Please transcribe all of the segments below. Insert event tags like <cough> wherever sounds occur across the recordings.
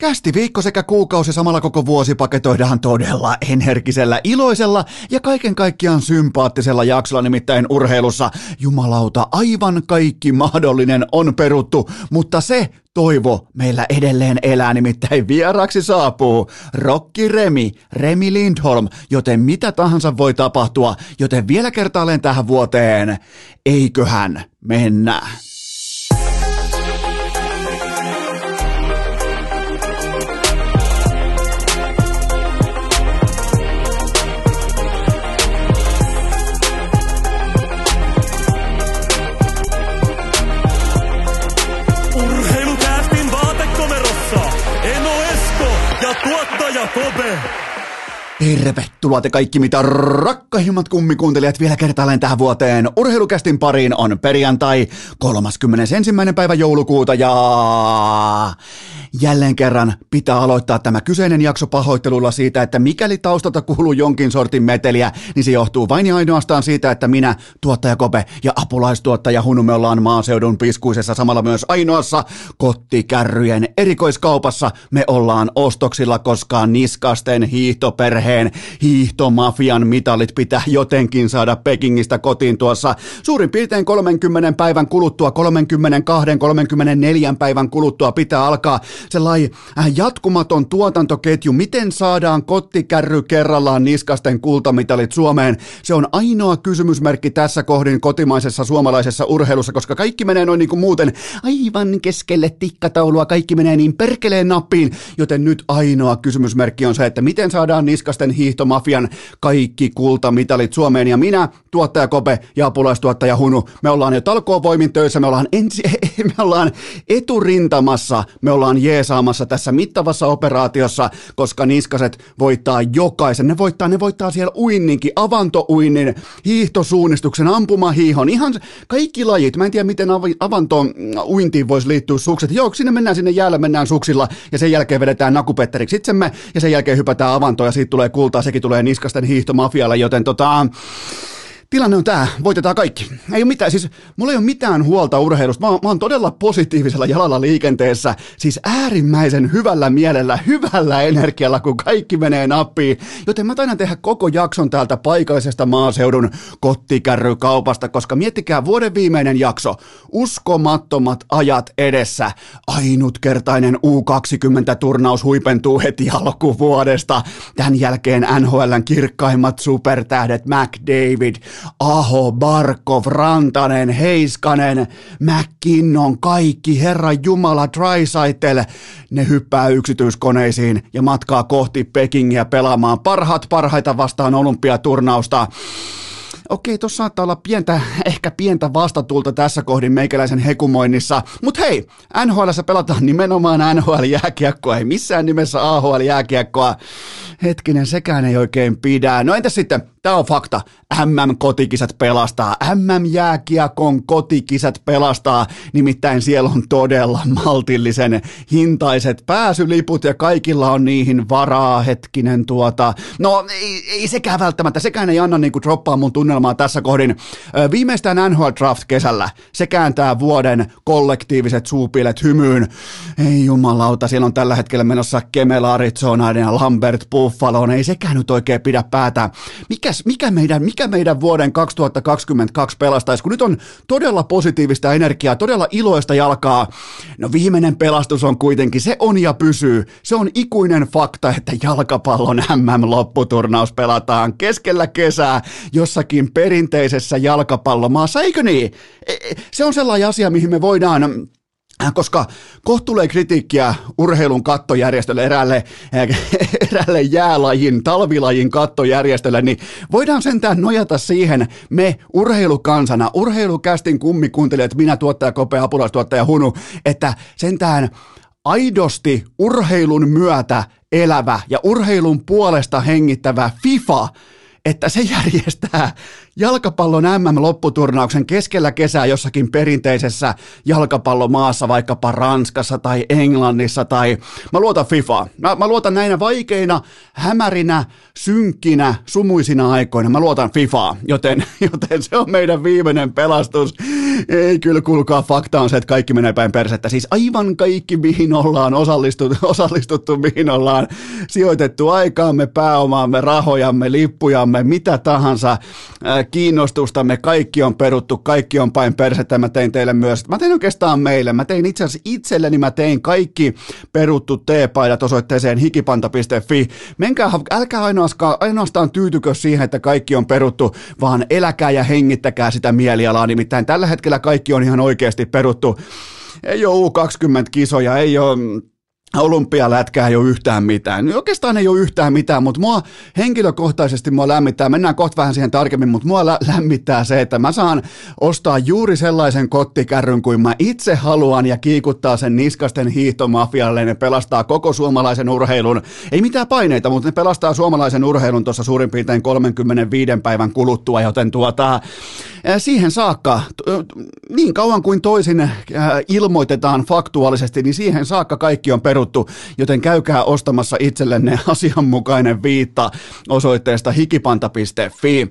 Kästi viikko sekä kuukausi samalla koko vuosi paketoidaan todella energisellä, iloisella ja kaiken kaikkiaan sympaattisella jaksolla nimittäin urheilussa. Jumalauta, aivan kaikki mahdollinen on peruttu, mutta se toivo meillä edelleen elää, nimittäin vieraksi saapuu Rokki Remi, Remi Lindholm, joten mitä tahansa voi tapahtua, joten vielä kertaalleen tähän vuoteen, eiköhän mennä. Tervetuloa te kaikki mitä rakkahimmat kummikuuntelijat vielä kertaalleen tähän vuoteen. Urheilukästin pariin on perjantai 31. päivä joulukuuta ja Jälleen kerran pitää aloittaa tämä kyseinen jakso pahoittelulla siitä, että mikäli taustalta kuuluu jonkin sortin meteliä, niin se johtuu vain ja ainoastaan siitä, että minä, tuottaja Kope ja apulaistuottaja Hunu, me ollaan maaseudun piskuisessa samalla myös ainoassa kottikärryjen erikoiskaupassa. Me ollaan ostoksilla, koska niskasten hiihtoperheen hiihtomafian mitalit pitää jotenkin saada Pekingistä kotiin tuossa. Suurin piirtein 30 päivän kuluttua, 32-34 päivän kuluttua pitää alkaa sellainen äh, jatkumaton tuotantoketju, miten saadaan kottikärry kerrallaan niskasten kultamitalit Suomeen. Se on ainoa kysymysmerkki tässä kohdin kotimaisessa suomalaisessa urheilussa, koska kaikki menee noin niin kuin muuten aivan keskelle tikkataulua, kaikki menee niin perkeleen nappiin, joten nyt ainoa kysymysmerkki on se, että miten saadaan niskasten hiihtomafian kaikki kultamitalit Suomeen. Ja minä, tuottaja Kope ja apulaistuottaja Hunu, me ollaan jo talkoovoimin töissä, me ollaan, ensi, <laughs> me ollaan eturintamassa, me ollaan jeesaamassa tässä mittavassa operaatiossa, koska niskaset voittaa jokaisen. Ne voittaa, ne voittaa siellä uinninkin, avantouinnin, hiihtosuunnistuksen, ampumahiihon, ihan kaikki lajit. Mä en tiedä, miten avanto uintiin voisi liittyä sukset. Joo, sinne mennään sinne jäällä, mennään suksilla ja sen jälkeen vedetään nakupetteriksi itsemme ja sen jälkeen hypätään avantoon ja siitä tulee kultaa, sekin tulee niskasten hiihtomafialle, joten tota tilanne on tämä, voitetaan kaikki. Ei ole mitään, siis mulla ei ole mitään huolta urheilusta. Mä oon, mä oon todella positiivisella jalalla liikenteessä, siis äärimmäisen hyvällä mielellä, hyvällä energialla, kun kaikki menee nappiin. Joten mä taidan tehdä koko jakson täältä paikallisesta maaseudun kottikärrykaupasta, koska miettikää vuoden viimeinen jakso, uskomattomat ajat edessä. Ainutkertainen U20-turnaus huipentuu heti alkuvuodesta. Tämän jälkeen NHLn kirkkaimmat supertähdet McDavid, Aho, Barkov, Rantanen, Heiskanen, McKinnon, kaikki, Herra Jumala, Trysaitel, ne hyppää yksityiskoneisiin ja matkaa kohti Pekingiä pelaamaan parhaat parhaita vastaan olympiaturnausta. Okei, tuossa saattaa olla pientä, ehkä pientä vastatulta tässä kohdin meikäläisen hekumoinnissa, mutta hei, NHL pelataan nimenomaan NHL-jääkiekkoa, ei missään nimessä AHL-jääkiekkoa. Hetkinen, sekään ei oikein pidä. No entäs sitten, Tämä on fakta. MM-kotikisat pelastaa. MM-jääkiekon kotikisat pelastaa. Nimittäin siellä on todella maltillisen hintaiset pääsyliput ja kaikilla on niihin varaa. Hetkinen tuota. No ei, ei sekään välttämättä. Sekään ei anna niinku droppaa mun tunnelmaa tässä kohdin. Viimeistään NHL Draft kesällä. Se kääntää vuoden kollektiiviset suupilet hymyyn. Ei jumalauta, siellä on tällä hetkellä menossa Kemel Arizona ja Lambert Buffalo. Ei sekään nyt oikein pidä päätä. Mikä mikäs, mikä, meidän, mikä meidän vuoden 2022 pelastaisi, kun nyt on todella positiivista energiaa, todella iloista jalkaa. No viimeinen pelastus on kuitenkin, se on ja pysyy. Se on ikuinen fakta, että jalkapallon MM-lopputurnaus pelataan keskellä kesää jossakin perinteisessä jalkapallomaassa, eikö niin? E, e, se on sellainen asia, mihin me voidaan Koska kohtuulee kritiikkiä urheilun kattojärjestölle, eräälle, <laughs> eräälle jäälajin, talvilajin kattojärjestölle, niin voidaan sentään nojata siihen me urheilukansana, urheilukästin kummikuuntelijat, minä tuottaja Kopea, apulaistuottaja Hunu, että sentään aidosti urheilun myötä elävä ja urheilun puolesta hengittävä FIFA – että se järjestää jalkapallon MM-lopputurnauksen keskellä kesää jossakin perinteisessä jalkapallomaassa, vaikkapa Ranskassa tai Englannissa tai mä luotan FIFA. Mä, mä luotan näinä vaikeina, hämärinä, synkkinä, sumuisina aikoina, mä luotan FIFA, joten, <laughs> joten se on meidän viimeinen pelastus. Ei kyllä, kuulkaa, fakta on se, että kaikki menee päin persettä. Siis aivan kaikki, mihin ollaan osallistuttu, osallistuttu mihin ollaan sijoitettu aikaamme, pääomaamme, rahojamme, lippujamme, mitä tahansa, kiinnostustamme, kaikki on peruttu, kaikki on päin persettä. Mä tein teille myös, mä tein oikeastaan meille, mä tein itse asiassa itselleni, mä tein kaikki peruttu teepaidat osoitteeseen hikipanta.fi. Menkää, älkää ainoastaan, ainoastaan tyйтykö siihen, että kaikki on peruttu, vaan eläkää ja hengittäkää sitä mielialaa. Nimittäin tällä hetkellä kaikki on ihan oikeasti peruttu. Ei ole U20-kisoja, ei ole olympialätkää ei ole yhtään mitään. Oikeastaan ei ole yhtään mitään, mutta mua henkilökohtaisesti mua lämmittää, mennään kohta vähän siihen tarkemmin, mutta mua lä- lämmittää se, että mä saan ostaa juuri sellaisen kottikärryn kuin mä itse haluan ja kiikuttaa sen niskasten hiihtomafialle. Ne pelastaa koko suomalaisen urheilun. Ei mitään paineita, mutta ne pelastaa suomalaisen urheilun tuossa suurin piirtein 35 päivän kuluttua, joten tuota, siihen saakka, niin kauan kuin toisin ilmoitetaan faktuaalisesti, niin siihen saakka kaikki on peruttu, joten käykää ostamassa itsellenne <laughs> asianmukainen viitta osoitteesta hikipanta.fi.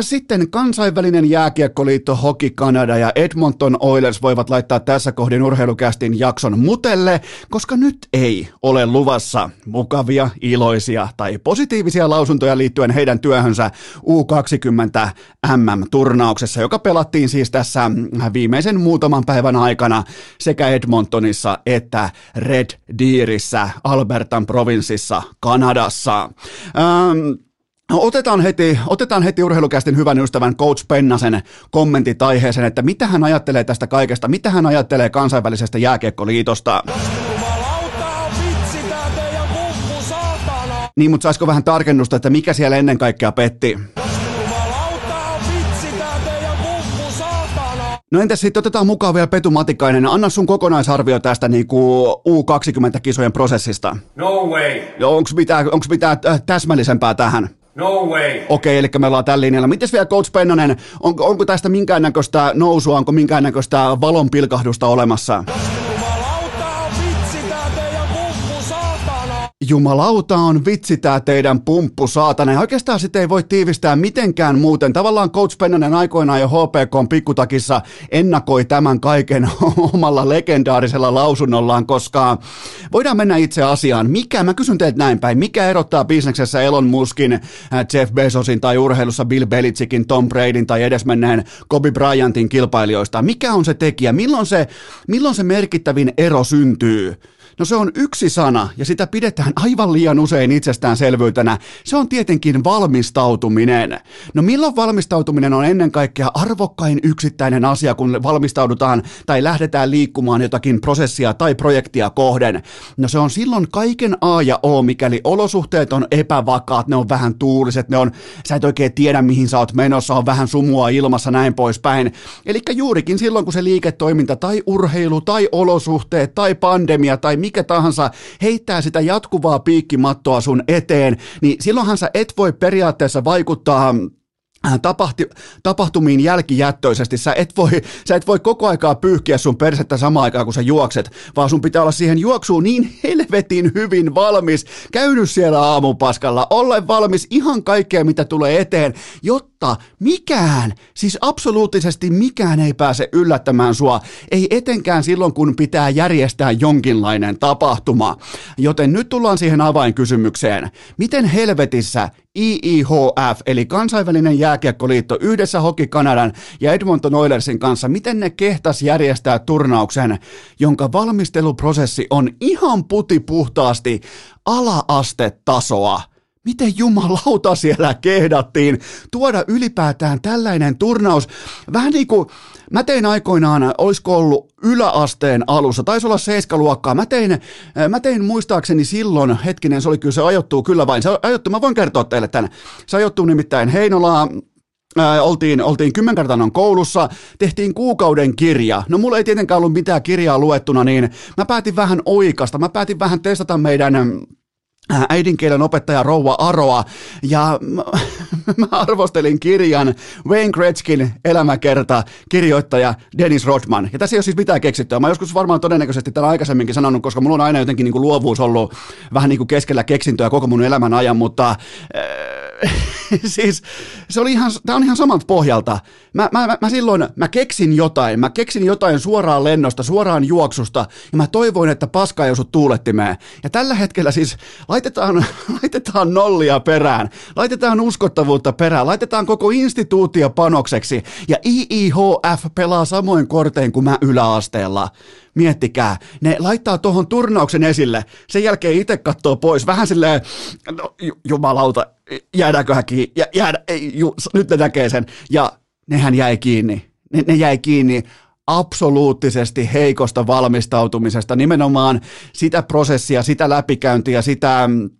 Sitten kansainvälinen jääkiekkoliitto Hockey Canada ja Edmonton Oilers voivat laittaa tässä kohdin urheilukästin jakson mutelle, koska nyt ei ole luvassa mukavia, iloisia tai positiivisia lausuntoja liittyen heidän työhönsä U20 MM-turnauksessa, joka pelattiin siis tässä viimeisen muutaman päivän aikana sekä Edmontonissa että Red Deerissä, Albertan provinssissa, Kanadassa. Ähm, otetaan heti, otetaan heti urheilukästin hyvän ystävän Coach Pennasen kommentit aiheeseen, että mitä hän ajattelee tästä kaikesta, mitä hän ajattelee kansainvälisestä jääkiekkoliitosta. Niin, mutta saisiko vähän tarkennusta, että mikä siellä ennen kaikkea petti? No entäs sitten otetaan mukaan vielä Petu Matikainen. Anna sun kokonaisarvio tästä niin kuin U20-kisojen prosessista. No way. Onko mitään, onks mitään äh, täsmällisempää tähän? No way. Okei, okay, eli me ollaan tällä linjalla. Mites vielä Coach Pennanen, onko, onko tästä minkäännäköistä nousua, onko minkäännäköistä valon pilkahdusta olemassa? Jumalauta on vitsi tää teidän pumppu saatana. Ja oikeastaan sitä ei voi tiivistää mitenkään muuten. Tavallaan Coach Pennanen aikoinaan jo HPK pikkutakissa ennakoi tämän kaiken <laughs> omalla legendaarisella lausunnollaan, koska voidaan mennä itse asiaan. Mikä, mä kysyn teiltä näin päin, mikä erottaa bisneksessä Elon Muskin, äh, Jeff Bezosin tai urheilussa Bill Belichickin, Tom Bradyn tai edesmenneen Kobe Bryantin kilpailijoista? Mikä on se tekijä? Milloin se, milloin se merkittävin ero syntyy? No se on yksi sana ja sitä pidetään aivan liian usein itsestäänselvyytenä. Se on tietenkin valmistautuminen. No milloin valmistautuminen on ennen kaikkea arvokkain yksittäinen asia, kun valmistaudutaan tai lähdetään liikkumaan jotakin prosessia tai projektia kohden? No se on silloin kaiken A ja O, mikäli olosuhteet on epävakaat, ne on vähän tuuliset, ne on, sä et oikein tiedä mihin sä oot menossa, on vähän sumua ilmassa näin poispäin. Eli juurikin silloin, kun se liiketoiminta tai urheilu tai olosuhteet tai pandemia tai mikä tahansa heittää sitä jatkuvaa piikkimattoa sun eteen, niin silloinhan sä et voi periaatteessa vaikuttaa Äh, tapahti, tapahtumiin jälkijättöisesti. Sä et, voi, sä et voi koko aikaa pyyhkiä sun persettä samaan aikaan, kun sä juokset, vaan sun pitää olla siihen juoksuun niin helvetin hyvin valmis, käynyt siellä aamupaskalla, olla valmis ihan kaikkea, mitä tulee eteen, jotta mikään, siis absoluuttisesti mikään ei pääse yllättämään sua, ei etenkään silloin, kun pitää järjestää jonkinlainen tapahtuma. Joten nyt tullaan siihen avainkysymykseen. Miten helvetissä IIHF, eli kansainvälinen jääkiekkoliitto yhdessä Hockey Kanadan ja Edmonton Oilersin kanssa, miten ne kehtas järjestää turnauksen, jonka valmisteluprosessi on ihan putipuhtaasti ala-astetasoa. Miten jumalauta siellä kehdattiin tuoda ylipäätään tällainen turnaus? Vähän niin kuin mä tein aikoinaan, olisiko ollut yläasteen alussa, taisi olla seiskaluokkaa. Mä tein, mä tein muistaakseni silloin, hetkinen, se oli kyllä, se ajoittuu kyllä vain. Se ajoittuu, mä voin kertoa teille tämän. Se ajoittuu nimittäin Heinolaa, Ää, oltiin, oltiin kymmenkartanon koulussa, tehtiin kuukauden kirja. No mulla ei tietenkään ollut mitään kirjaa luettuna, niin mä päätin vähän oikasta. Mä päätin vähän testata meidän äidinkielen opettaja Rouva Aroa, ja <laughs> mä arvostelin kirjan Wayne Gretzkin elämäkerta, kirjoittaja Dennis Rodman. Ja tässä ei ole siis mitään keksittyä. Mä joskus varmaan todennäköisesti tämän aikaisemminkin sanonut, koska mulla on aina jotenkin niin kuin luovuus ollut vähän niin kuin keskellä keksintöä koko mun elämän ajan, mutta äh, <laughs> siis se oli ihan, tämä on ihan samalta pohjalta. Mä, mä, mä, mä silloin, mä keksin jotain, mä keksin jotain suoraan lennosta, suoraan juoksusta, ja mä toivoin, että paska ei osu tuulettimeen. Ja tällä hetkellä siis laitetaan, <laughs> laitetaan nollia perään, laitetaan uskottavuutta perään, laitetaan koko instituutio panokseksi, ja IIHF pelaa samoin kortein kuin mä yläasteella. Miettikää, ne laittaa tuohon turnauksen esille, sen jälkeen itse katsoo pois, vähän silleen, no jumalauta, jäädäänkö kiinni, jä, jäädä, ei, ju, nyt ne näkee sen, ja nehän jäi kiinni, ne, ne jäi kiinni absoluuttisesti heikosta valmistautumisesta, nimenomaan sitä prosessia, sitä läpikäyntiä, sitä mm,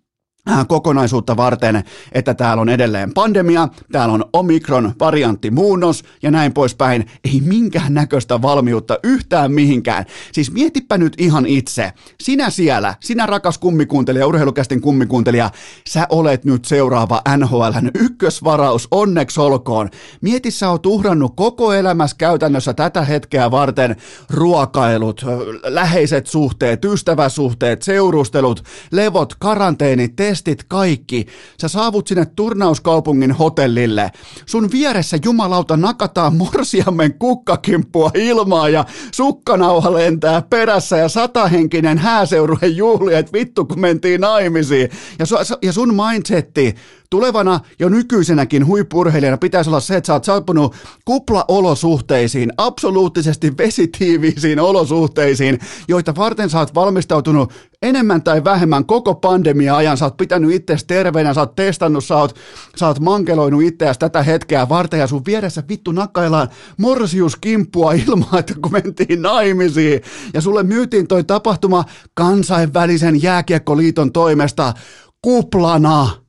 kokonaisuutta varten, että täällä on edelleen pandemia, täällä on omikron variantti muunnos ja näin poispäin. Ei minkään näköistä valmiutta yhtään mihinkään. Siis mietipä nyt ihan itse. Sinä siellä, sinä rakas kummikuuntelija, urheilukästin kummikuuntelija, sä olet nyt seuraava NHLn ykkösvaraus, onneksi olkoon. Mieti, sä oot uhrannut koko elämässä käytännössä tätä hetkeä varten ruokailut, läheiset suhteet, ystäväsuhteet, seurustelut, levot, karanteenit, testit, kaikki. Sä saavut sinne turnauskaupungin hotellille. Sun vieressä jumalauta nakataan morsiammen kukkakimppua ilmaa ja sukkanauha lentää perässä ja satahenkinen hääseurueen juhli, että vittu kun mentiin naimisiin. Ja, su- ja sun mindsetti tulevana jo nykyisenäkin huippurheilijana pitäisi olla se, että sä oot saapunut kuplaolosuhteisiin, absoluuttisesti vesitiiviisiin olosuhteisiin, joita varten sä oot valmistautunut enemmän tai vähemmän koko pandemia-ajan, sä oot pitänyt itseäsi terveenä, sä oot testannut, sä oot, sä oot mankeloinut itseäsi tätä hetkeä varten ja sun vieressä vittu nakkaillaan morsiuskimppua <laughs> ilman, että kun mentiin naimisiin. Ja sulle myytiin toi tapahtuma kansainvälisen jääkiekkoliiton toimesta kuplana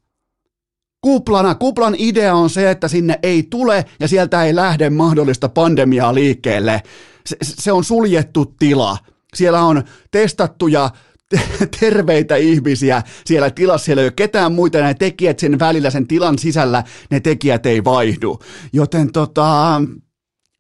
kuplana. Kuplan idea on se, että sinne ei tule ja sieltä ei lähde mahdollista pandemiaa liikkeelle. Se, se on suljettu tila. Siellä on testattuja terveitä ihmisiä siellä tilassa, siellä ei ole ketään muita, nämä tekijät sen välillä, sen tilan sisällä, ne tekijät ei vaihdu. Joten tota,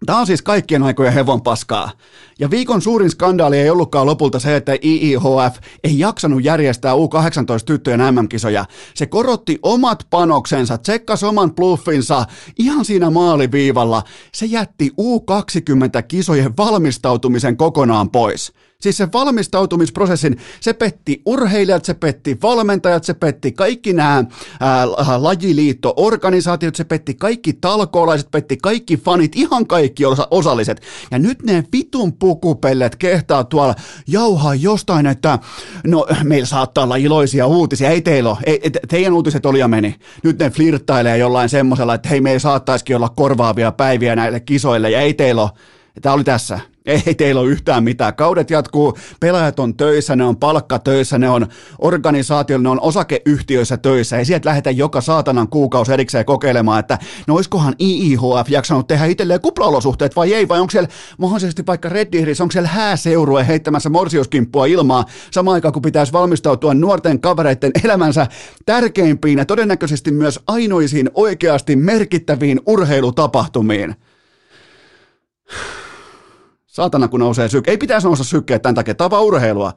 Tämä on siis kaikkien aikojen hevon paskaa. Ja viikon suurin skandaali ei ollutkaan lopulta se, että IIHF ei jaksanut järjestää U18-tyttöjen MM-kisoja. Se korotti omat panoksensa, tsekkasi oman bluffinsa ihan siinä maaliviivalla. Se jätti U20-kisojen valmistautumisen kokonaan pois. Siis se valmistautumisprosessin, se petti urheilijat, se petti valmentajat, se petti kaikki nämä ää, lajiliitto-organisaatiot, se petti kaikki talkoolaiset, petti kaikki fanit, ihan kaikki osa- osalliset. Ja nyt ne vitun pukupellet kehtaa tuolla jauhaa jostain, että no meillä saattaa olla iloisia uutisia, ei teillä ole, ei, teidän uutiset oli ja meni. Nyt ne flirttailee jollain semmoisella, että hei meillä saattaisikin olla korvaavia päiviä näille kisoille ja ei teillä ole. Tämä oli tässä. Ei teillä ole yhtään mitään. Kaudet jatkuu, pelaajat on töissä, ne on palkkatöissä, ne on organisaatioilla, ne on osakeyhtiöissä töissä. Ei sieltä lähetä joka saatanan kuukausi erikseen kokeilemaan, että no olisikohan IIHF jaksanut tehdä itselleen kuplaolosuhteet vai ei, vai onko siellä mahdollisesti vaikka Red onko siellä hääseurue heittämässä morsiuskimppua ilmaa samaan aikaan, kun pitäisi valmistautua nuorten kavereiden elämänsä tärkeimpiin ja todennäköisesti myös ainoisiin oikeasti merkittäviin urheilutapahtumiin. Saatana kun nousee syke. Ei pitäisi nousta sykkeet tämän takia. Tämä on urheilua.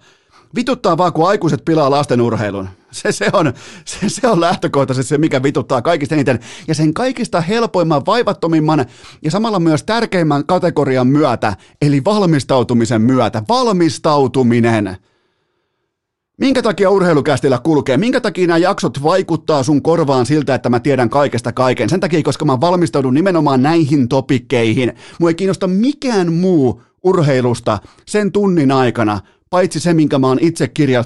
Vituttaa vaan, kun aikuiset pilaa lasten urheilun. <laughs> Se, se, on, se, se on lähtökohtaisesti se, mikä vituttaa kaikista eniten. Ja sen kaikista helpoimman, vaivattomimman ja samalla myös tärkeimmän kategorian myötä, eli valmistautumisen myötä. Valmistautuminen. Minkä takia urheilukästillä kulkee? Minkä takia nämä jaksot vaikuttaa sun korvaan siltä, että mä tiedän kaikesta kaiken? Sen takia, koska mä valmistaudun nimenomaan näihin topikkeihin. Mua ei kiinnosta mikään muu urheilusta sen tunnin aikana, paitsi se, minkä mä oon itse kirja,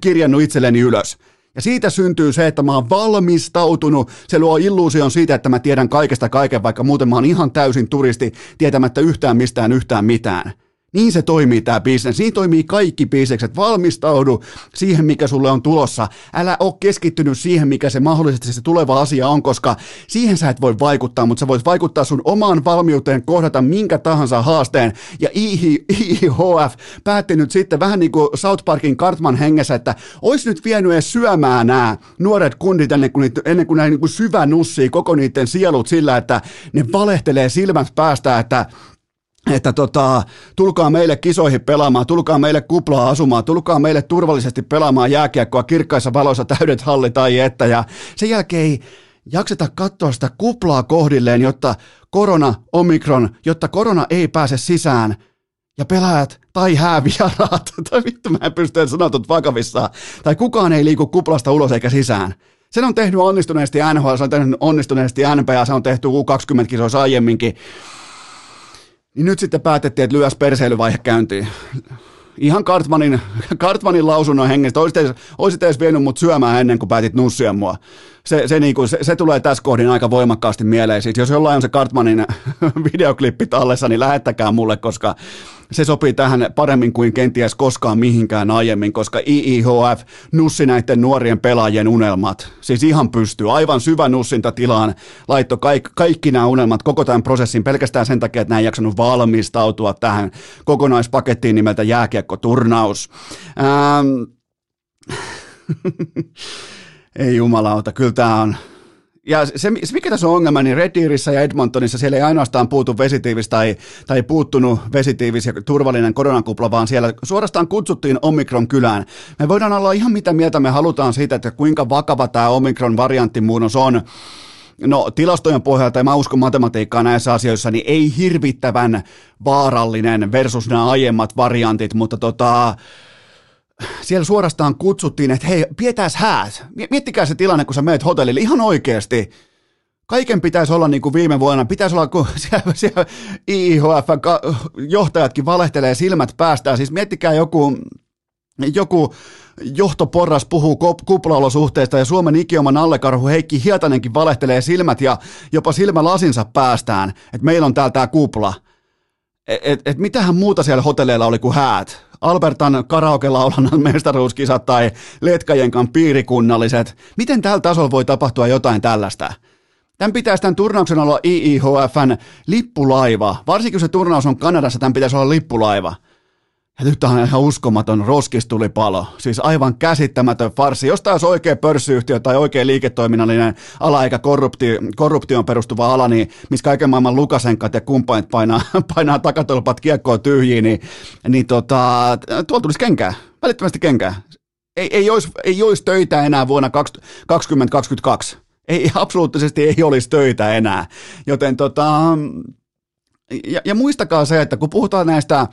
kirjannut itselleni ylös. Ja siitä syntyy se, että mä oon valmistautunut. Se luo illuusion siitä, että mä tiedän kaikesta kaiken, vaikka muuten mä oon ihan täysin turisti, tietämättä yhtään mistään yhtään mitään. Niin se toimii tämä bisnes. Niin toimii kaikki bisnekset. Valmistaudu siihen, mikä sulle on tulossa. Älä ole keskittynyt siihen, mikä se mahdollisesti se tuleva asia on, koska siihen sä et voi vaikuttaa, mutta sä voit vaikuttaa sun omaan valmiuteen kohdata minkä tahansa haasteen. Ja IHF päätti nyt sitten vähän niin kuin South Parkin Cartman hengessä, että olisi nyt vienyt edes syömään nämä nuoret kundit ennen kuin, niitä, ennen kuin näin niin syvä nussii koko niiden sielut sillä, että ne valehtelee silmät päästä, että että tota, tulkaa meille kisoihin pelaamaan, tulkaa meille kuplaa asumaan, tulkaa meille turvallisesti pelaamaan jääkiekkoa kirkkaissa valoissa <laughs> täydet halli tai että ja sen jälkeen ei, jakseta katsoa sitä kuplaa kohdilleen, jotta korona, omikron, jotta korona ei pääse sisään ja pelaajat tai häävieraat, <laughs> tai vittu mä en pysty edes sanoa vakavissaan, tai kukaan ei liiku kuplasta ulos eikä sisään. Sen on tehnyt onnistuneesti NHL, se on tehnyt onnistuneesti NBA, se on tehty U20-kisoissa aiemminkin. Niin nyt sitten päätettiin, että lyös perseilyvaihe käyntiin ihan Kartmanin, Kartmanin <laughs> lausunnon hengestä. Olisit edes, olisit edes vienyt mut syömään ennen kuin päätit nussia mua. Se, se, niinku, se, se, tulee tässä kohdin aika voimakkaasti mieleen. Siis jos jollain on se Kartmanin <laughs> videoklippi tallessa, niin lähettäkää mulle, koska se sopii tähän paremmin kuin kenties koskaan mihinkään aiemmin, koska IIHF nussi näiden nuorien pelaajien unelmat. Siis ihan pystyy, aivan syvä nussinta tilaan, laitto kaikki, kaikki nämä unelmat koko tämän prosessin pelkästään sen takia, että näin jaksanut valmistautua tähän kokonaispakettiin nimeltä jääkiekkoturnaus. Ähm. <laughs> Ei jumalauta, kyllä tämä on, ja se, se, mikä tässä on ongelma, niin Red Deerissä ja Edmontonissa siellä ei ainoastaan puutu vesitiivis tai, tai puuttunut vesitiivis ja turvallinen koronakupla, vaan siellä suorastaan kutsuttiin Omikron kylään. Me voidaan olla ihan mitä mieltä me halutaan siitä, että kuinka vakava tämä Omikron varianttimuunnos on. No tilastojen pohjalta, ja mä uskon matematiikkaa näissä asioissa, niin ei hirvittävän vaarallinen versus nämä aiemmat variantit, mutta tota, siellä suorastaan kutsuttiin, että hei, pidetääs häät. Miettikää se tilanne, kun sä meet hotellille ihan oikeasti. Kaiken pitäisi olla niin kuin viime vuonna. Pitäisi olla, kun <laughs> siellä, siellä IIHF johtajatkin valehtelee silmät päästään. Siis miettikää joku, joku johtoporras puhuu kuplaolosuhteista ja Suomen ikioman allekarhu Heikki Hietanenkin valehtelee silmät ja jopa silmälasinsa päästään, että meillä on täällä tämä kupla. Et, et, mitähän muuta siellä hotelleilla oli kuin häät? Albertan karaoke-laulannan <laughs> mestaruuskisat tai Letkajenkan piirikunnalliset. Miten tällä tasolla voi tapahtua jotain tällaista? Tämän pitäisi tämän turnauksen olla IIHFn lippulaiva. Varsinkin kun se turnaus on Kanadassa, tämän pitäisi olla lippulaiva. Nyt on ihan uskomaton roskistulipalo. Siis aivan käsittämätön farsi. Jos tämä olisi oikea pörssiyhtiö tai oikea liiketoiminnallinen ala eikä korrupti, korruptioon perustuva ala, niin missä kaiken maailman lukasenkat ja kumppanit painaa, <laughs> painaa takatolpat kiekkoon tyhjiin, niin, niin tota, tuolla tulisi kenkää. Välittömästi kenkää. Ei, ei, olisi, ei olisi töitä enää vuonna 2022. Ei, <laughs> absoluuttisesti ei olisi töitä enää. Joten tota, ja, ja muistakaa se, että kun puhutaan näistä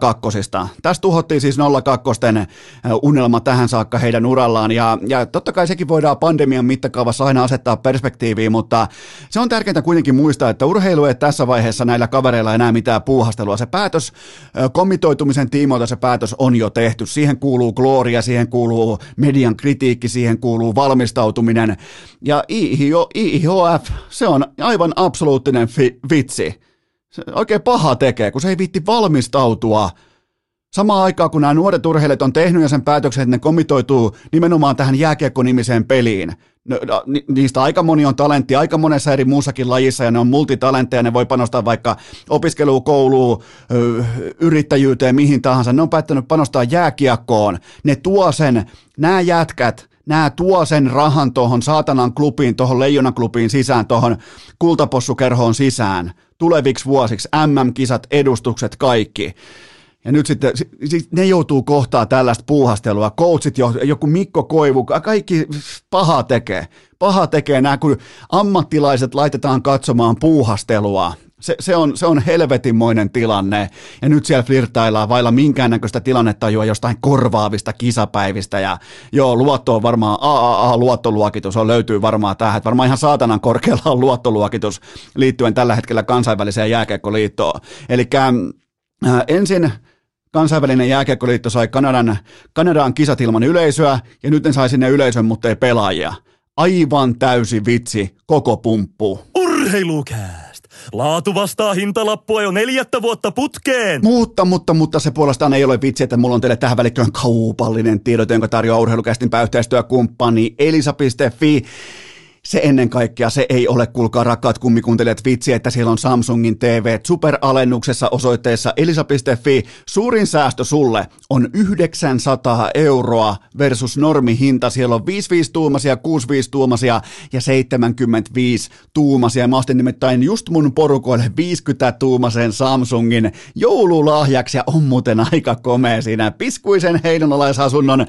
02 tässä tuhottiin siis 02 unelma tähän saakka heidän urallaan, ja, ja totta kai sekin voidaan pandemian mittakaavassa aina asettaa perspektiiviin, mutta se on tärkeintä kuitenkin muistaa, että urheilu ei tässä vaiheessa näillä kavereilla enää mitään puuhastelua. Se päätös, komitoitumisen tiimoilta se päätös on jo tehty. Siihen kuuluu gloria, siihen kuuluu median kritiikki, siihen kuuluu valmistautuminen, ja IIHF, se on aivan absoluuttinen fi- vitsi se oikein paha tekee, kun se ei viitti valmistautua. Samaan aikaan, kun nämä nuoret urheilijat on tehnyt ja sen päätöksen, että ne komitoituu nimenomaan tähän jääkiekko-nimiseen peliin. No, no, niistä aika moni on talentti aika monessa eri muussakin lajissa ja ne on multitalentteja, ne voi panostaa vaikka opiskeluun, kouluun, yrittäjyyteen, mihin tahansa. Ne on päättänyt panostaa jääkiekkoon. Ne tuo sen, nämä jätkät, nämä tuo sen rahan tuohon saatanan klubiin, tuohon leijonan klubiin sisään, tuohon kultapossukerhoon sisään – tuleviksi vuosiksi, MM-kisat, edustukset, kaikki. Ja nyt sitten siis ne joutuu kohtaa tällaista puuhastelua. Coachit, joku Mikko Koivu, kaikki paha tekee. Paha tekee nämä, kun ammattilaiset laitetaan katsomaan puuhastelua. Se, se, on, se on helvetinmoinen tilanne. Ja nyt siellä flirtaillaan vailla minkäännäköistä tilannetajua jostain korvaavista kisapäivistä. Ja joo, luotto on varmaan AAA-luottoluokitus, on löytyy varmaan tähän. Että varmaan ihan saatanan korkealla on luottoluokitus liittyen tällä hetkellä kansainväliseen jääkiekkoliittoon. Eli äh, ensin kansainvälinen jääkiekkoliitto sai Kanadan, Kanadaan kisat ilman yleisöä, ja nyt ne sai sinne yleisön, mutta ei pelaajia. Aivan täysi vitsi, koko pumppu. Urheilukää! Laatu vastaa hintalappua jo neljättä vuotta putkeen. Mutta, mutta, mutta se puolestaan ei ole vitsi, että mulla on teille tähän välikköön kaupallinen tiedot, jonka tarjoaa urheilukästin yhteistyökumppani elisa.fi se ennen kaikkea se ei ole, kuulkaa rakkaat kummikuuntelijat, vitsi, että siellä on Samsungin TV superalennuksessa osoitteessa elisa.fi. Suurin säästö sulle on 900 euroa versus normihinta. Siellä on 55 tuumasia, 65 tuumasia ja 75 tuumasia. Mä ostin nimittäin just mun porukoille 50 tuumasen Samsungin joululahjaksi ja on muuten aika komea siinä piskuisen heinonalaisasunnon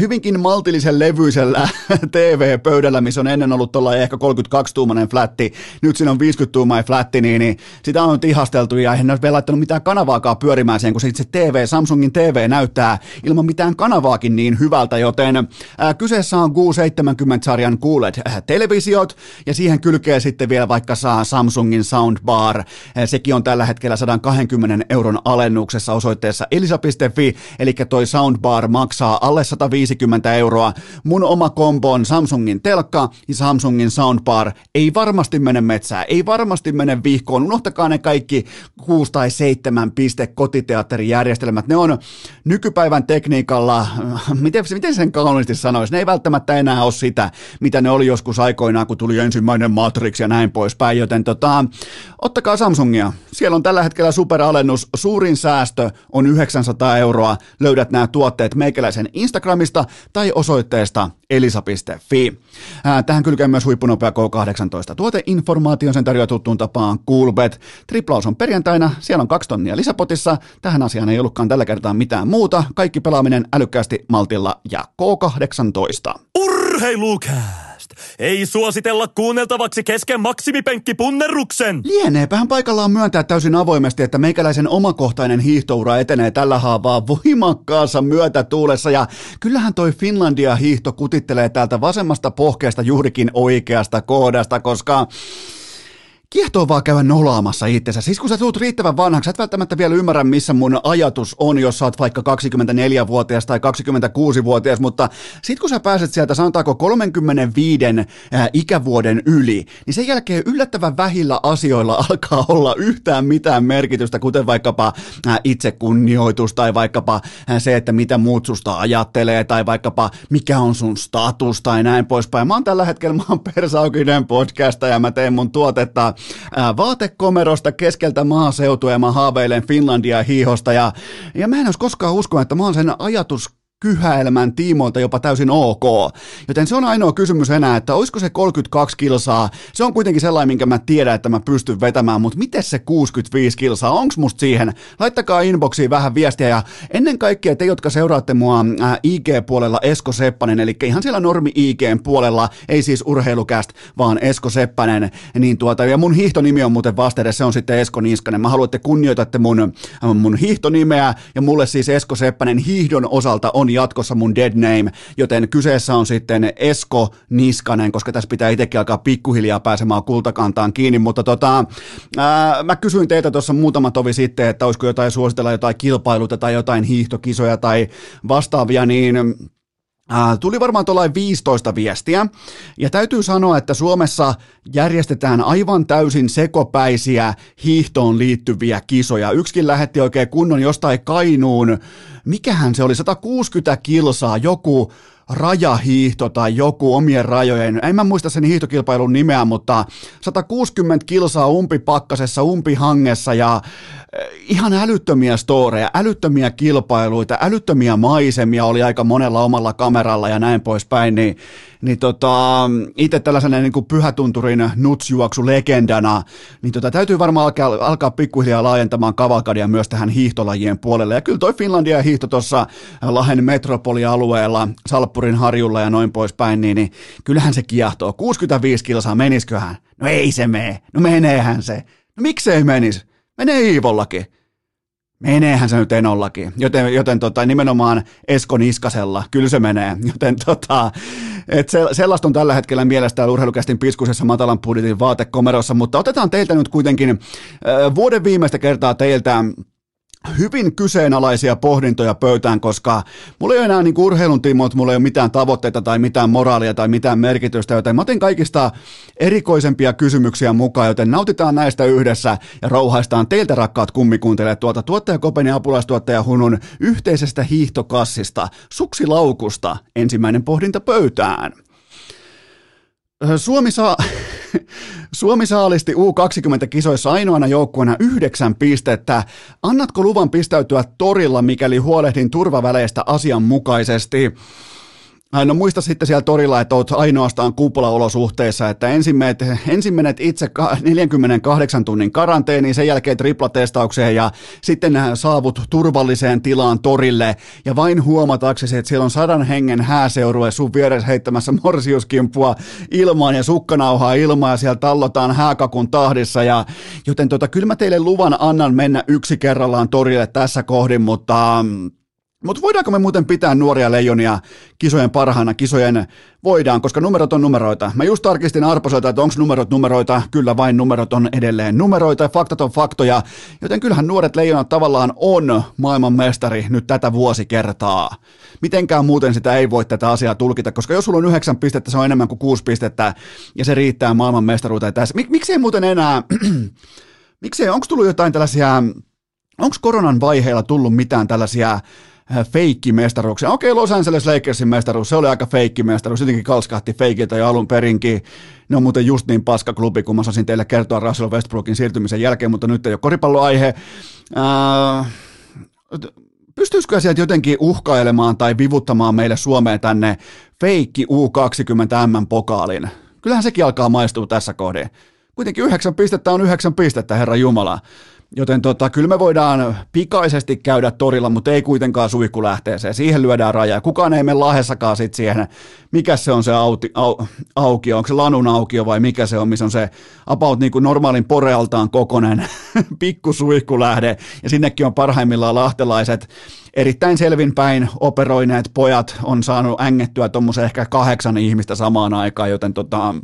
hyvinkin maltillisen levyisellä <laughs> TV-pöydällä, missä on ennen ollut ollut tuolla ehkä 32-tuumainen flätti, nyt siinä on 50-tuumainen flätti, niin, niin sitä on nyt ihasteltu ja ne ole vielä laittanut mitään kanavaakaan pyörimään siihen, kun se itse TV, Samsungin TV näyttää ilman mitään kanavaakin niin hyvältä, joten ää, kyseessä on Q70-sarjan QLED-televisiot ja siihen kylkee sitten vielä vaikka saa Samsungin soundbar, sekin on tällä hetkellä 120 euron alennuksessa osoitteessa elisa.fi, eli toi soundbar maksaa alle 150 euroa. Mun oma kombo on Samsungin telkka ja Samsungin soundbar. Ei varmasti mene metsään, ei varmasti mene vihkoon. Unohtakaa ne kaikki 6 tai 7 piste kotiteatterijärjestelmät. Ne on nykypäivän tekniikalla, <laughs> miten, miten sen kauniisti sanoisi, ne ei välttämättä enää ole sitä, mitä ne oli joskus aikoinaan, kun tuli ensimmäinen Matrix ja näin poispäin, joten tota, ottakaa Samsungia. Siellä on tällä hetkellä superalennus, suurin säästö on 900 euroa. Löydät nämä tuotteet meikäläisen Instagramista tai osoitteesta elisa.fi. Tähän kylkee myös huippunopea K18 tuoteinformaation, sen tarjoaa tuttuun tapaan Coolbet. Triplaus on perjantaina, siellä on kaksi tonnia lisäpotissa. Tähän asiaan ei ollutkaan tällä kertaa mitään muuta. Kaikki pelaaminen älykkäästi maltilla ja K18. Urheilukää! Ei suositella kuunneltavaksi kesken maksimipenkkipunnerruksen. Lieneepähän paikallaan myöntää täysin avoimesti, että meikäläisen omakohtainen hiihtoura etenee tällä haavaa voimakkaassa myötätuulessa ja kyllähän toi Finlandia hiihto kutittelee täältä vasemmasta pohkeesta juurikin oikeasta kohdasta, koska kiehtoo vaan käydä nolaamassa itsensä. Siis kun sä tulet riittävän vanhaksi, sä et välttämättä vielä ymmärrä, missä mun ajatus on, jos sä oot vaikka 24-vuotias tai 26-vuotias, mutta sit kun sä pääset sieltä, sanotaanko 35 ää, ikävuoden yli, niin sen jälkeen yllättävän vähillä asioilla <laughs> alkaa olla yhtään mitään merkitystä, kuten vaikkapa itsekunnioitus tai vaikkapa se, että mitä muut susta ajattelee tai vaikkapa mikä on sun status tai näin poispäin. Mä oon tällä hetkellä, mä oon Persaukinen podcasta ja mä teen mun tuotetta vaatekomerosta keskeltä maaseutua ja mä haaveilen Finlandia hiihosta ja, ja mä en olisi koskaan uskonut, että mä oon sen ajatus kyhäelämän tiimoilta jopa täysin ok. Joten se on ainoa kysymys enää, että olisiko se 32 kilsaa, se on kuitenkin sellainen, minkä mä tiedän, että mä pystyn vetämään, mutta miten se 65 kilsaa, onks musta siihen? Laittakaa inboxiin vähän viestiä ja ennen kaikkea te, jotka seuraatte mua ää, IG-puolella Esko Seppänen, eli ihan siellä normi IGn puolella, ei siis urheilukäst, vaan Esko Seppänen, niin tuota, ja mun hiihtonimi on muuten vasteede, se on sitten Esko Niskanen. Mä haluan, että kunnioitatte mun, mun hiihtonimeä, ja mulle siis Esko Seppänen hiihdon osalta on jatkossa mun dead name, joten kyseessä on sitten Esko Niskanen, koska tässä pitää itsekin alkaa pikkuhiljaa pääsemään kultakantaan kiinni, mutta tota, ää, mä kysyin teitä tuossa muutama tovi sitten, että olisiko jotain suositella jotain kilpailuta tai jotain hiihtokisoja tai vastaavia, niin tuli varmaan tuollain 15 viestiä, ja täytyy sanoa, että Suomessa järjestetään aivan täysin sekopäisiä hiihtoon liittyviä kisoja. Yksikin lähetti oikein kunnon jostain Kainuun, mikähän se oli, 160 kilsaa, joku rajahiihto tai joku omien rajojen, en mä muista sen hiihtokilpailun nimeä, mutta 160 kilsaa umpipakkasessa, umpihangessa ja eh, ihan älyttömiä storeja, älyttömiä kilpailuita, älyttömiä maisemia oli aika monella omalla kameralla ja näin poispäin, niin niin tota, itse tällaisena niin kuin pyhätunturin nutsjuoksu legendana, niin tota, täytyy varmaan alkaa, alkaa pikkuhiljaa laajentamaan kavalkadia myös tähän hiihtolajien puolelle. Ja kyllä toi Finlandia hiihto tuossa Lahen metropolialueella, Salppurin harjulla ja noin poispäin, niin, niin kyllähän se kiehtoo. 65 kilsaa menisköhän? No ei se mene. No meneehän se. No miksei menis? Menee Iivollakin. Meneehän se nyt enollakin, joten, joten tota, nimenomaan Esko Niskasella, kyllä se menee, <laughs> joten tota, et se, sellaista on tällä hetkellä mielestä urheilukästin piskusessa matalan budjetin vaatekomerossa, mutta otetaan teiltä nyt kuitenkin äh, vuoden viimeistä kertaa teiltä hyvin kyseenalaisia pohdintoja pöytään, koska mulla ei ole enää niin urheilun tiimoilta, mulla ei ole mitään tavoitteita tai mitään moraalia tai mitään merkitystä, joten mä otin kaikista erikoisempia kysymyksiä mukaan, joten nautitaan näistä yhdessä ja rouhaistaan teiltä rakkaat kummikuuntelijat tuolta tuottaja Kopen ja apulaistuottaja Hunun yhteisestä hiihtokassista, suksilaukusta, ensimmäinen pohdinta pöytään. Suomi saa, <laughs> Suomi saalisti U20-kisoissa ainoana joukkueena yhdeksän pistettä. Annatko luvan pistäytyä torilla, mikäli huolehdin turvaväleistä asianmukaisesti? No muista sitten siellä torilla, että oot ainoastaan kuplaolosuhteissa, että ensin menet, ensin menet itse 48 tunnin karanteeniin, sen jälkeen triplatestaukseen ja sitten saavut turvalliseen tilaan torille. Ja vain huomataksesi, että siellä on sadan hengen hääseurue sun vieressä heittämässä morsiuskimpua ilmaan ja sukkanauhaa ilmaan ja siellä tallotaan hääkakun tahdissa. Ja joten tota, kyllä mä teille luvan annan mennä yksi kerrallaan torille tässä kohdin, mutta mutta voidaanko me muuten pitää nuoria leijonia kisojen parhaana? Kisojen voidaan, koska numerot on numeroita. Mä just tarkistin arposoita, että onko numerot numeroita. Kyllä vain numerot on edelleen numeroita ja faktat on faktoja. Joten kyllähän nuoret leijonat tavallaan on maailmanmestari nyt tätä vuosikertaa. Mitenkään muuten sitä ei voi tätä asiaa tulkita, koska jos sulla on yhdeksän pistettä, se on enemmän kuin kuusi pistettä ja se riittää maailmanmestaruuteen tässä. Mik, miksei muuten enää, <clears throat> miksei, onko tullut jotain tällaisia, onko koronan vaiheilla tullut mitään tällaisia feikkimestaruuksia. Okei, Los Angeles Lakersin mestaruus, se oli aika feikkimestaruus, jotenkin kalskahti feikiltä jo alun perinkin. Ne on muuten just niin paska klubi, kun mä saisin teille kertoa Russell Westbrookin siirtymisen jälkeen, mutta nyt ei ole koripalloaihe. Äh, pystyisikö sieltä jotenkin uhkailemaan tai vivuttamaan meille Suomeen tänne feikki U20 M-pokaalin? Kyllähän sekin alkaa maistua tässä kohdassa. Kuitenkin yhdeksän pistettä on yhdeksän pistettä, herra Jumala. Joten tota, kyllä me voidaan pikaisesti käydä torilla, mutta ei kuitenkaan suihkulähteeseen. Siihen lyödään raja. Kukaan ei mene lahessakaan sit siihen, mikä se on se auti, au, aukio, onko se lanun aukio vai mikä se on, missä on se about niin kuin normaalin porealtaan kokonen <laughs> pikku suihkulähde. Ja sinnekin on parhaimmillaan lahtelaiset erittäin selvinpäin operoineet pojat on saanut ängettyä tuommoisen ehkä kahdeksan ihmistä samaan aikaan, joten tota,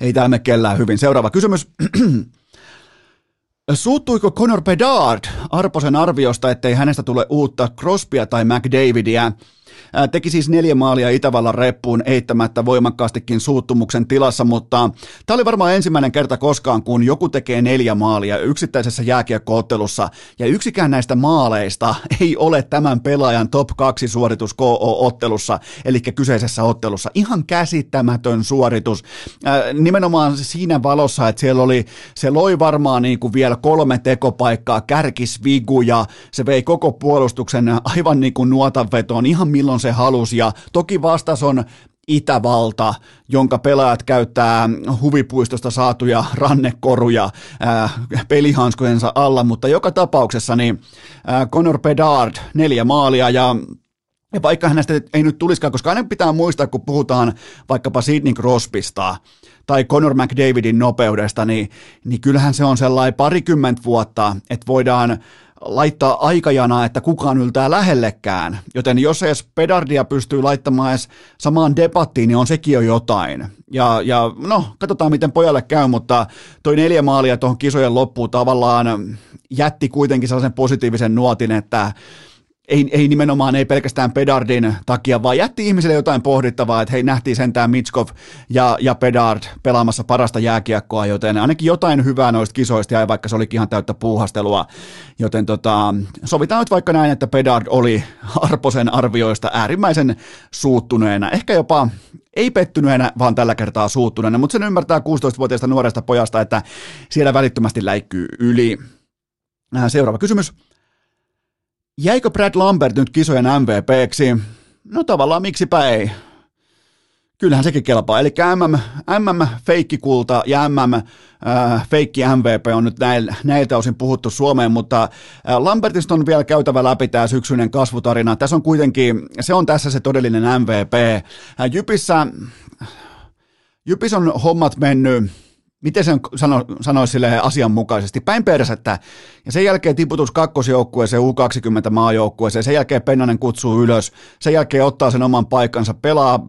ei tämä me kellään hyvin. Seuraava kysymys. <clears throat> Suuttuiko Conor Bedard Arposen arviosta, ettei hänestä tule uutta Crosbya tai McDavidia? Teki siis neljä maalia Itävallan reppuun eittämättä voimakkaastikin suuttumuksen tilassa, mutta tämä oli varmaan ensimmäinen kerta koskaan, kun joku tekee neljä maalia yksittäisessä jääkiekkoottelussa, ja yksikään näistä maaleista <laughs> ei ole tämän pelaajan top 2 suoritus KO-ottelussa, eli kyseisessä ottelussa. Ihan käsittämätön suoritus. Nimenomaan siinä valossa, että siellä oli, se loi varmaan niin kuin vielä kolme tekopaikkaa, kärkis Vigu ja se vei koko puolustuksen aivan niin kuin nuotanvetoon, ihan milloin se halusi ja toki vastas on Itävalta, jonka pelaajat käyttää huvipuistosta saatuja rannekoruja ää, pelihanskojensa alla, mutta joka tapauksessa niin ää, Conor Bedard neljä maalia. Ja ja vaikka hänestä ei nyt tulisikaan, koska aina pitää muistaa, kun puhutaan vaikkapa Sidney Crosbysta tai Conor McDavidin nopeudesta, niin, niin kyllähän se on sellainen parikymmentä vuotta, että voidaan laittaa aikajana, että kukaan yltää lähellekään. Joten jos edes pedardia pystyy laittamaan edes samaan debattiin, niin on sekin jo jotain. Ja, ja no, katsotaan miten pojalle käy, mutta toi neljä maalia tuohon kisojen loppuun tavallaan jätti kuitenkin sellaisen positiivisen nuotin, että ei, ei nimenomaan ei pelkästään Pedardin takia, vaan jätti ihmisille jotain pohdittavaa, että hei nähtiin sentään Mitskov ja, ja Pedard pelaamassa parasta jääkiekkoa, joten ainakin jotain hyvää noista kisoista ja vaikka se olikin ihan täyttä puuhastelua, joten tota, sovitaan nyt vaikka näin, että Pedard oli Arposen arvioista äärimmäisen suuttuneena, ehkä jopa ei pettyneenä, vaan tällä kertaa suuttuneena, mutta sen ymmärtää 16-vuotiaasta nuoresta pojasta, että siellä välittömästi läikkyy yli. Äh, seuraava kysymys. Jäikö Brad Lambert nyt kisojen MVPksi? No tavallaan miksipä ei. Kyllähän sekin kelpaa. Eli MM, MM feikkikulta ja MM äh, feikki MVP on nyt näil, näiltä osin puhuttu Suomeen, mutta äh, Lambertista on vielä käytävä läpi tämä syksyinen kasvutarina. Tässä on kuitenkin, se on tässä se todellinen MVP. Äh, Jypissä, Jypis on hommat mennyt miten sen sano, sanoisi sille asianmukaisesti, päin persettä, ja sen jälkeen tiputus kakkosjoukkueeseen, U20 maajoukkueeseen, sen jälkeen Pennanen kutsuu ylös, sen jälkeen ottaa sen oman paikkansa, pelaa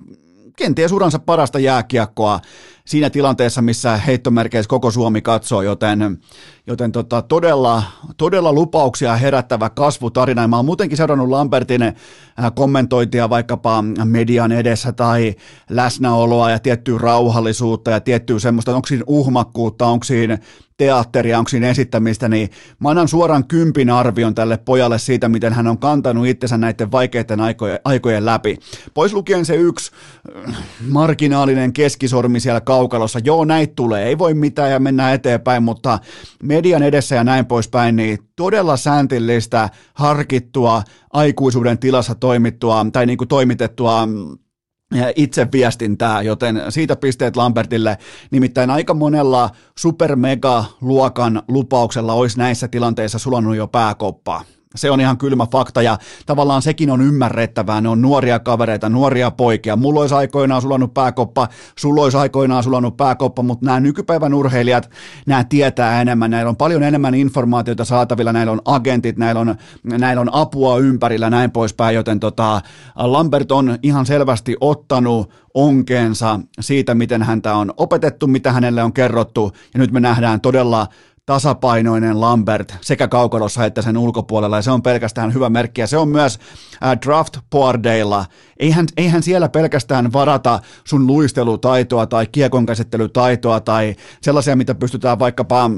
kenties uransa parasta jääkiekkoa siinä tilanteessa, missä heittomerkeissä koko Suomi katsoo, joten, joten tota, todella, todella lupauksia herättävä kasvutarina. Mä oon muutenkin seurannut Lambertin äh, kommentointia vaikkapa median edessä tai läsnäoloa ja tiettyä rauhallisuutta ja tiettyä semmoista, onko siinä uhmakkuutta, onko siinä teatteria, onko siinä esittämistä, niin mä annan suoraan kympin arvion tälle pojalle siitä, miten hän on kantanut itsensä näiden vaikeiden aikojen, aikojen läpi. Pois lukien se yksi äh, marginaalinen keskisormi siellä kaukalossa. Joo, näitä tulee, ei voi mitään ja mennään eteenpäin, mutta median edessä ja näin poispäin, niin todella sääntillistä, harkittua, aikuisuuden tilassa toimittua tai niin kuin toimitettua mm, itse viestintää, joten siitä pisteet Lambertille. Nimittäin aika monella super-mega-luokan lupauksella olisi näissä tilanteissa sulannut jo pääkoppaa. Se on ihan kylmä fakta ja tavallaan sekin on ymmärrettävää. Ne on nuoria kavereita, nuoria poikia. Mulla olisi aikoinaan sulannut pääkoppa, sulla olisi aikoinaan sulannut pääkoppa, mutta nämä nykypäivän urheilijat, nämä tietää enemmän. Näillä on paljon enemmän informaatiota saatavilla, näillä on agentit, näillä on, näillä on apua ympärillä näin poispäin, joten tota, Lambert on ihan selvästi ottanut onkeensa siitä, miten häntä on opetettu, mitä hänelle on kerrottu ja nyt me nähdään todella tasapainoinen Lambert sekä kaukalossa että sen ulkopuolella, ja se on pelkästään hyvä merkki, ja se on myös äh, draft boardeilla. Eihän, eihän siellä pelkästään varata sun luistelutaitoa tai kiekonkäsittelytaitoa tai sellaisia, mitä pystytään vaikkapa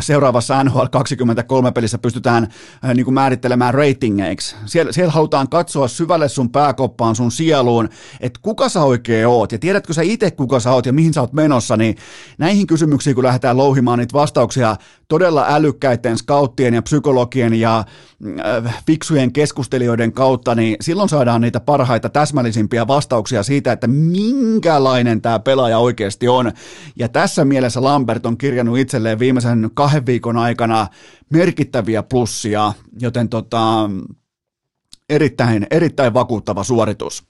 seuraavassa NHL 23 pelissä pystytään niin kuin määrittelemään ratingeiksi. Siellä, siellä halutaan katsoa syvälle sun pääkoppaan, sun sieluun, että kuka sä oikein oot ja tiedätkö sä itse kuka sä oot ja mihin sä oot menossa, niin näihin kysymyksiin kun lähdetään louhimaan niitä vastauksia todella älykkäiden scouttien ja psykologien ja äh, fiksujen keskustelijoiden kautta, niin silloin saadaan niitä parhaita täsmällisimpiä vastauksia siitä, että minkälainen tämä pelaaja oikeasti on. Ja tässä mielessä Lambert on kirjannut itselleen viimeisen kahden viikon aikana merkittäviä plussia, joten tota, erittäin, erittäin vakuuttava suoritus.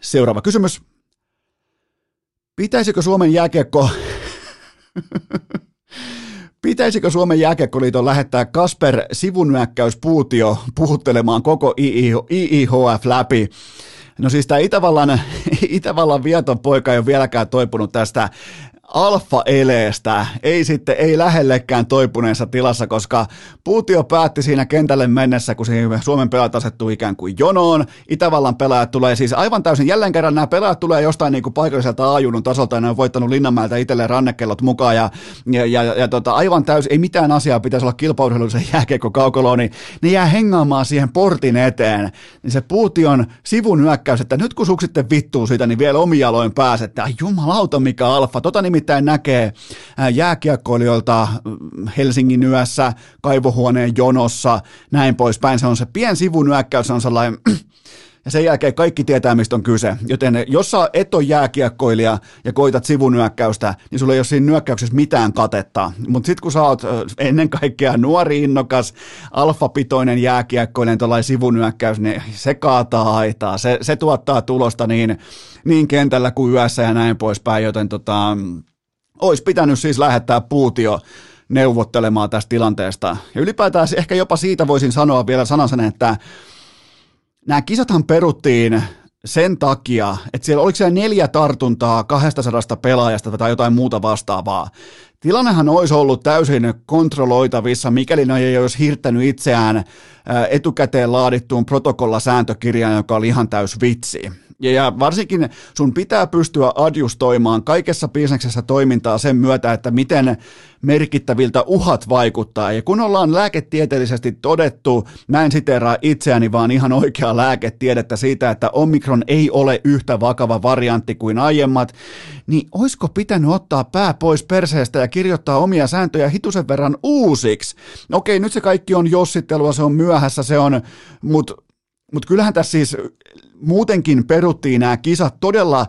Seuraava kysymys. Pitäisikö Suomen jääkiekko <laughs> Pitäisikö Suomen jääkiekkoliiton lähettää Kasper sivunnyökkäyspuutio puhuttelemaan koko IIHF läpi? No siis tämä Itävallan, <laughs> Itävallan vieton poika ei ole vieläkään toipunut tästä alfa-eleestä, ei sitten, ei lähellekään toipuneessa tilassa, koska Puutio päätti siinä kentälle mennessä, kun Suomen pelaajat asettuu ikään kuin jonoon. Itävallan pelaajat tulee siis aivan täysin, jälleen kerran nämä pelaajat tulee jostain niin kuin paikalliselta aajunun tasolta, ja ne on voittanut Linnanmäeltä itselleen rannekellot mukaan, ja, ja, ja, ja tota, aivan täysin, ei mitään asiaa pitäisi olla kilpaurheilullisen jääkiekko kaukoloon, niin ne jää hengaamaan siihen portin eteen. Niin se Puution sivun nyökkäys, että nyt kun sitten vittuu siitä, niin vielä omialoin pääset, että jumalauta mikä alfa, tota nimittäin näkee jääkiekkoilijoilta Helsingin yössä, kaivohuoneen jonossa, näin poispäin. Se on se pien sivunnyökkäys, se on sellainen ja sen jälkeen kaikki tietää, mistä on kyse. Joten jos sä et ole jääkiekkoilija ja koitat sivunyökkäystä, niin sulla ei ole siinä nyökkäyksessä mitään katetta. Mutta sitten kun sä oot ennen kaikkea nuori, innokas, alfapitoinen jääkiekkoilija, tuollainen sivunyökkäys, niin se kaataa aitaa. Se, se tuottaa tulosta niin, niin kentällä kuin yössä ja näin poispäin, joten tota, olisi pitänyt siis lähettää puutio neuvottelemaan tästä tilanteesta. Ja ylipäätään ehkä jopa siitä voisin sanoa vielä sanasen, että nämä kisathan peruttiin sen takia, että siellä oliko siellä neljä tartuntaa 200 pelaajasta tai jotain muuta vastaavaa. Tilannehan olisi ollut täysin kontrolloitavissa, mikäli ne ei olisi hirttänyt itseään etukäteen laadittuun protokollasääntökirjaan, joka oli ihan täys vitsi. Ja varsinkin sun pitää pystyä adjustoimaan kaikessa bisneksessä toimintaa sen myötä, että miten merkittäviltä uhat vaikuttaa. Ja kun ollaan lääketieteellisesti todettu, mä en siteraa itseäni, vaan ihan oikeaa lääketiedettä siitä, että Omikron ei ole yhtä vakava variantti kuin aiemmat, niin oisko pitänyt ottaa pää pois perseestä ja kirjoittaa omia sääntöjä hitusen verran uusiksi? Okei, nyt se kaikki on jossittelua, se on myöhässä, se on, mutta mut kyllähän tässä siis muutenkin peruttiin nämä kisat todella,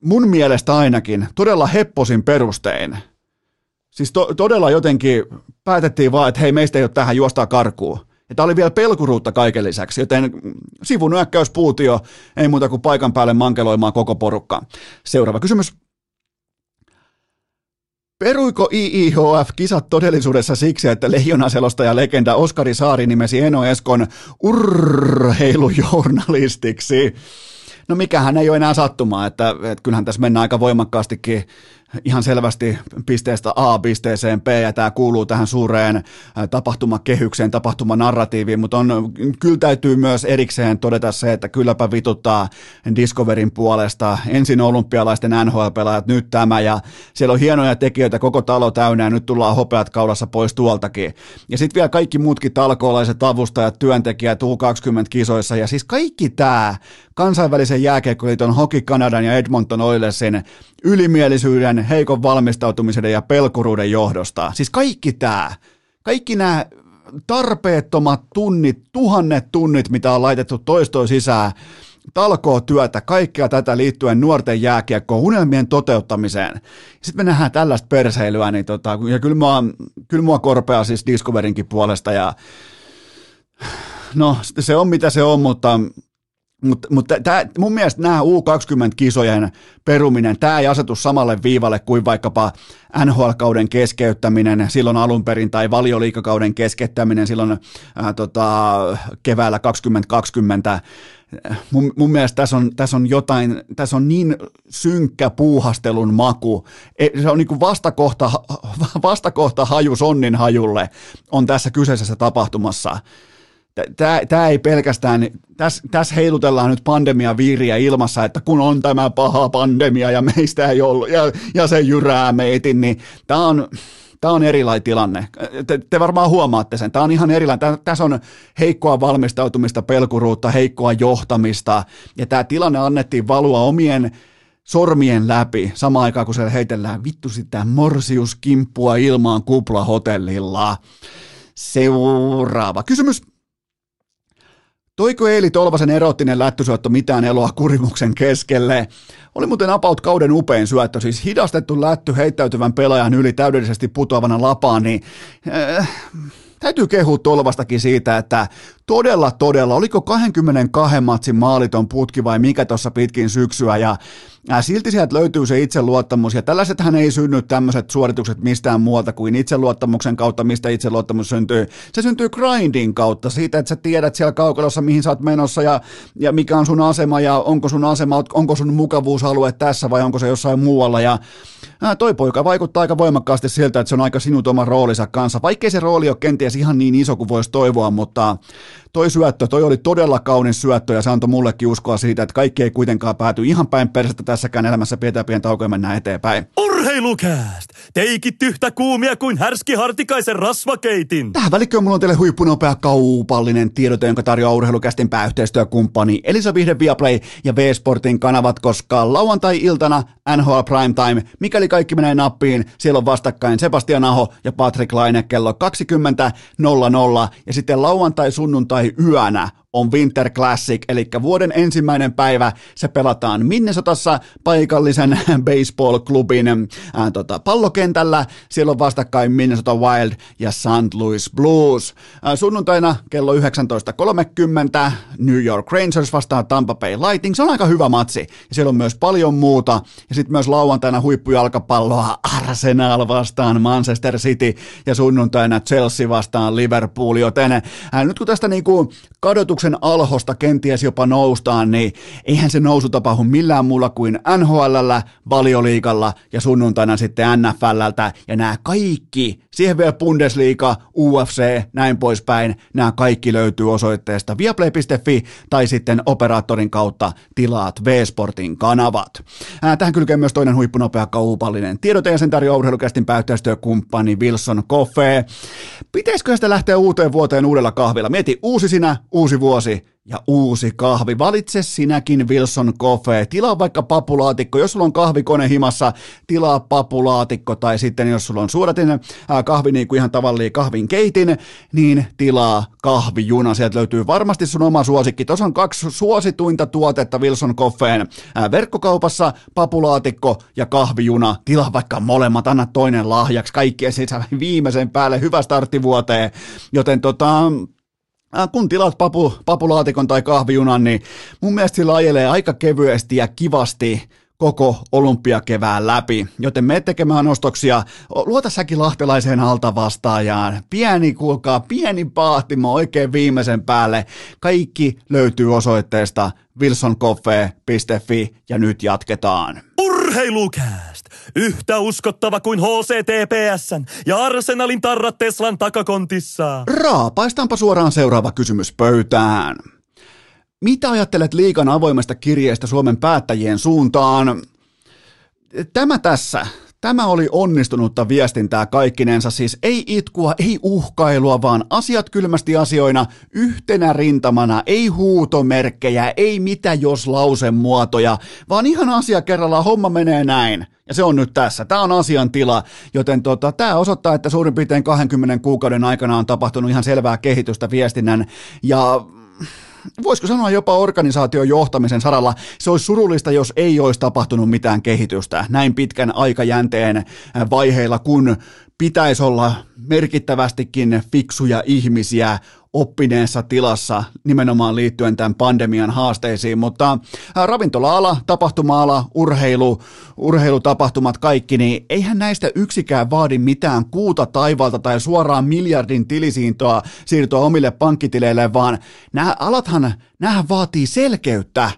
mun mielestä ainakin, todella hepposin perustein. Siis to, todella jotenkin päätettiin vaan, että hei, meistä ei ole tähän juostaa karkuun. Ja tämä oli vielä pelkuruutta kaiken lisäksi, joten puutio, ei muuta kuin paikan päälle mankeloimaan koko porukka. Seuraava kysymys. Peruiko IIHF-kisat todellisuudessa siksi, että leijonaselostaja legenda Oskari Saari nimesi Eno Eskon urheilujournalistiksi? No mikähän ei ole enää sattumaa, että, että kyllähän tässä mennään aika voimakkaastikin ihan selvästi pisteestä A pisteeseen B, ja tämä kuuluu tähän suureen tapahtumakehykseen, tapahtumanarratiiviin, mutta on, kyllä täytyy myös erikseen todeta se, että kylläpä vituttaa Discoverin puolesta. Ensin olympialaisten NHL-pelaajat, nyt tämä, ja siellä on hienoja tekijöitä, koko talo täynnä, ja nyt tullaan hopeat kaulassa pois tuoltakin. Ja sitten vielä kaikki muutkin talkoolaiset avustajat, työntekijät U20-kisoissa, ja siis kaikki tämä kansainvälisen jääkiekkoliiton Hockey Kanadan ja Edmonton Oilersin ylimielisyyden, heikon valmistautumisen ja pelkuruuden johdosta. Siis kaikki tämä, kaikki nämä tarpeettomat tunnit, tuhannet tunnit, mitä on laitettu toistoon sisään, talkoo työtä, kaikkea tätä liittyen nuorten jääkiekkoon, unelmien toteuttamiseen. Sitten me nähdään tällaista perseilyä, niin tota, ja kyllä mua, kyllä mua korpeaa siis Discoverinkin puolesta, ja no se on mitä se on, mutta mutta mut mun mielestä nämä U20-kisojen peruminen, tämä ei asetu samalle viivalle kuin vaikkapa NHL-kauden keskeyttäminen silloin alun perin tai valioliikakauden keskeyttäminen silloin ää, tota, keväällä 2020. Mun, mun mielestä tässä on, tässä on jotain, tässä on niin synkkä puuhastelun maku. E, se on niin kuin vastakohta, vastakohta haju sonnin hajulle on tässä kyseisessä tapahtumassa tämä ei pelkästään, tässä täs heilutellaan nyt pandemia viiriä ilmassa, että kun on tämä paha pandemia ja meistä ei ollut, ja, ja se jyrää meitin, niin tämä on, Tämä on erilainen tilanne. Te, te varmaan huomaatte sen. Tämä on ihan erilainen. Tässä on heikkoa valmistautumista, pelkuruutta, heikkoa johtamista. Ja tämä tilanne annettiin valua omien sormien läpi samaan aikaan, kun siellä heitellään vittu sitä morsiuskimppua ilmaan kuplahotellilla. Seuraava kysymys. Toiko Eeli Tolvasen erottinen lättysyöttö mitään eloa kurimuksen keskelle? Oli muuten apaut kauden upein syöttö, siis hidastettu lätty heittäytyvän pelaajan yli täydellisesti putoavana lapaan, niin äh, täytyy kehua Tolvastakin siitä, että todella, todella, oliko 22 matsin maaliton putki vai mikä tuossa pitkin syksyä, ja silti sieltä löytyy se itseluottamus, ja tällaisethan ei synny tämmöiset suoritukset mistään muualta kuin itseluottamuksen kautta, mistä itseluottamus syntyy. Se syntyy grindin kautta, siitä, että sä tiedät siellä kaukalossa, mihin sä oot menossa, ja, ja mikä on sun asema, ja onko sun asema, onko sun mukavuusalue tässä, vai onko se jossain muualla, ja ää, toi poika vaikuttaa aika voimakkaasti siltä, että se on aika sinut oma roolinsa kanssa, vaikkei se rooli ole kenties ihan niin iso kuin voisi toivoa, mutta toi syöttö, toi oli todella kaunis syöttö ja se antoi mullekin uskoa siitä, että kaikki ei kuitenkaan pääty ihan päin persettä tässäkään elämässä, pidetään pieni tauko ja mennään eteenpäin. Urheilukääst! Teikit yhtä kuumia kuin härski hartikaisen rasvakeitin. Tähän välikköön mulla on teille huippunopea kaupallinen tiedote, jonka tarjoaa urheilukästin pääyhteistyökumppani Elisa Vihde Viaplay ja V-Sportin kanavat, koska lauantai-iltana NHL Primetime, mikäli kaikki menee nappiin, siellä on vastakkain Sebastian Aho ja Patrick Laine kello 20.00 ja sitten lauantai-sunnuntai tai yönä on Winter Classic, eli vuoden ensimmäinen päivä se pelataan Minnesotassa paikallisen <laughs> baseball-klubin ää, tota, pallokentällä. Siellä on vastakkain Minnesota Wild ja St. Louis Blues. Ää, sunnuntaina kello 19.30 New York Rangers vastaan Tampa Bay Lightning. Se on aika hyvä matsi. Ja siellä on myös paljon muuta. Ja sitten myös lauantaina huippujalkapalloa Arsenal vastaan Manchester City ja sunnuntaina Chelsea vastaan Liverpool. Joten ää, nyt kun tästä niinku kadotuksen kehityksen alhosta kenties jopa noustaan, niin eihän se nousu tapahdu millään muulla kuin NHL, valioliikalla ja sunnuntaina sitten NFLltä ja nämä kaikki, siihen vielä Bundesliga, UFC, näin poispäin, nämä kaikki löytyy osoitteesta viaplay.fi tai sitten operaattorin kautta tilaat V-Sportin kanavat. Tähän kylkee myös toinen huippunopea kaupallinen tiedote ja sen tarjoaa urheilukästin pääyhteistyökumppani Wilson Coffee. Pitäisikö sitä lähteä uuteen vuoteen uudella kahvilla? Mieti uusi sinä, uusi vuosi ja uusi kahvi. Valitse sinäkin Wilson Coffee. Tilaa vaikka papulaatikko. Jos sulla on kahvikone himassa, tilaa papulaatikko. Tai sitten jos sulla on suodatin kahvi niin kuin ihan tavallinen kahvin keitin, niin tilaa kahvijuna. Sieltä löytyy varmasti sun oma suosikki. Tuossa on kaksi suosituinta tuotetta Wilson Coffeen verkkokaupassa, papulaatikko ja kahvijuna. Tilaa vaikka molemmat, anna toinen lahjaksi. Kaikki viimeisen päälle. Hyvä startti vuoteen. Joten tota, kun tilat papu, papulaatikon tai kahvijunan, niin mun mielestä sillä ajelee aika kevyesti ja kivasti koko olympiakevään läpi, joten me tekemään ostoksia. Luota säkin lahtelaiseen alta vastaajaan. Pieni, kuulkaa, pieni paahtimo oikein viimeisen päälle. Kaikki löytyy osoitteesta wilsoncoffee.fi ja nyt jatketaan. Urheilukääst! Yhtä uskottava kuin HCTPSn ja Arsenalin tarrat Teslan takakontissa. Raapaistaanpa suoraan seuraava kysymys pöytään. Mitä ajattelet liikan avoimesta kirjeestä Suomen päättäjien suuntaan? Tämä tässä. Tämä oli onnistunutta viestintää kaikkinensa, siis ei itkua, ei uhkailua, vaan asiat kylmästi asioina yhtenä rintamana, ei huutomerkkejä, ei mitä jos lausemuotoja, vaan ihan asia kerrallaan homma menee näin. Ja se on nyt tässä. Tämä on asian tila, joten tota, tämä osoittaa, että suurin piirtein 20 kuukauden aikana on tapahtunut ihan selvää kehitystä viestinnän ja voisiko sanoa jopa organisaation johtamisen saralla, se olisi surullista, jos ei olisi tapahtunut mitään kehitystä näin pitkän aikajänteen vaiheilla, kun pitäisi olla merkittävästikin fiksuja ihmisiä oppineessa tilassa nimenomaan liittyen tämän pandemian haasteisiin, mutta ravintola-ala, tapahtuma-ala, urheilu, urheilutapahtumat kaikki, niin eihän näistä yksikään vaadi mitään kuuta taivalta tai suoraan miljardin tilisiintoa siirtoa omille pankkitileille, vaan nämä alathan, nämähän vaatii selkeyttä.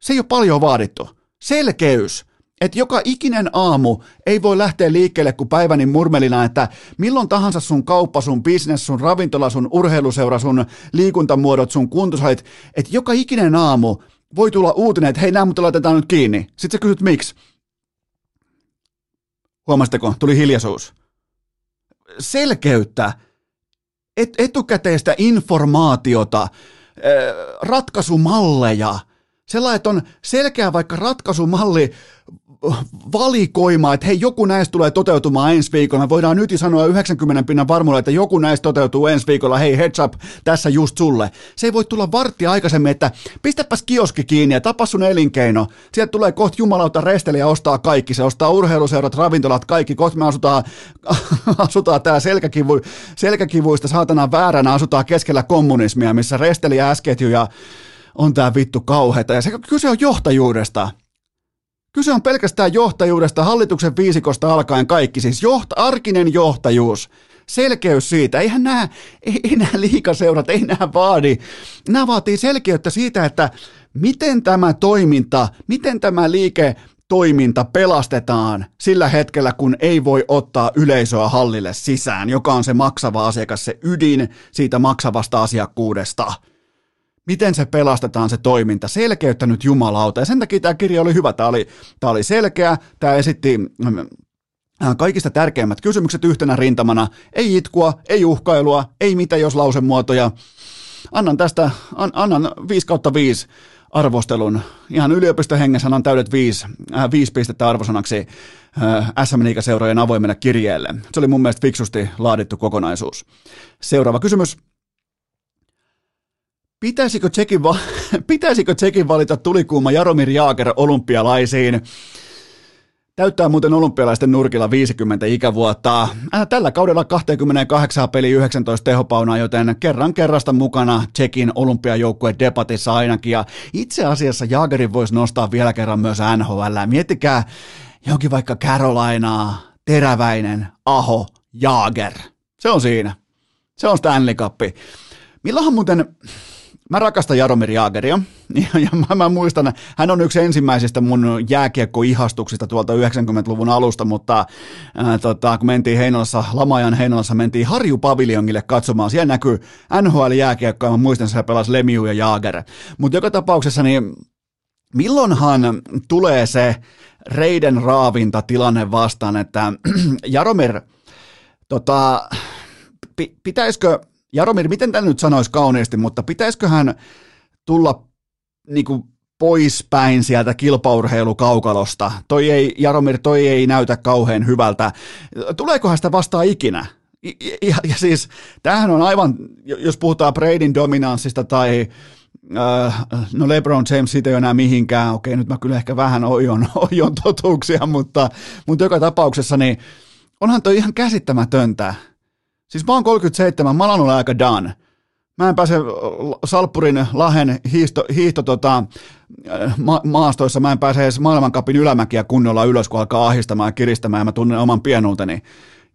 Se ei ole paljon vaadittu. Selkeys että joka ikinen aamu ei voi lähteä liikkeelle kuin päiväni murmelina, että milloin tahansa sun kauppa, sun business, sun ravintola, sun urheiluseura, sun liikuntamuodot, sun kuntosalit, että joka ikinen aamu voi tulla uutinen, että hei, nämä mutta laitetaan nyt kiinni. Sitten sä kysyt, miksi? Huomasitteko? Tuli hiljaisuus. Selkeyttä, et, etukäteistä informaatiota, ratkaisumalleja, sellainen, että on selkeä vaikka ratkaisumalli valikoima, että hei, joku näistä tulee toteutumaan ensi viikolla. Voidaan nyt sanoa 90 pinnan varmuudella, että joku näistä toteutuu ensi viikolla. Hei, heads up, tässä just sulle. Se ei voi tulla vartti aikaisemmin, että pistäpäs kioski kiinni ja tapa sun elinkeino. Sieltä tulee kohta jumalauta resteli ja ostaa kaikki. Se ostaa urheiluseurat, ravintolat, kaikki. Kohta me asutaan, <laughs> asutaan tää selkäkivu, selkäkivuista saatana vääränä, asutaan keskellä kommunismia, missä resteli ja ja on tää vittu kauheita. Ja se kyse on johtajuudesta. Kyse on pelkästään johtajuudesta, hallituksen viisikosta alkaen kaikki, siis joht, arkinen johtajuus, selkeys siitä. Eihän nämä, ei, ei nämä liikaseurat, ei nämä vaadi. Nämä vaatii selkeyttä siitä, että miten tämä toiminta, miten tämä liike toiminta pelastetaan sillä hetkellä, kun ei voi ottaa yleisöä hallille sisään, joka on se maksava asiakas, se ydin siitä maksavasta asiakkuudesta miten se pelastetaan se toiminta, selkeyttä nyt jumalauta. Ja sen takia tämä kirja oli hyvä, tämä oli, tämä oli selkeä, tämä esitti äh, kaikista tärkeimmät kysymykset yhtenä rintamana, ei itkua, ei uhkailua, ei mitä jos lausemuotoja. Annan tästä, an, annan 5 kautta 5 arvostelun. Ihan yliopistohengessä annan täydet 5, äh, 5 pistettä arvosanaksi äh, SM seurojen avoimelle kirjeelle. Se oli mun mielestä fiksusti laadittu kokonaisuus. Seuraava kysymys. Pitäisikö Tsekin, va- <laughs> pitäisikö Tsekin valita tulikuuma Jaromir Jaager olympialaisiin? Täyttää muuten olympialaisten nurkilla 50 ikävuotta. Äh, tällä kaudella 28 peli 19 tehopauna, joten kerran kerrasta mukana Tsekin olympiajoukkue debatissa ainakin. Ja itse asiassa Jaagerin voisi nostaa vielä kerran myös NHL. Miettikää jokin vaikka Carolinaa, Teräväinen, Aho, Jaager. Se on siinä. Se on Stanley Cup. Milloinhan muuten Mä rakastan Jaromir Jaageria, <laughs> ja, ja mä, mä muistan, hän on yksi ensimmäisistä mun jääkiekkoihastuksista tuolta 90-luvun alusta, mutta ää, tota, kun mentiin Heinolassa, Lamajan Heinolassa, mentiin Harju Paviljongille katsomaan, siellä näkyy NHL-jääkiekko, ja mä muistan, että pelasi Lemiu ja Jaager. Mutta joka tapauksessa, niin milloinhan tulee se reiden raavinta tilanne vastaan, että <clears throat> Jaromir, tota, pitäisikö Jaromir, miten tämä nyt sanoisi kauniisti, mutta pitäisiköhän tulla niin kuin poispäin sieltä kilpaurheilukaukalosta. Toi ei, Jaromir, toi ei näytä kauhean hyvältä. Tuleekohan sitä vastaan ikinä? Ja, ja siis tämähän on aivan, jos puhutaan Bradyn dominanssista tai äh, no LeBron James siitä ei ole enää mihinkään, okei nyt mä kyllä ehkä vähän ojon, <laughs> ojon totuuksia, mutta, mutta joka tapauksessa niin onhan toi ihan käsittämätöntä, Siis mä oon 37, mä oon aika done. Mä en pääse Salppurin lahen hiihto, hiihto tota, ma- maastoissa, mä en pääse edes maailmankapin ylämäkiä kunnolla ylös, kun alkaa ahistamaan ja kiristämään ja mä tunnen oman pienuuteni.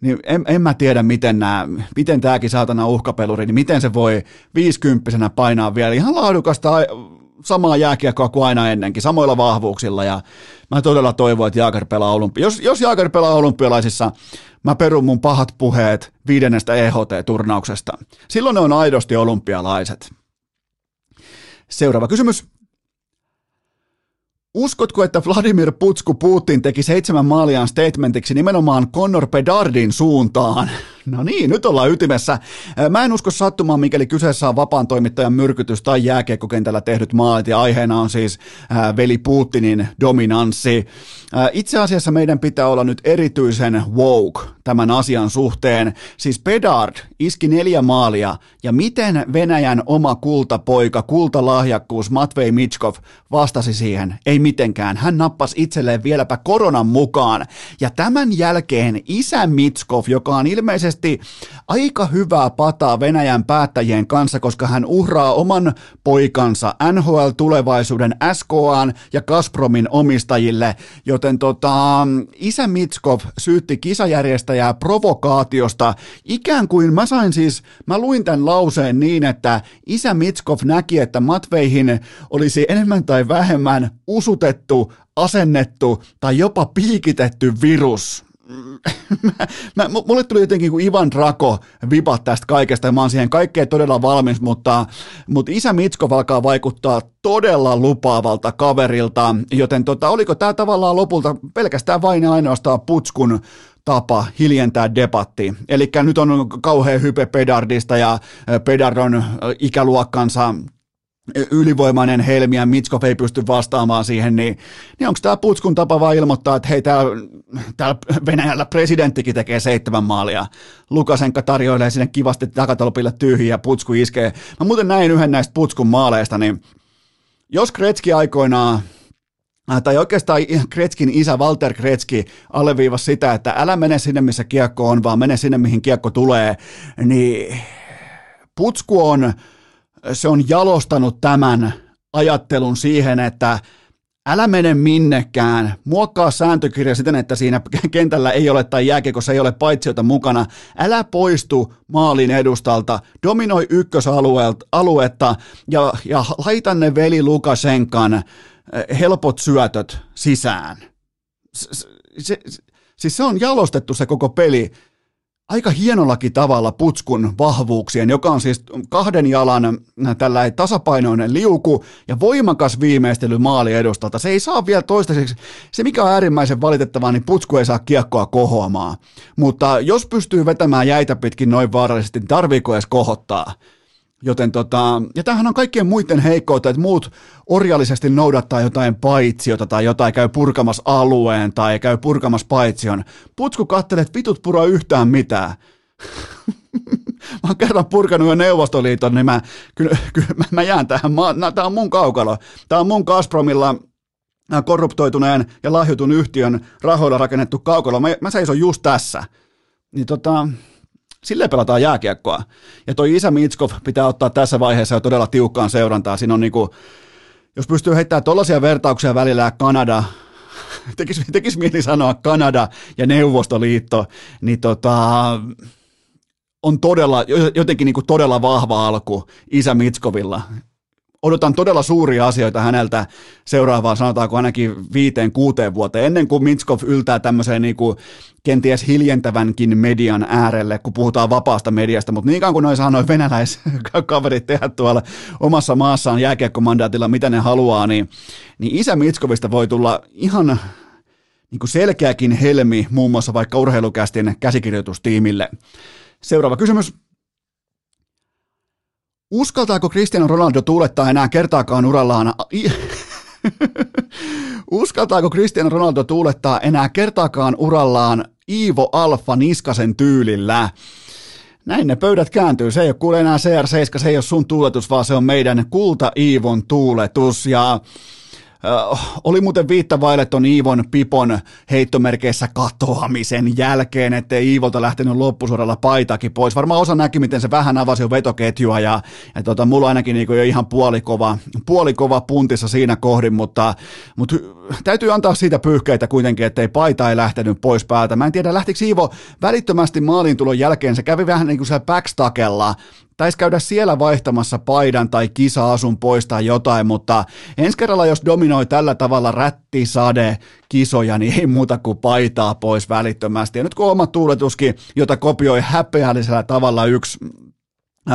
Niin en, en mä tiedä, miten, nämä, miten tääkin saatana uhkapeluri, niin miten se voi viisikymppisenä painaa vielä ihan laadukasta samaa jääkiekkoa kuin aina ennenkin, samoilla vahvuuksilla ja mä todella toivon, että Jaager pelaa olympi- jos, jos Jaager pelaa olympialaisissa, perun mun pahat puheet viidennestä EHT-turnauksesta. Silloin ne on aidosti olympialaiset. Seuraava kysymys. Uskotko, että Vladimir Putsku Putin teki seitsemän maaliaan statementiksi nimenomaan Connor Bedardin suuntaan? No niin, nyt ollaan ytimessä. Mä en usko sattumaan, mikäli kyseessä on vapaan toimittajan myrkytys tai jääkiekkokentällä tehdyt maalit, ja aiheena on siis äh, veli Putinin dominanssi. Äh, itse asiassa meidän pitää olla nyt erityisen woke tämän asian suhteen. Siis Bedard iski neljä maalia, ja miten Venäjän oma kultapoika, kultalahjakkuus Matvei Mitskov vastasi siihen? Ei mitenkään. Hän nappasi itselleen vieläpä koronan mukaan. Ja tämän jälkeen isä Mitskov, joka on ilmeisesti ilmeisesti aika hyvää pataa Venäjän päättäjien kanssa, koska hän uhraa oman poikansa NHL-tulevaisuuden SKAn ja Gazpromin omistajille, joten tota, isä Mitskov syytti kisajärjestäjää provokaatiosta, ikään kuin mä sain siis, mä luin tämän lauseen niin, että isä Mitskov näki, että Matveihin olisi enemmän tai vähemmän usutettu, asennettu tai jopa piikitetty virus mä, mulle tuli jotenkin kuin Ivan Drako vipat tästä kaikesta ja mä oon siihen kaikkeen todella valmis, mutta, mutta isä Mitskov alkaa vaikuttaa todella lupaavalta kaverilta, joten tota, oliko tämä tavallaan lopulta pelkästään vain ja ainoastaan putskun tapa hiljentää debatti. Eli nyt on kauhean hype Pedardista ja Pedard on ikäluokkansa ylivoimainen helmi ja Mitskov ei pysty vastaamaan siihen, niin, niin onko tämä Putskun tapa vaan ilmoittaa, että hei, täällä, täällä Venäjällä presidenttikin tekee seitsemän maalia. Lukasenka tarjoilee sinne kivasti takatolpille tyhjiä Putsku iskee. Mä muuten näin yhden näistä Putskun maaleista, niin jos Kretski aikoinaan äh, tai oikeastaan Kretskin isä Walter Kretski alleviivasi sitä, että älä mene sinne, missä kiekko on, vaan mene sinne, mihin kiekko tulee, niin Putsku on se on jalostanut tämän ajattelun siihen, että älä mene minnekään, muokkaa sääntökirja siten, että siinä <laughs> kentällä ei ole tai jääkiekossa ei ole paitsiota mukana, älä poistu maalin edustalta, dominoi ykkösaluetta ja, ja laita ne veli Lukasenkan eh, helpot syötöt sisään. Se, se, siis se on jalostettu se koko peli aika hienollakin tavalla putskun vahvuuksien, joka on siis kahden jalan äh, tällä tasapainoinen liuku ja voimakas viimeistely maali edustalta. Se ei saa vielä toistaiseksi, se mikä on äärimmäisen valitettavaa, niin putsku ei saa kiekkoa kohoamaan. Mutta jos pystyy vetämään jäitä pitkin noin vaarallisesti, niin tarviiko edes kohottaa? Joten tota, ja tämähän on kaikkien muiden heikkoutta, että muut orjallisesti noudattaa jotain paitsiota tai jotain käy purkamas alueen tai käy purkamas paitsion. Putsku kattelee, että vitut pura yhtään mitään. <laughs> mä oon kerran purkanut jo Neuvostoliiton, niin mä, kyllä, kyllä mä, mä jään tähän. Mä, tää on mun kaukalo. Tää on mun Gazpromilla korruptoituneen ja lahjutun yhtiön rahoilla rakennettu kaukalo. Mä, mä seison just tässä. Niin tota, Silleen pelataan jääkiekkoa. Ja toi isä Mitskov pitää ottaa tässä vaiheessa jo todella tiukkaan seurantaa. Siinä on niinku, jos pystyy heittämään tollaisia vertauksia välillä Kanada, <laughs> tekisi, tekis mieli sanoa Kanada ja Neuvostoliitto, niin tota, on todella, jotenkin niin kuin todella vahva alku isä Mitskovilla odotan todella suuria asioita häneltä seuraavaan, sanotaanko ainakin viiteen, kuuteen vuoteen, ennen kuin Mitskov yltää tämmöiseen niin kuin kenties hiljentävänkin median äärelle, kun puhutaan vapaasta mediasta, mutta niin kauan kuin noin saa noin venäläiskaverit <laughs> tehdä tuolla omassa maassaan jääkiekkomandaatilla, mitä ne haluaa, niin, niin isä Mitskovista voi tulla ihan niin kuin selkeäkin helmi muun muassa vaikka urheilukästin käsikirjoitustiimille. Seuraava kysymys. Uskaltaako Cristiano Ronaldo tuulettaa enää kertaakaan urallaan... <laughs> Uskaltaako Cristiano Ronaldo tuulettaa enää kertaakaan urallaan Iivo Alfa Niskasen tyylillä? Näin ne pöydät kääntyy. Se ei ole kuule enää CR7, se ei ole sun tuuletus, vaan se on meidän kulta Iivon tuuletus. Ja oli muuten viitta vaille ton Iivon Pipon heittomerkeissä katoamisen jälkeen, ettei Iivolta lähtenyt loppusuoralla paitakin pois. Varmaan osa näki, miten se vähän avasi jo vetoketjua ja, ja tota, mulla ainakin niin jo ihan puolikova, puolikova puntissa siinä kohdin, mutta, mutta täytyy antaa siitä pyyhkeitä kuitenkin, ettei paita ei lähtenyt pois päältä. Mä en tiedä, lähtikö Iivo välittömästi maalintulon jälkeen, se kävi vähän niin kuin siellä backstakella taisi käydä siellä vaihtamassa paidan tai kisa-asun pois tai jotain, mutta ensi kerralla jos dominoi tällä tavalla rättisade kisoja, niin ei muuta kuin paitaa pois välittömästi. Ja nyt kun oma tuuletuskin, jota kopioi häpeällisellä tavalla yksi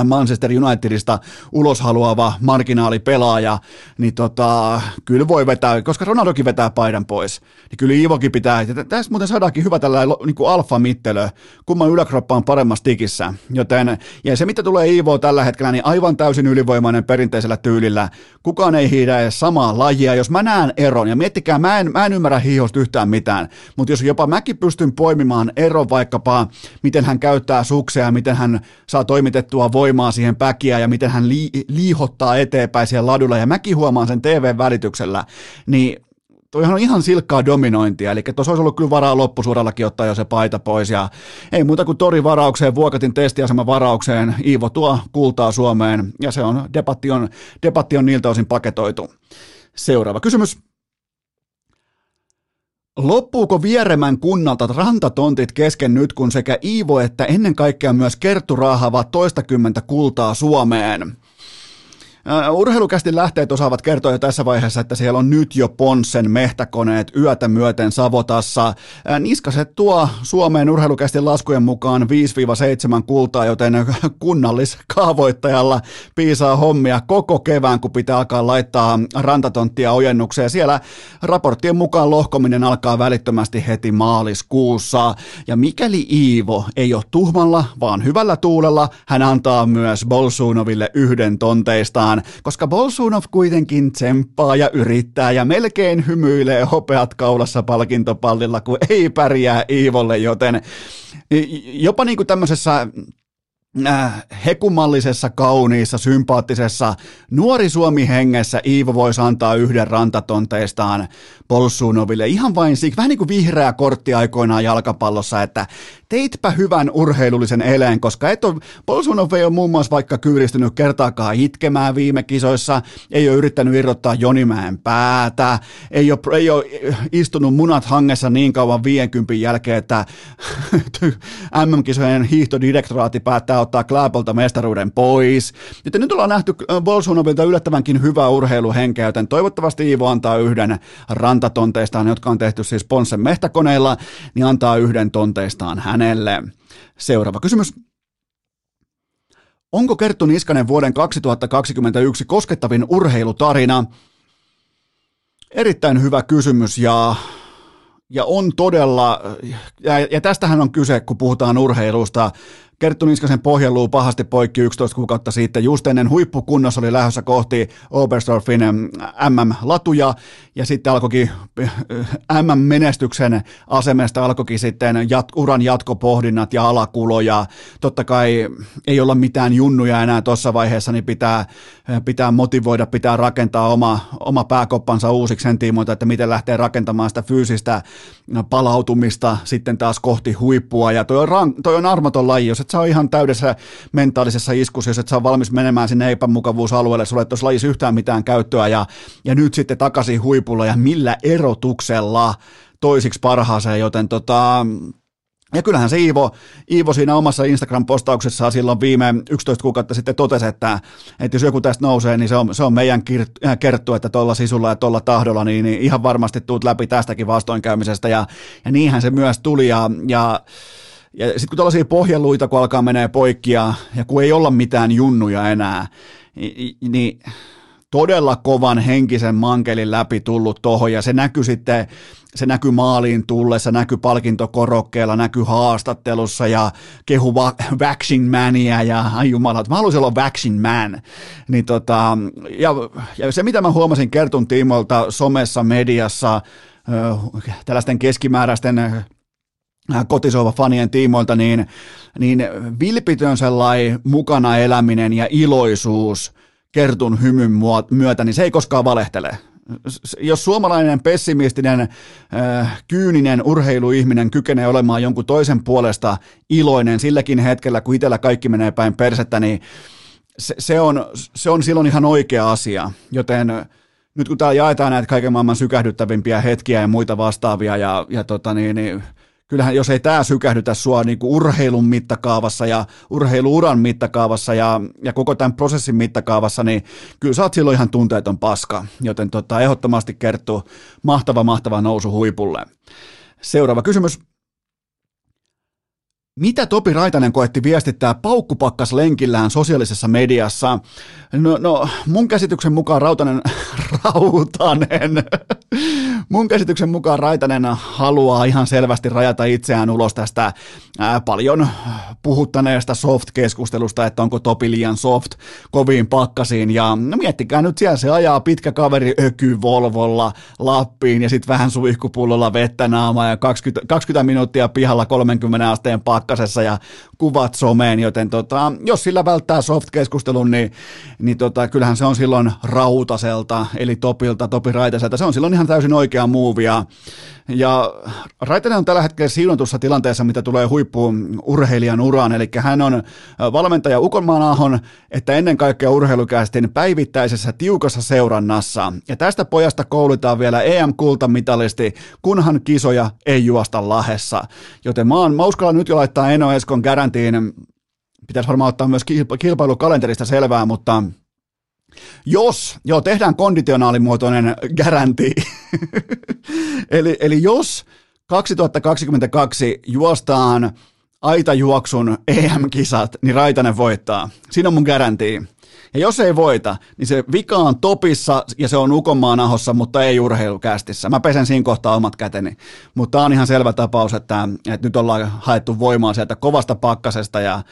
Manchester Unitedista ulos haluava marginaalipelaaja, niin tota, kyllä voi vetää, koska Ronaldokin vetää paidan pois, niin kyllä Iivokin pitää, tässä muuten saadaankin hyvä tällainen niin kuin alfa-mittelö, kumman yläkroppa on paremmassa tikissä, joten, ja se mitä tulee Iivoon tällä hetkellä, niin aivan täysin ylivoimainen perinteisellä tyylillä, kukaan ei hiidä edes samaa lajia, jos mä näen eron, ja miettikää, mä en, mä en ymmärrä hiihosta yhtään mitään, mutta jos jopa mäkin pystyn poimimaan eron vaikkapa, miten hän käyttää suksia, miten hän saa toimitettua voimaa siihen päkiä ja miten hän li- liihottaa eteenpäin siellä ladulla, ja mäkin huomaan sen TV-välityksellä, niin toihan on ihan silkkaa dominointia, eli tuossa olisi ollut kyllä varaa loppusuorallakin ottaa jo se paita pois, ja ei muuta kuin tori varaukseen, Vuokatin testiasema varaukseen, Iivo tuo kultaa Suomeen, ja se on, debatti on, debatti on niiltä osin paketoitu. Seuraava kysymys. Loppuuko Vieremän kunnalta rantatontit kesken nyt, kun sekä Iivo että ennen kaikkea myös Kerttu raahaavat toistakymmentä kultaa Suomeen? Urheilukästi lähteet osaavat kertoa jo tässä vaiheessa, että siellä on nyt jo Ponssen mehtäkoneet yötä myöten Savotassa. Niskaset tuo Suomeen urheilukästi laskujen mukaan 5-7 kultaa, joten <laughs> kunnalliskaavoittajalla piisaa hommia koko kevään, kun pitää alkaa laittaa rantatonttia ojennukseen. Siellä raporttien mukaan lohkominen alkaa välittömästi heti maaliskuussa. Ja mikäli Iivo ei ole tuhmalla, vaan hyvällä tuulella, hän antaa myös Bolsunoville yhden tonteistaan mukaan, koska Bolsunov kuitenkin tsemppaa ja yrittää ja melkein hymyilee hopeat kaulassa palkintopallilla, kun ei pärjää Iivolle, joten jopa niin kuin tämmöisessä äh, hekumallisessa, kauniissa, sympaattisessa, nuori Suomi hengessä Iivo voisi antaa yhden rantatonteistaan Polsunoville ihan vain siksi, vähän niin kuin vihreä kortti aikoinaan jalkapallossa, että teitpä hyvän urheilullisen eleen, koska et ole, ei ole muun muassa vaikka kyyristynyt kertaakaan itkemään viime kisoissa, ei ole yrittänyt irrottaa Jonimäen päätä, ei ole, ei ole istunut munat hangessa niin kauan 50 jälkeen, että <laughs> MM-kisojen hiihtodirektoraati päättää ottaa Klaapolta mestaruuden pois. Joten nyt ollaan nähty Bolsunovilta yllättävänkin hyvää urheiluhenkeä, joten toivottavasti Iivo antaa yhden rantatonteistaan, jotka on tehty siis Ponssen mehtäkoneilla, niin antaa yhden tonteistaan hän hänelle. Seuraava kysymys. Onko Kerttu Niskanen vuoden 2021 koskettavin urheilutarina? Erittäin hyvä kysymys ja, ja on todella, ja, ja tästähän on kyse, kun puhutaan urheilusta. Kerttu Niskasen pohjaluu pahasti poikki 11 kuukautta sitten. Just ennen huippukunnossa oli lähdössä kohti Oberstdorfin MM-latuja ja sitten alkoikin MM-menestyksen asemesta alkoikin sitten jat, uran jatkopohdinnat ja alakuloja. Totta kai ei olla mitään junnuja enää tuossa vaiheessa, niin pitää, pitää motivoida, pitää rakentaa oma, oma pääkoppansa uusiksi sen tiimoilta, että miten lähtee rakentamaan sitä fyysistä palautumista sitten taas kohti huippua. Ja toi on, toi on armoton laji, jos et sä ole ihan täydessä mentaalisessa iskussa, jos et sä ole valmis menemään sinne epämukavuusalueelle, sulle et tuossa lajissa yhtään mitään käyttöä ja, ja nyt sitten takaisin huipulla ja millä erotuksella toisiksi parhaaseen, joten tota, ja kyllähän se Iivo, Iivo siinä omassa Instagram-postauksessaan silloin viime 11 kuukautta sitten totesi, että, että jos joku tästä nousee, niin se on, se on meidän äh, kerttu, että tuolla sisulla ja tuolla tahdolla, niin, niin ihan varmasti tuut läpi tästäkin vastoinkäymisestä. Ja, ja niinhän se myös tuli. Ja, ja ja sitten kun tällaisia pohjaluita, kun alkaa menee poikki ja, ja kun ei olla mitään junnuja enää, niin, niin todella kovan henkisen mankelin läpi tullut tohon ja se näkyy sitten, se näkyy maaliin tullessa, näkyy palkintokorokkeella, näkyy haastattelussa ja kehu va- Mania ja ai jumala, mä haluaisin olla Vaccine Man. Niin tota, ja, ja, se mitä mä huomasin Kertun tiimoilta somessa, mediassa, tällaisten keskimääräisten Äh, kotisova fanien tiimoilta, niin, niin vilpitön sellainen mukana eläminen ja iloisuus kertun hymyn myötä, niin se ei koskaan valehtele. Jos suomalainen pessimistinen, äh, kyyninen urheiluihminen kykenee olemaan jonkun toisen puolesta iloinen silläkin hetkellä, kun itsellä kaikki menee päin persettä, niin se, se, on, se on silloin ihan oikea asia. Joten nyt kun täällä jaetaan näitä kaiken maailman sykähdyttävimpiä hetkiä ja muita vastaavia ja, ja tota niin, niin kyllähän jos ei tämä sykähdytä sua niin kuin urheilun mittakaavassa ja urheiluuran mittakaavassa ja, ja koko tämän prosessin mittakaavassa, niin kyllä sä oot silloin ihan tunteeton paska, joten tota, ehdottomasti kertoo mahtava, mahtava nousu huipulle. Seuraava kysymys. Mitä Topi Raitanen koetti viestittää paukkupakkas lenkillään sosiaalisessa mediassa? No, no mun käsityksen mukaan Rautanen, <laughs> Rautanen, mun käsityksen mukaan Raitanen haluaa ihan selvästi rajata itseään ulos tästä ää, paljon puhuttaneesta soft-keskustelusta, että onko Topi liian soft koviin pakkasiin. Ja no miettikää nyt siellä se ajaa pitkä kaveri öky Volvolla Lappiin ja sitten vähän suihkupullolla vettä naamaa ja 20, 20 minuuttia pihalla 30 asteen pakkasessa ja kuvat someen, joten tota, jos sillä välttää soft-keskustelun, niin, niin tota, kyllähän se on silloin Rautaselta, eli Topilta, Topi Raitaselta, se on silloin ihan täysin oikea muuvia. Ja Raitanen on tällä hetkellä siunatussa tilanteessa, mitä tulee huippuun urheilijan uraan, eli hän on valmentaja Ukonmaan Ahon, että ennen kaikkea urheilukästin päivittäisessä tiukassa seurannassa. Ja tästä pojasta koulutaan vielä EM-kultamitalisti, kunhan kisoja ei juosta lahessa. Joten mä, oon, mä uskallan nyt jo laittaa Eno Eskon garantiin, pitäisi varmaan ottaa myös kilpailukalenterista selvää, mutta jos, joo, tehdään konditionaalimuotoinen garanti, <laughs> eli, eli jos 2022 juostaan aitajuoksun EM-kisat, niin Raitanen voittaa. Siinä on mun garanti. Ja jos ei voita, niin se vika on topissa ja se on Ukonmaan ahossa, mutta ei urheilukästissä. Mä pesen siinä kohtaa omat käteni. Mutta on ihan selvä tapaus, että, että nyt ollaan haettu voimaa sieltä kovasta pakkasesta ja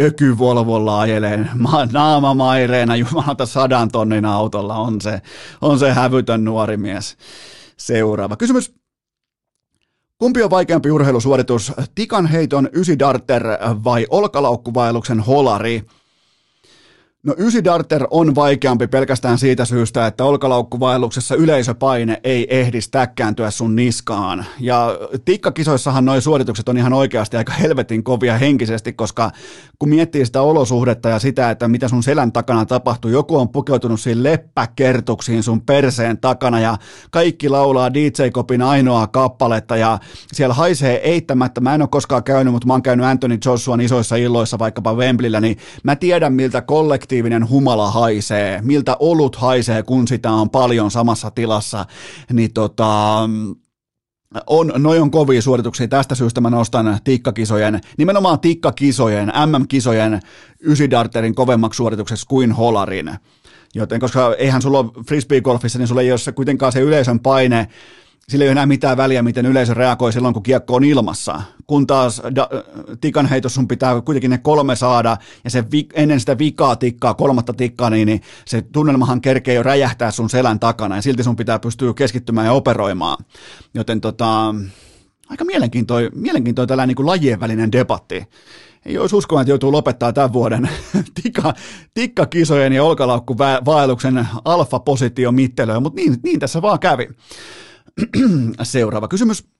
ökyvolvolla ajelee <laughs> naama maireena jumalata sadan tonnin autolla. On se, on se hävytön nuori mies. Seuraava kysymys. Kumpi on vaikeampi urheilusuoritus, tikan heiton ysidarter vai olkalaukkuvaelluksen holari? No ysi darter on vaikeampi pelkästään siitä syystä, että olkalaukkuvaelluksessa yleisöpaine ei ehdi stäkkääntyä sun niskaan. Ja tikkakisoissahan nuo suoritukset on ihan oikeasti aika helvetin kovia henkisesti, koska kun miettii sitä olosuhdetta ja sitä, että mitä sun selän takana tapahtuu, joku on pukeutunut siinä leppäkertuksiin sun perseen takana ja kaikki laulaa DJ Kopin ainoa kappaletta ja siellä haisee eittämättä, mä en ole koskaan käynyt, mutta mä oon käynyt Anthony Joshuan isoissa illoissa vaikkapa Wembleyllä, niin mä tiedän miltä kollekti kollektiivinen humala haisee, miltä olut haisee, kun sitä on paljon samassa tilassa, niin tota, on, noi on kovia suorituksia. Tästä syystä mä nostan tikkakisojen, nimenomaan tikkakisojen, MM-kisojen ysidarterin kovemmaksi suoritukseksi kuin holarin. Joten koska eihän sulla ole frisbee-golfissa, niin sulla ei ole kuitenkaan se yleisön paine, sillä ei ole enää mitään väliä, miten yleisö reagoi silloin, kun kiekko on ilmassa. Kun taas da, tikan heitos sun pitää kuitenkin ne kolme saada, ja se vi, ennen sitä vikaa tikkaa, kolmatta tikkaa, niin, niin se tunnelmahan kerkee jo räjähtää sun selän takana, ja silti sun pitää pystyä keskittymään ja operoimaan. Joten tota, aika mielenkiintoinen, mielenkiintoinen tällainen niin kuin lajien välinen debatti. Ei olisi uskoa, että joutuu lopettaa tämän vuoden <laughs> tikka, tikkakisojen ja olkalaukkuvaelluksen alfa-positio mittelöä, mutta niin, niin tässä vaan kävi. <clears throat> Seuraava kysymys.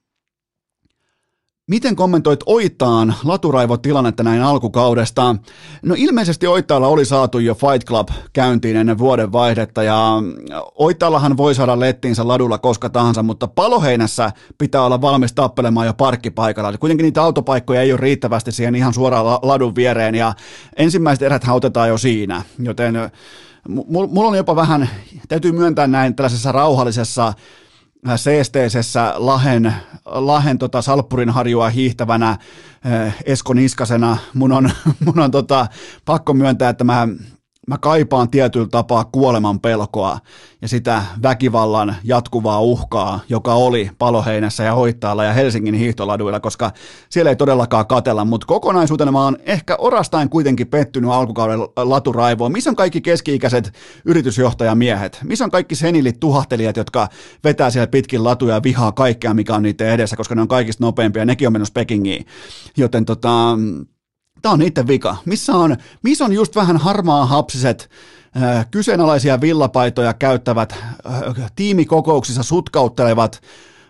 Miten kommentoit Oitaan laturaivotilannetta näin alkukaudesta? No ilmeisesti Oittaalla oli saatu jo Fight Club käyntiin ennen vuoden vaihdetta ja Oittaallahan voi saada lettiinsä ladulla koska tahansa, mutta paloheinässä pitää olla valmis tappelemaan jo parkkipaikalla. Kuitenkin niitä autopaikkoja ei ole riittävästi siihen ihan suoraan ladun viereen ja ensimmäiset erät otetaan jo siinä, joten mulla on jopa vähän, täytyy myöntää näin tällaisessa rauhallisessa seesteisessä Lahen, Lahen tota Salppurin harjua hiihtävänä eh, Esko Niskasena mun on, <laughs> mun on tota, pakko myöntää, että mä mä kaipaan tietyllä tapaa kuoleman pelkoa ja sitä väkivallan jatkuvaa uhkaa, joka oli Paloheinässä ja Hoittaalla ja Helsingin hiihtoladuilla, koska siellä ei todellakaan katella, mutta kokonaisuutena mä oon ehkä orastain kuitenkin pettynyt alkukauden laturaivoon. Missä on kaikki keski-ikäiset yritysjohtajamiehet? Missä on kaikki senilit tuhahtelijat, jotka vetää siellä pitkin latuja ja vihaa kaikkea, mikä on niiden edessä, koska ne on kaikista nopeampia, nekin on mennyt Pekingiin. Joten tota, Tämä on niiden vika. Missä on, missä on just vähän harmaa hapsiset, äh, kyseenalaisia villapaitoja käyttävät, äh, tiimikokouksissa sutkauttelevat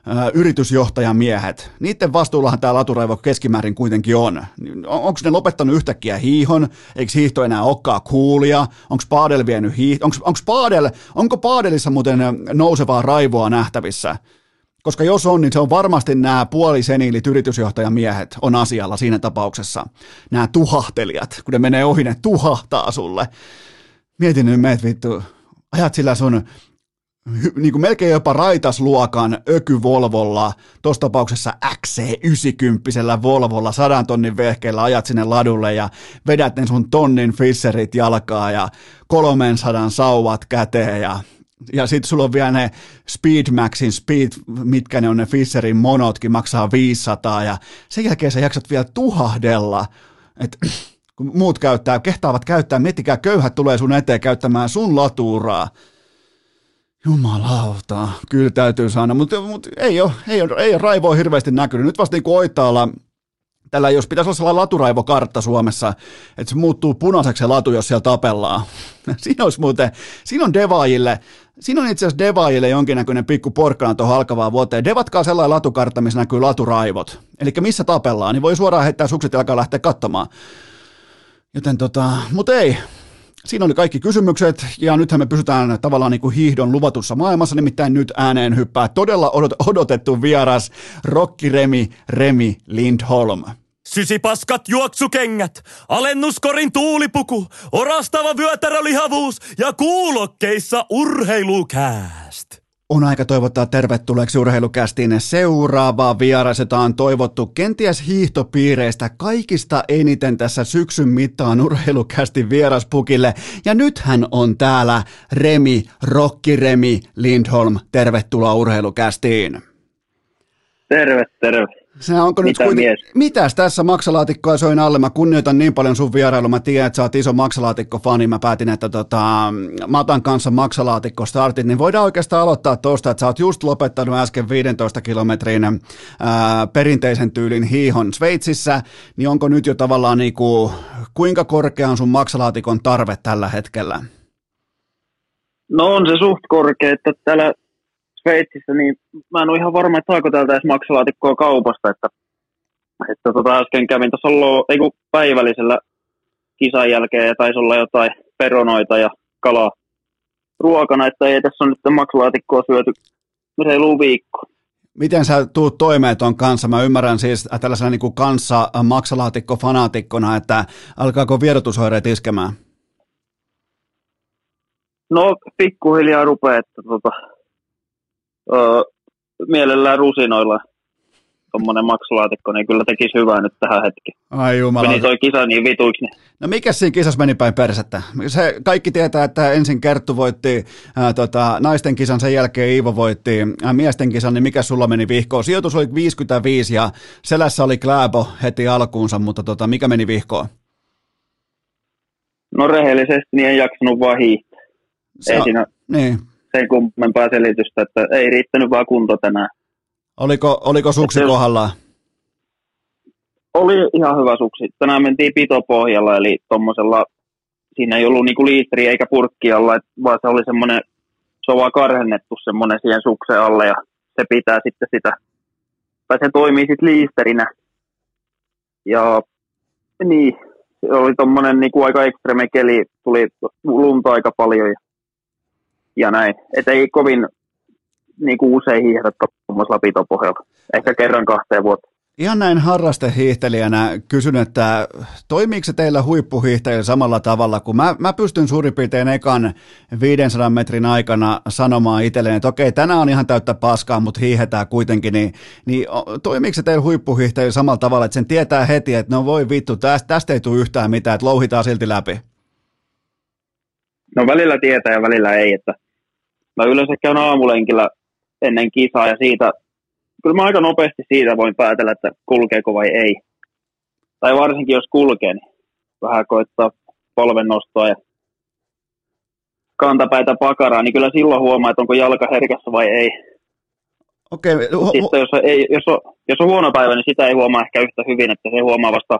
äh, yritysjohtajamiehet. Niiden vastuullahan tämä laturaivo keskimäärin kuitenkin on. Onko ne lopettanut yhtäkkiä hiihon? Eikö hiihto enää olekaan kuulia? Onko Paadel vienyt hiihto? Onko, onko, Paadel, onko Paadelissa muuten nousevaa raivoa nähtävissä? Koska jos on, niin se on varmasti nämä puoliseniilit yritysjohtajamiehet on asialla siinä tapauksessa. Nämä tuhahtelijat, kun ne menee ohi, ne tuhahtaa sulle. Mietin nyt meet vittu, ajat sillä sun niin kuin melkein jopa raitasluokan ökyvolvolla, tuossa tapauksessa XC90 Volvolla, sadan tonnin vehkeellä ajat sinne ladulle ja vedät ne sun tonnin fisserit jalkaa ja 300 sauvat käteen ja ja sitten sulla on vielä ne Speedmaxin Speed, mitkä ne on ne Fisherin monotkin, maksaa 500 ja sen jälkeen sä jaksat vielä tuhahdella, että kun muut käyttää, kehtaavat käyttää, miettikää, köyhät tulee sun eteen käyttämään sun latuuraa. Jumalauta, kyllä täytyy sanoa, mutta, mutta ei, ole, ei, ole, ei ole raivoa hirveästi näkynyt. Nyt vasta niin kuin Oittaalla tällä jos pitäisi olla sellainen laturaivokartta Suomessa, että se muuttuu punaiseksi se latu, jos siellä tapellaan. <laughs> Siinä olisi muuten, siinä on devaajille, siinä on itse asiassa devaajille jonkinnäköinen pikku porkkana tuohon alkavaan vuoteen. Devatkaa sellainen latukartta, missä näkyy laturaivot. Eli missä tapellaan, niin voi suoraan heittää sukset ja alkaa lähteä katsomaan. Joten tota, mutta ei, Siinä oli kaikki kysymykset, ja nythän me pysytään tavallaan niin kuin hiihdon luvatussa maailmassa, nimittäin nyt ääneen hyppää todella odotettu vieras Rokki Remi Remi Lindholm. Sysipaskat juoksukengät, alennuskorin tuulipuku, orastava vyötärölihavuus ja kuulokkeissa urheilukääst. On aika toivottaa tervetulleeksi urheilukästiin seuraava vieras, jota on toivottu kenties hiihtopiireistä kaikista eniten tässä syksyn mittaan urheilukästin vieraspukille. Ja nyt hän on täällä Remi, Rokki Remi Lindholm. Tervetuloa urheilukästiin. Terve, terve. Se onko Mitä nyt kuiten... mies? Mitäs tässä maksalaatikkoa soin alle? Mä kunnioitan niin paljon sun vierailu. Mä tiedän, että sä oot iso maksalaatikko-fani. Mä päätin, että tota, mä otan kanssa maksalaatikko startit, niin voidaan oikeastaan aloittaa tuosta, että sä oot just lopettanut äsken 15 kilometrin ää, perinteisen tyylin hiihon Sveitsissä, niin onko nyt jo tavallaan niinku, kuinka korkea on sun maksalaatikon tarve tällä hetkellä? No on se suht korkea, että täällä Sveitsissä, niin mä en ole ihan varma, että saako täältä edes maksalaatikkoa kaupasta, että, että tota äsken kävin tuossa ei päivällisellä kisan jälkeen ja taisi olla jotain peronoita ja kalaa ruokana, että ei tässä on nyt maksalaatikkoa syöty reiluun viikko. Miten sä tuut toimeen ton kanssa? Mä ymmärrän siis tällaisena niin kuin kanssa maksalaatikko-fanatikkona, että alkaako vierotusoireet iskemään? No pikkuhiljaa rupeaa, että tota, öö, mielellään rusinoilla tuommoinen maksulaatikko, niin kyllä tekisi hyvää nyt tähän hetkeen. Ai jumala. Meni toi kisa niin vituiksi. Niin. No mikä siinä kisassa meni päin persettä? Se, kaikki tietää, että ensin Kerttu voitti ää, tota, naisten kisan, sen jälkeen Iivo voitti ää, miesten kisan, niin mikä sulla meni vihkoon? Sijoitus oli 55 ja selässä oli Kläbo heti alkuunsa, mutta tota, mikä meni vihkoon? No rehellisesti niin en jaksanut vaan hiihtää. Ei siinä, niin sen kummempaa selitystä, että ei riittänyt vaan kunto tänään. Oliko, oliko suksi että kohdallaan? Oli ihan hyvä suksi. Tänään mentiin pitopohjalla, eli tuommoisella, siinä ei ollut niinku liitri eikä purkki alla, vaan se oli semmoinen, se on vaan karhennettu semmoinen siihen suksen alle ja se pitää sitten sitä, tai se toimii sitten liisterinä. Ja niin, se oli tuommoinen niinku aika ekstreme keli, tuli lunta aika paljon ja ja näin. Että ei kovin niin kuin usein hiihdä tuommoisella pitopohjalla. Ehkä kerran kahteen vuotta. Ihan näin harrastehiihtelijänä kysyn, että toimiiko se teillä huippuhiihtäjillä samalla tavalla, kun mä, mä pystyn suurin piirtein ekan 500 metrin aikana sanomaan itselleen, että okei, tänään on ihan täyttä paskaa, mutta hiihetään kuitenkin, niin, niin toimiiko se teillä huippuhiihtäjillä samalla tavalla, että sen tietää heti, että no voi vittu, tästä, tästä ei tule yhtään mitään, että louhitaan silti läpi? No välillä tietää ja välillä ei, että mä yleensä käyn aamulenkillä ennen kisaa ja siitä, kyllä mä aika nopeasti siitä voin päätellä, että kulkeeko vai ei. Tai varsinkin jos kulkee, niin vähän koittaa polven nostoa ja kantapäitä pakaraa, niin kyllä silloin huomaa, että onko jalka herkässä vai ei. Okei. Okay. Sitten jos, ei, jos, on, jos on huono päivä, niin sitä ei huomaa ehkä yhtä hyvin, että se huomaa vasta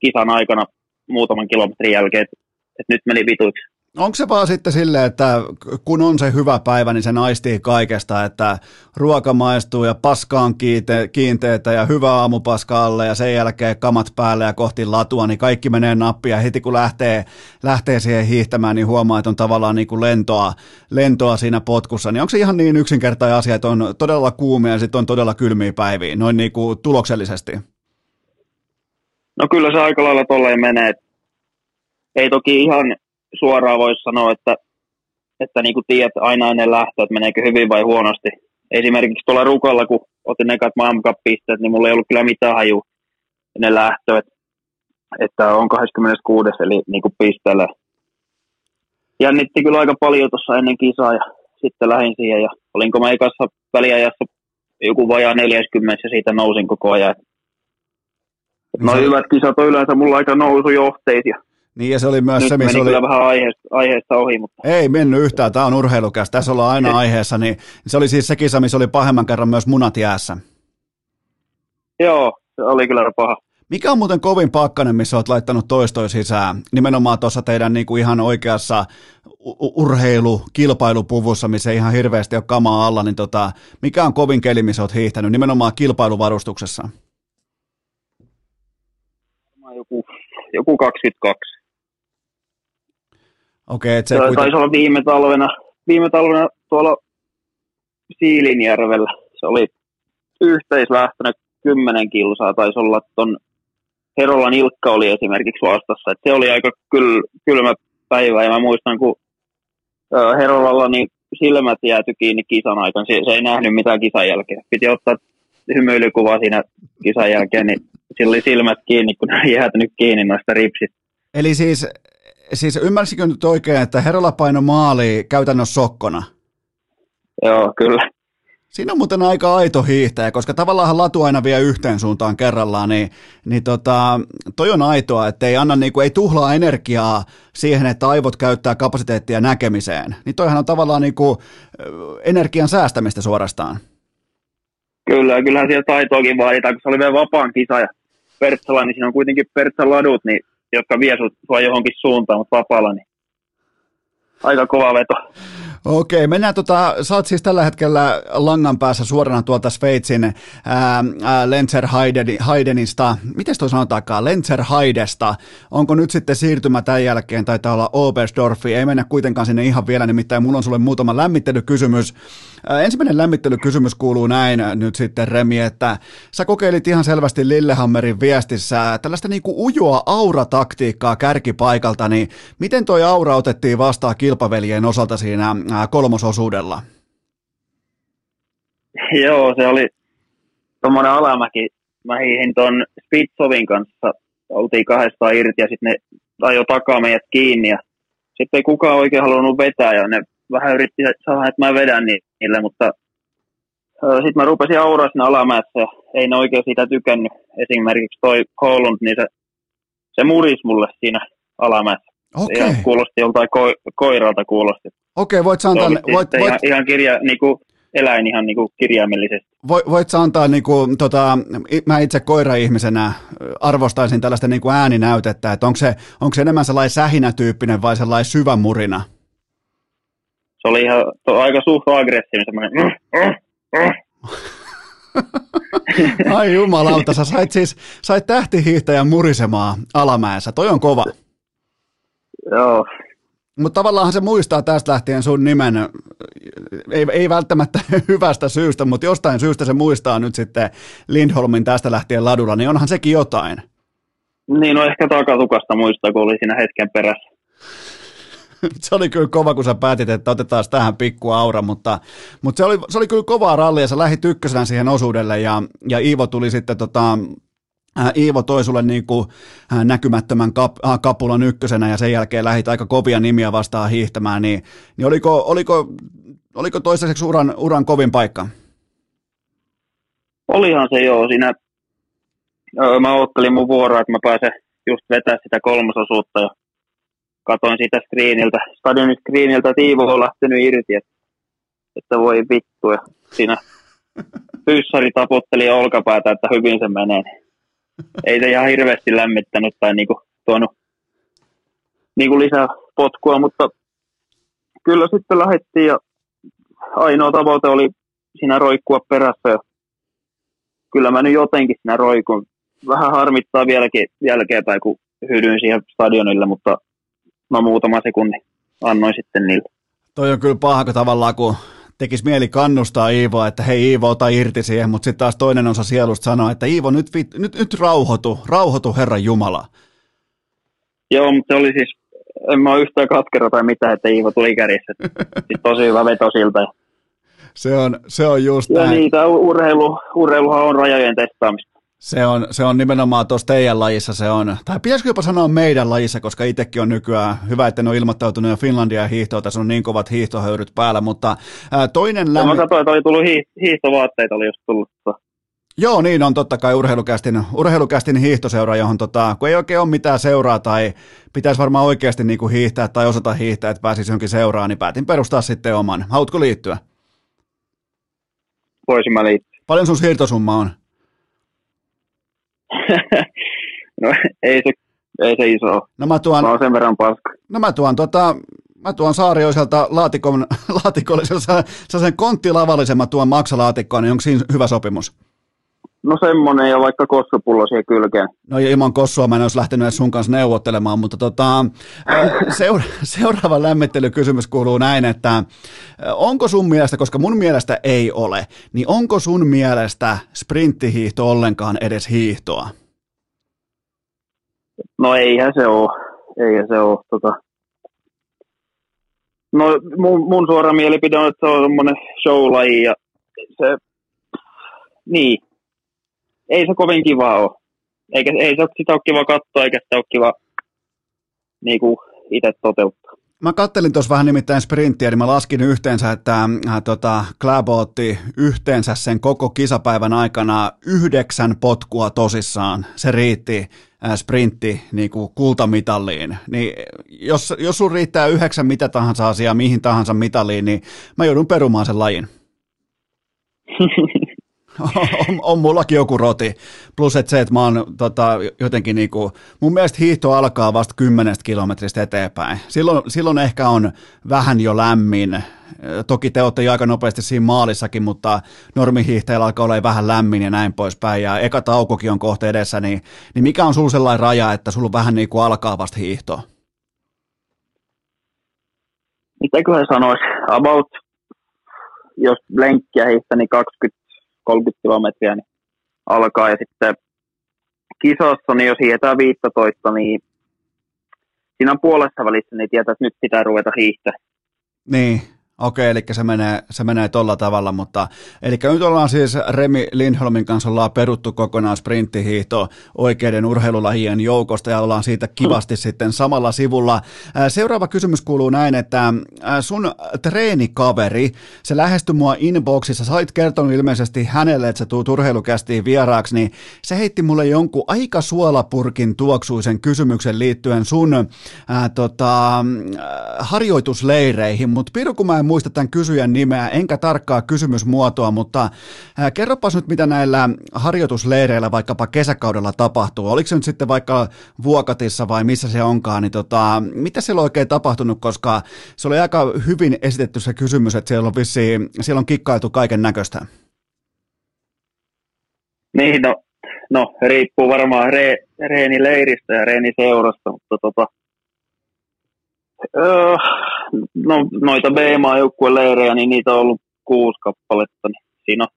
kisan aikana muutaman kilometrin jälkeen, että, että nyt meni vituiksi. Onko se vaan sitten silleen, että kun on se hyvä päivä, niin se naistii kaikesta, että ruoka maistuu ja paskaan kiinte, kiinteitä ja hyvä aamupaska alle ja sen jälkeen kamat päälle ja kohti latua, niin kaikki menee nappia. Heti kun lähtee, lähtee siihen hiihtämään, niin huomaa, että on tavallaan niin kuin lentoa, lentoa siinä potkussa. Niin onko se ihan niin yksinkertainen asia, että on todella kuumia ja sitten on todella kylmiä päiviä, noin niin kuin tuloksellisesti? No kyllä se aika lailla tolleen menee. Ei toki ihan suoraan voisi sanoa, että, että niin kuin tiedät aina ennen lähtöä, että meneekö hyvin vai huonosti. Esimerkiksi tuolla Rukolla, kun otin ekat maailmancup-pisteet, niin mulla ei ollut kyllä mitään haju ennen lähtöä, että, että on 26. eli niin kuin pisteellä. Jännitti kyllä aika paljon tuossa ennen kisaa ja sitten lähdin siihen ja olinko mä ekassa väliajassa joku vajaa 40 ja siitä nousin koko ajan. No hyvät kisat on yleensä mulla aika nousujohteisia. Niin ja se oli myös Nyt se, missä oli... kyllä vähän aiheesta, aiheesta ohi, mutta Ei mennyt yhtään, tämä on urheilukäs, tässä ollaan aina aiheessa, niin se oli siis se kisa, missä oli pahemman kerran myös munat jäässä. joo, se oli kyllä paha. Mikä on muuten kovin pakkanen, missä olet laittanut toistoi sisään? Nimenomaan tuossa teidän niin kuin ihan oikeassa u- urheilu, kilpailupuvussa, missä ei ihan hirveästi ole kamaa alla, niin tota, mikä on kovin keli, missä olet hiihtänyt? Nimenomaan kilpailuvarustuksessa. Joku, joku 22. Okei, että se kuitenkin... taisi olla viime talvena, viime talvena tuolla Siilinjärvellä. Se oli yhteislähtönä 10 kilsaa, taisi olla ton Herolan Ilkka oli esimerkiksi vastassa. Et se oli aika kyl, kylmä päivä ja mä muistan, kun Herolalla niin silmät jääty kiinni kisan aikana. Se, se ei nähnyt mitään kisan jälkeen. Piti ottaa hymyilykuva siinä kisan jälkeen, niin sillä oli silmät kiinni, kun ne oli jäätynyt kiinni noista ripsistä. Eli siis, siis ymmärsikö nyt oikein, että Herola paino maali käytännössä sokkona? Joo, kyllä. Siinä on muuten aika aito hiihtäjä, koska tavallaan latu aina vie yhteen suuntaan kerrallaan, niin, niin tota, toi on aitoa, että ei, anna, niinku, ei tuhlaa energiaa siihen, että aivot käyttää kapasiteettia näkemiseen. Niin toihan on tavallaan niinku, ö, energian säästämistä suorastaan. Kyllä, kyllähän siellä taitoakin vaaditaan, kun se oli vielä vapaan kisa ja Pertsala, niin siinä on kuitenkin Pertsan ladut, niin, jotka vie sut, sua johonkin suuntaan, mutta vapaalla, niin aika kova veto. Okei, mennään tota, sä oot siis tällä hetkellä langan päässä suorana tuolta Sveitsin ää, ää, Lenzer Haideni, Haidenista, miten toi sanotaankaan, Lenzer Haidesta, onko nyt sitten siirtymä tämän jälkeen, taitaa olla Oberstdorfi, ei mennä kuitenkaan sinne ihan vielä, nimittäin mulla on sulle muutama lämmittelykysymys. Ää, ensimmäinen lämmittelykysymys kuuluu näin nyt sitten Remi, että sä kokeilit ihan selvästi Lillehammerin viestissä tällaista niinku ujoa aurataktiikkaa kärkipaikalta, niin miten toi aura otettiin vastaan kilpaveljen osalta siinä kolmososuudella? <laughs> Joo, se oli tuommoinen alamäki. Mä hiihin ton Spitsovin kanssa, oltiin kahdestaan irti ja sitten ne ajoi takaa meidät kiinni ja sitten ei kukaan oikein halunnut vetää ja ne vähän yritti saada, että mä vedän niille, mutta sitten mä rupesin auraa siinä alamäessä ja ei ne oikein siitä tykännyt. Esimerkiksi toi Holland, niin se, se muris mulle siinä alamäessä. Okei, Ihan kuulosti joltain ko- koiralta kuulosti. okei, voit sä antaa, voit, voit, ihan, ihan kirja, niinku, eläin ihan niinku kirjaimellisesti. voit, voit sä antaa, niinku, tota, i- mä itse koira-ihmisenä arvostaisin tällaista niinku ääninäytettä, että onko se, onko se enemmän sellainen sähinätyyppinen vai sellainen syvä murina? Se oli ihan to, aika suht aggressiivinen semmoinen. Mm, mm, mm. <laughs> Ai jumalauta, sä sait siis sait tähtihiihtäjän murisemaan alamäessä, toi on kova. Joo, Mutta tavallaan se muistaa tästä lähtien sun nimen, ei, ei välttämättä <laughs> hyvästä syystä, mutta jostain syystä se muistaa nyt sitten Lindholmin tästä lähtien ladulla, niin onhan sekin jotain. niin no ehkä takatukasta muistaa, kun oli siinä hetken perässä. <laughs> Se oli kyllä kova, kun sä päätit, että otetaan tähän pikku aura, mutta, mutta se, oli, se oli kyllä kovaa rallia, sä lähdit ykkösenä siihen osuudelle ja, ja Iivo tuli sitten tota, ää, Iivo toi sulle niin kuin, ää, näkymättömän kap, ää, kapulan ykkösenä ja sen jälkeen lähit aika kovia nimiä vastaan hiihtämään, niin, niin oliko, oliko, oliko toistaiseksi uran, uran kovin paikka? Olihan se joo, siinä mä oottelin mun vuoroa, että mä pääsen just vetää sitä kolmososuutta ja katoin siitä screeniltä, stadionin screeniltä, että Iivo on lähtenyt irti, että, että voi vittu. Ja siinä fyssari taputteli olkapäätä, että hyvin se menee. Ei se ihan hirveästi lämmittänyt tai niinku tuonut niinku lisää potkua, mutta kyllä sitten lähdettiin ja ainoa tavoite oli siinä roikkua perässä. Ja kyllä mä nyt jotenkin siinä roikun. Vähän harmittaa vieläkin jälkeenpäin, kun hyydyin siihen stadionille, mutta mä muutama sekunni annoin sitten niille. Toi on kyllä paha, kun tavallaan kun tekisi mieli kannustaa Iivoa, että hei Iivo, ota irti siihen, mutta sitten taas toinen osa sielusta sanoo, että Iivo, nyt, nyt, nyt rauhoitu, rauhoitu Herran Jumala. Joo, mutta se oli siis, en mä ole yhtään katkera tai mitään, että Iivo tuli kärjissä. <laughs> Sitten tosi hyvä veto siltä. Se on, se on just ja näin. niitä urheilu, urheiluhan on rajojen testaamista. Se on, se on nimenomaan tuossa teidän lajissa se on, tai pitäisikö jopa sanoa meidän lajissa, koska itsekin on nykyään hyvä, että ne on ilmoittautunut jo Finlandia hiihtoa, tässä on niin kovat hiihtohöyryt päällä, mutta ää, toinen Lämmin... Mä katsoin, että oli tullut hi- hiihtovaatteita, oli just tullut. Joo, niin on totta kai urheilukästin, urheilukästin hiihtoseura, johon tota, kun ei oikein ole mitään seuraa tai pitäisi varmaan oikeasti niin kuin hiihtää tai osata hiihtää, että pääsisi johonkin seuraan, niin päätin perustaa sitten oman. Haluatko liittyä? Voisin mä liittyä. Paljon sun siirtosumma on? <laughs> no ei se, ei se iso No mä tuon, Mä sen verran paska. no mä tuon tota, mä tuon Saarioiselta laatikon, <laughs> laatikkollisella, sellaisen konttilavallisen mä tuon maksalaatikkoon, niin onko siinä hyvä sopimus? No semmonen ja vaikka kossupullo siihen kylkeen. No ilman kossua mä en olisi lähtenyt edes sun kanssa neuvottelemaan, mutta tota, <laughs> seura- seuraava lämmittelykysymys kuuluu näin, että onko sun mielestä, koska mun mielestä ei ole, niin onko sun mielestä sprinttihiihto ollenkaan edes hiihtoa? No eihän se oo. Eihän se oo. Tota. No mun, mun suora mielipide on, että se on semmonen showlaji ja se, niin, ei se kovin kiva ole. Eikä, ei se, sitä ole kiva katsoa, eikä sitä ole kiva niinku, itse toteuttaa. Mä kattelin tuossa vähän nimittäin sprinttiä, niin mä laskin yhteensä, että äh, tota, Kläbo otti yhteensä sen koko kisapäivän aikana yhdeksän potkua tosissaan. Se riitti äh, sprintti niin kuin kultamitalliin. Niin jos, jos sun riittää yhdeksän mitä tahansa asiaa mihin tahansa mitaliin, niin mä joudun perumaan sen lajin. <laughs> <laughs> on, on mullakin joku roti. Plus että se, että mä oon tota, jotenkin niinku, mun mielestä hiihto alkaa vasta kymmenestä kilometristä eteenpäin. Silloin, silloin ehkä on vähän jo lämmin. Toki te olette jo aika nopeasti siinä maalissakin, mutta normihiihtäjällä alkaa olla vähän lämmin ja näin poispäin. Ja eka taukokin on kohta edessä, niin, niin mikä on sulla sellainen raja, että sulla vähän niin kuin alkaa vasta hiihto? Mitäköhän sanois? About, jos lenkkiä hiihtää, niin 20 30 kilometriä niin alkaa. Ja sitten kisassa, niin jos hietään 15, niin siinä on puolessa välissä, niin tietää, että nyt pitää ruveta hiihtää. Niin, Okei, eli se menee, se menee tolla tavalla, mutta eli nyt ollaan siis Remi Lindholmin kanssa ollaan peruttu kokonaan sprinttihiihto oikeiden urheilulajien joukosta ja ollaan siitä kivasti <clears throat> sitten samalla sivulla. Seuraava kysymys kuuluu näin, että sun treenikaveri, se lähestyi mua inboxissa, sait kertonut ilmeisesti hänelle, että sä tuut urheilukästiin vieraaksi, niin se heitti mulle jonkun aika suolapurkin tuoksuisen kysymyksen liittyen sun ää, tota, harjoitusleireihin, mutta Piru, kun mä en muista tämän kysyjän nimeä, enkä tarkkaa kysymysmuotoa, mutta kerropas nyt, mitä näillä harjoitusleireillä vaikkapa kesäkaudella tapahtuu. Oliko se nyt sitten vaikka Vuokatissa vai missä se onkaan, niin tota, mitä siellä on oikein tapahtunut, koska se oli aika hyvin esitetty se kysymys, että siellä on, vissiin, siellä on kikkailtu kaiken näköistä. Niin, no, no riippuu varmaan re, reenileiristä ja reeniseurasta, mutta tota, öö, no, noita B-maajoukkueleirejä, niin niitä on ollut kuusi kappaletta. Niin siinä on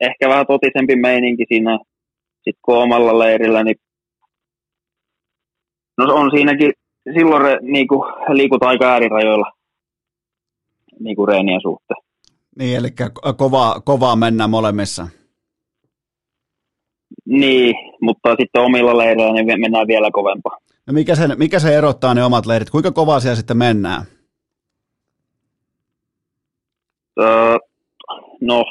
ehkä vähän totisempi meininki siinä. Sitten kun omalla leirillä, niin no on siinäkin, silloin re, niin kuin, liikutaan aika äärirajoilla niin kuin reenien suhteen. Niin, eli kovaa, kovaa mennään molemmissa. Niin, mutta sitten omilla leireillä niin mennään vielä kovempaa. No mikä se, mikä se erottaa ne omat leirit? Kuinka kovaa siellä sitten mennään? Öö, no,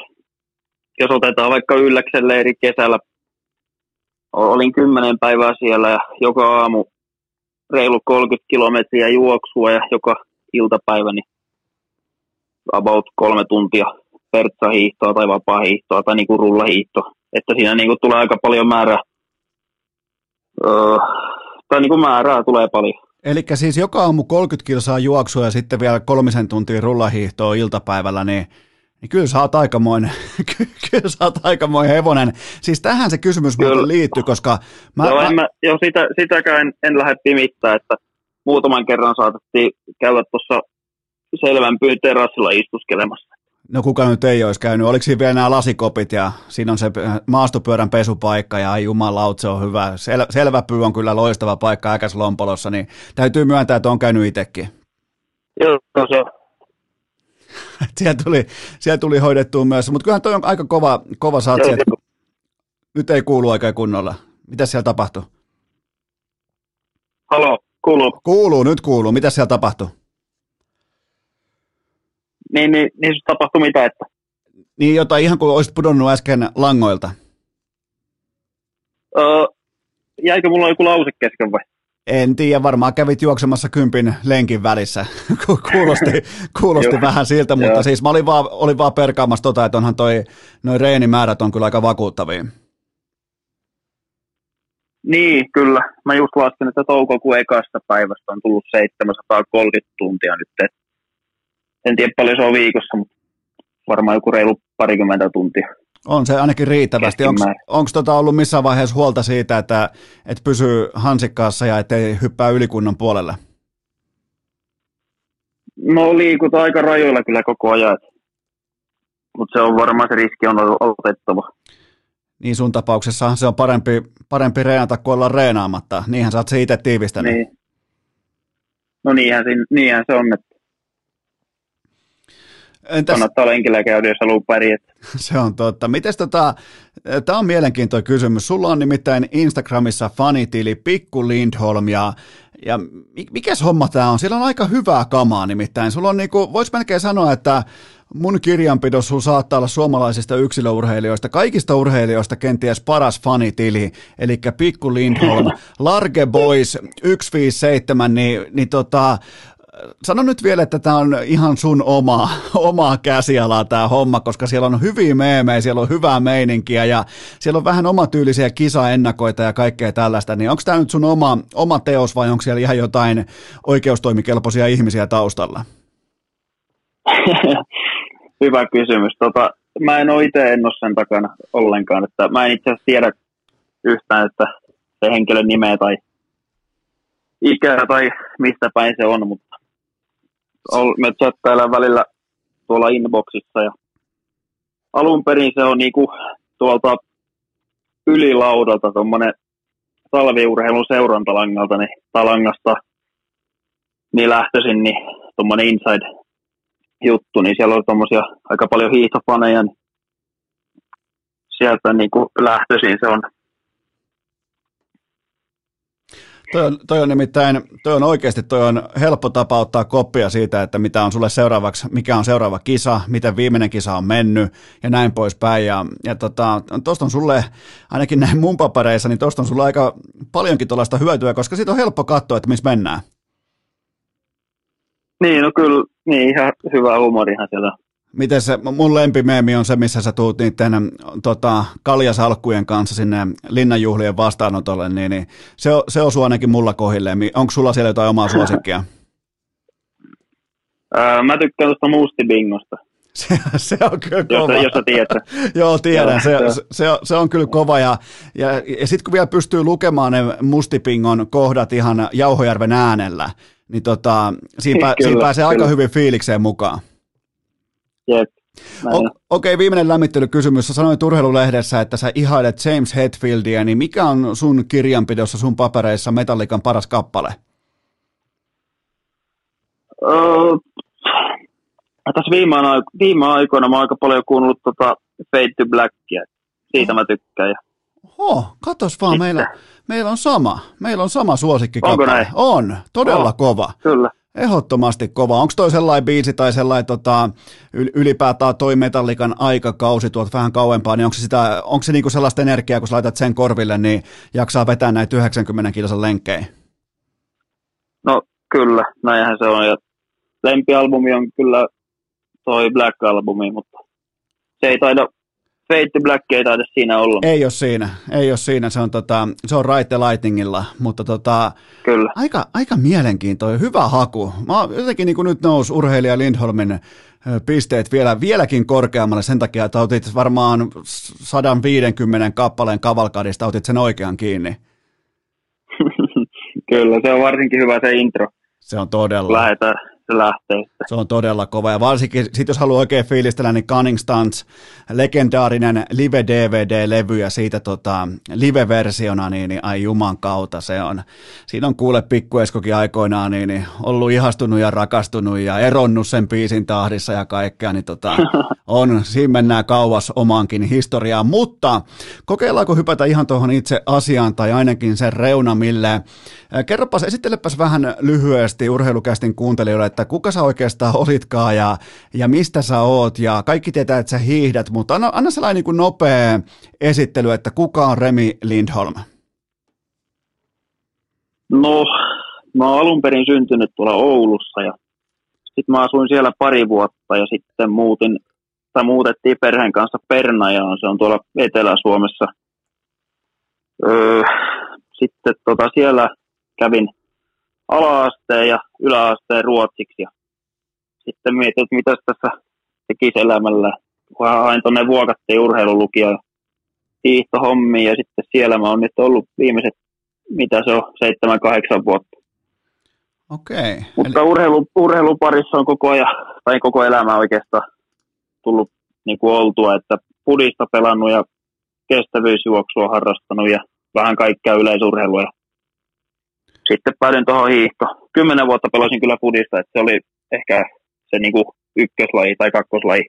jos otetaan vaikka Ylläksen leiri kesällä, olin kymmenen päivää siellä ja joka aamu reilu 30 kilometriä juoksua ja joka iltapäivä niin about kolme tuntia pertsahiihtoa tai vapaa-hiihtoa tai niinku rullahiihto. Että siinä niinku tulee aika paljon määrää, öö, tai niinku määrää tulee paljon. Eli siis joka aamu 30 kilsaa juoksua ja sitten vielä kolmisen tuntia rullahiihtoa iltapäivällä, niin, niin kyllä sä oot aikamoinen, <laughs> kyllä sä oot aikamoinen hevonen. Siis tähän se kysymys muuten liittyy, koska mä... Joo, en mä, jo sitä, sitäkään en, en lähde pimittämään, että muutaman kerran saatettiin käydä tuossa selvän pyyn terassilla istuskelemassa. No kuka nyt ei olisi käynyt? Oliko siinä vielä nämä lasikopit ja siinä on se maastopyörän pesupaikka ja ai jumalaut, se on hyvä. Sel, selvä pyy on kyllä loistava paikka Äkäslompolossa, niin täytyy myöntää, että on käynyt itsekin. Joo, se <laughs> siellä tuli, siellä tuli hoidettua myös, mutta kyllähän toi on aika kova, kova satsi, että nyt ei kuulu oikein kunnolla. Mitä siellä tapahtui? Halo, kuuluu. Kuuluu, nyt kuuluu. Mitä siellä tapahtui? Niin, niin, niin tapahtui mitä, että? Niin jotain ihan kuin olisit pudonnut äsken langoilta. Öö, jäikö mulla joku lause kesken vai? En tiedä, varmaan kävit juoksemassa kympin lenkin välissä. <laughs> kuulosti kuulosti vähän siltä, mutta Joo. siis mä olin vaan, olin vaan perkaamassa tota, että onhan toi, noin reenimäärät on kyllä aika vakuuttavia. Niin, kyllä. Mä just lasken, että toukokuun ekasta päivästä on tullut 730 tuntia nyt. Et en tiedä paljon se on viikossa, mutta varmaan joku reilu parikymmentä tuntia. On se ainakin riittävästi. Onko tota ollut missään vaiheessa huolta siitä, että, että pysyy hansikkaassa ja ettei hyppää ylikunnan puolelle? No liikut aika rajoilla kyllä koko ajan, mutta se on varmaan se riski on otettava. Niin sun tapauksessahan se on parempi, parempi reenata kuin olla reenaamatta. Niinhän sä oot se itse tiivistänyt. Niin. No niinhän, niinhän se on, että Entäs... Kannattaa lenkillä käydä, jos haluaa pärjätä. <laughs> Se on totta. Mites tota, tämä on mielenkiintoinen kysymys. Sulla on nimittäin Instagramissa fanitili Pikku Lindholm ja, ja mikäs homma tämä on? Siellä on aika hyvää kamaa nimittäin. Sulla on niinku, vois melkein sanoa, että mun kirjanpidossa sulla saattaa olla suomalaisista yksilöurheilijoista, kaikista urheilijoista kenties paras fanitili, eli Pikku Lindholm, <laughs> Large Boys 157, niin, niin tota, sano nyt vielä, että tämä on ihan sun oma, <laughs> omaa käsialaa tämä homma, koska siellä on hyviä meemejä, siellä on hyvää meininkiä ja siellä on vähän omatyylisiä kisaennakoita ja kaikkea tällaista, niin onko tämä nyt sun oma, oma teos vai onko siellä ihan jotain oikeustoimikelpoisia ihmisiä taustalla? <laughs> Hyvä kysymys. Tota, mä en ole itse en ole sen takana ollenkaan, että mä en itse tiedä yhtään, että se henkilön nimeä tai ikää tai mistä päin se on, mutta me chattaillaan välillä tuolla inboxissa ja alun perin se on niinku tuolta ylilaudalta tuommoinen talviurheilun seurantalangalta, niin talangasta niin lähtöisin, niin tuommoinen inside juttu, niin siellä on tuommoisia aika paljon hiihtofaneja, niin sieltä niin kuin lähtöisin. Se on Toi on, toi on nimittäin, toi on oikeasti toi on helppo tapa ottaa koppia siitä, että mitä on sulle seuraavaksi, mikä on seuraava kisa, miten viimeinen kisa on mennyt ja näin poispäin. Ja, ja tota, on sulle, ainakin näin mun papereissa, niin tuosta on sulle aika paljonkin tuollaista hyötyä, koska siitä on helppo katsoa, että missä mennään. Niin, no kyllä, niin ihan hyvä huumorihan siellä Miten se, mun lempimeemi on se, missä sä tuut niiden tota, kaljasalkkujen kanssa sinne linnanjuhlien vastaanotolle, niin, niin se, se osuu ainakin mulla kohilleen. Onko sulla siellä jotain omaa suosikkia? <clears throat> Mä tykkään tuosta mustibingosta. <laughs> Se, se on kyllä kova. Jos, jos tiedät. <laughs> Joo, tiedän. Se, se, se, se on kyllä kova. Ja, ja, ja sitten kun vielä pystyy lukemaan ne mustipingon kohdat ihan Jauhojärven äänellä, niin tota, siinä, pää, siinä pääsee kyllä. aika hyvin fiilikseen mukaan. Jep. Okei, okay, viimeinen lämmittelykysymys. Sä sanoit urheilulehdessä, että sä ihailet James Hetfieldia, niin mikä on sun kirjanpidossa, sun papereissa Metallican paras kappale? Uh, tässä viime, aiko- viime aikoina mä oon aika paljon kuunnellut tota Fade to Blackia. Siitä mä tykkään. Oho, katos vaan, meillä, meillä on sama. Meillä on sama suosikki Onko näin? On, todella oh, kova. Kyllä. Ehdottomasti kova. Onko toi sellainen biisi tai sellainen tota, ylipäätään toi Metallikan aikakausi tuolta vähän kauempaa, niin onko se, sitä, onko se niinku sellaista energiaa, kun sä laitat sen korville, niin jaksaa vetää näitä 90 kilsan lenkkejä? No kyllä, näinhän se on. Ja lempialbumi on kyllä toi Black Albumi, mutta se ei taida, Ei taida siinä olla. Ei ole siinä, ei ole siinä, se on, tota, se on Right Lightingilla, mutta tota, Kyllä. aika, aika mielenkiintoinen, hyvä haku. Mä jotenkin niin kuin nyt nousi urheilija Lindholmin pisteet vielä, vieläkin korkeammalle sen takia, että otit varmaan 150 kappaleen kavalkadista, otit sen oikean kiinni. <laughs> Kyllä, se on varsinkin hyvä se intro. Se on todella. Lähetään, se lähtee. Se on todella kova ja varsinkin sit jos haluaa oikein fiilistellä, niin Cunning Stunts, legendaarinen live-DVD-levy ja siitä tota, live-versiona, niin, niin ai juman kautta se on. Siinä on kuule pikkueskokin aikoinaan niin, niin ollut ihastunut ja rakastunut ja eronnut sen biisin tahdissa ja kaikkea, niin tota, <laughs> on, siinä mennään kauas omaankin historiaan, mutta kokeillaanko hypätä ihan tuohon itse asiaan tai ainakin sen reunamille. Kerropas, esittelepäs vähän lyhyesti urheilukästin kuuntelijoille, että kuka sä oikeastaan <laughs> olitkaan ja, ja mistä sä oot ja kaikki tietää, että sä hiihdät, mutta anna, anna sellainen niin nopea esittely, että kuka on Remi Lindholm? No, mä oon alun perin syntynyt tuolla Oulussa ja sitten mä asuin siellä pari vuotta ja sitten muutin, tai muutettiin perheen kanssa Pernajaan, se on tuolla Etelä-Suomessa. Öö, sitten tota siellä kävin ala-asteen ja yläasteen ruotsiksi. Ja sitten mietin, että mitä tässä tekisi elämällä. Kun hain tuonne Vuokattiin urheilulukio hiihtohommiin ja sitten siellä mä oon nyt ollut viimeiset, mitä se on, seitsemän, kahdeksan vuotta. Okei. Okay. Mutta Eli... urheilu, urheiluparissa on koko ajan, tai koko elämä oikeastaan tullut niin kuin oltua, että pudista pelannut ja kestävyysjuoksua harrastanut ja vähän kaikkea yleisurheilua sitten päädyin tuohon hiihtoon. Kymmenen vuotta pelasin kyllä pudista, että se oli ehkä se niin kuin ykköslaji tai kakkoslaji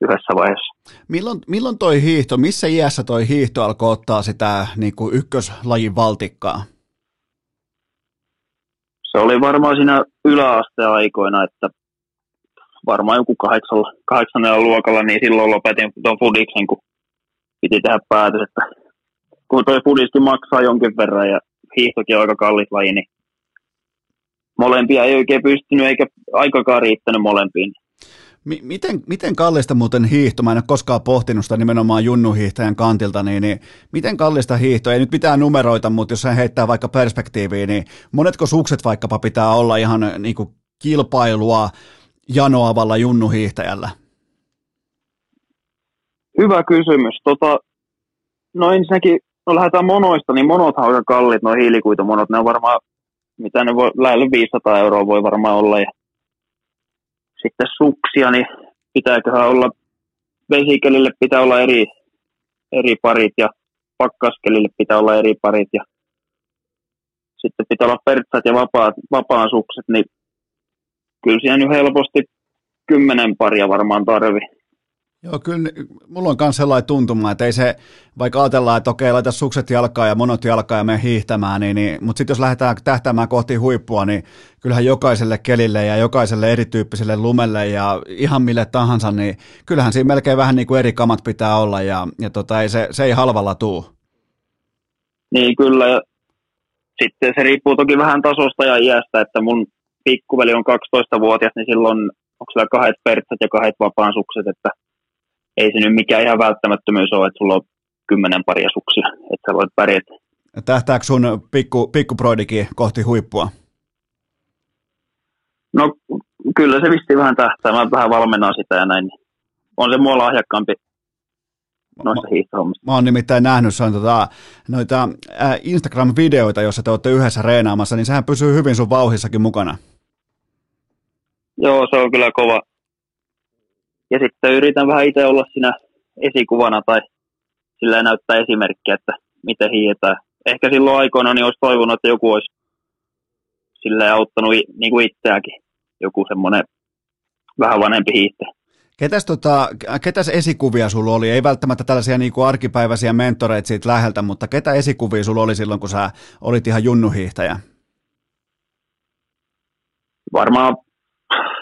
yhdessä vaiheessa. Milloin, milloin toi hiihto, missä iässä toi hiihto alkoi ottaa sitä niin kuin ykköslajin valtikkaa? Se oli varmaan siinä yläasteen aikoina, että varmaan joku kahdeksalla, kahdeksannella luokalla, niin silloin lopetin tuon fudiksen, kun piti tehdä päätös, että kun toi fudiski maksaa jonkin verran ja hiihtokin on aika kallis laji, niin molempia ei oikein pystynyt eikä aikakaan riittänyt molempiin. Miten, miten kallista muuten hiihto, mä en ole koskaan pohtinut sitä nimenomaan junnuhiihtäjän kantilta, niin, niin miten kallista hiihto, ei nyt mitään numeroita, mutta jos se heittää vaikka perspektiiviin, niin monetko sukset vaikkapa pitää olla ihan niin kuin kilpailua janoavalla junnuhiihtäjällä? Hyvä kysymys. Tota, no ensinnäkin no lähdetään monoista, niin monot on aika kalliit, nuo hiilikuitumonot, ne on varmaan, mitä ne voi, lähellä 500 euroa voi varmaan olla. Ja sitten suksia, niin pitääköhän olla, vesikelille pitää olla eri, eri parit ja pakkaskelille pitää olla eri parit ja sitten pitää olla pertsat ja vapaat, vapaan sukset, niin kyllä siihen nyt helposti kymmenen paria varmaan tarvii. Joo, kyllä mulla on myös sellainen tuntuma, että ei se, vaikka ajatellaan, että okei, laita sukset jalkaan ja monot jalkaan ja mene hiihtämään, niin, niin mutta sitten jos lähdetään tähtäämään kohti huippua, niin kyllähän jokaiselle kelille ja jokaiselle erityyppiselle lumelle ja ihan mille tahansa, niin kyllähän siinä melkein vähän niin kuin eri kamat pitää olla ja, ja tota, ei, se, se ei halvalla tuu. Niin kyllä, sitten se riippuu toki vähän tasosta ja iästä, että mun pikkuveli on 12-vuotias, niin silloin onko sillä kahdet pertsat ja kahdet vapaan sukset, että ei se nyt mikään ihan välttämättömyys ole, että sulla on kymmenen paria suksia, että sä voit pärjätä. Tähtääkö sun pikku, pikkuproidikin kohti huippua? No kyllä se visti vähän tähtää. Mä vähän valmennan sitä ja näin. On se mua lahjakkaampi hiihtohommissa. Mä oon nimittäin nähnyt on tota, noita äh, Instagram-videoita, joissa te olette yhdessä reenaamassa, niin sehän pysyy hyvin sun vauhissakin mukana. Joo, se on kyllä kova, ja sitten yritän vähän itse olla siinä esikuvana tai sillä näyttää esimerkkiä, että miten hiihetään. Ehkä silloin aikoina niin olisi toivonut, että joku olisi sillä auttanut niin kuin itseäkin, joku semmoinen vähän vanhempi hiihtäjä. Ketäs, tota, ketäs esikuvia sulla oli? Ei välttämättä tällaisia niin kuin arkipäiväisiä mentoreita siitä läheltä, mutta ketä esikuvia sulla oli silloin, kun sä olit ihan junnuhiihtäjä? Varmaan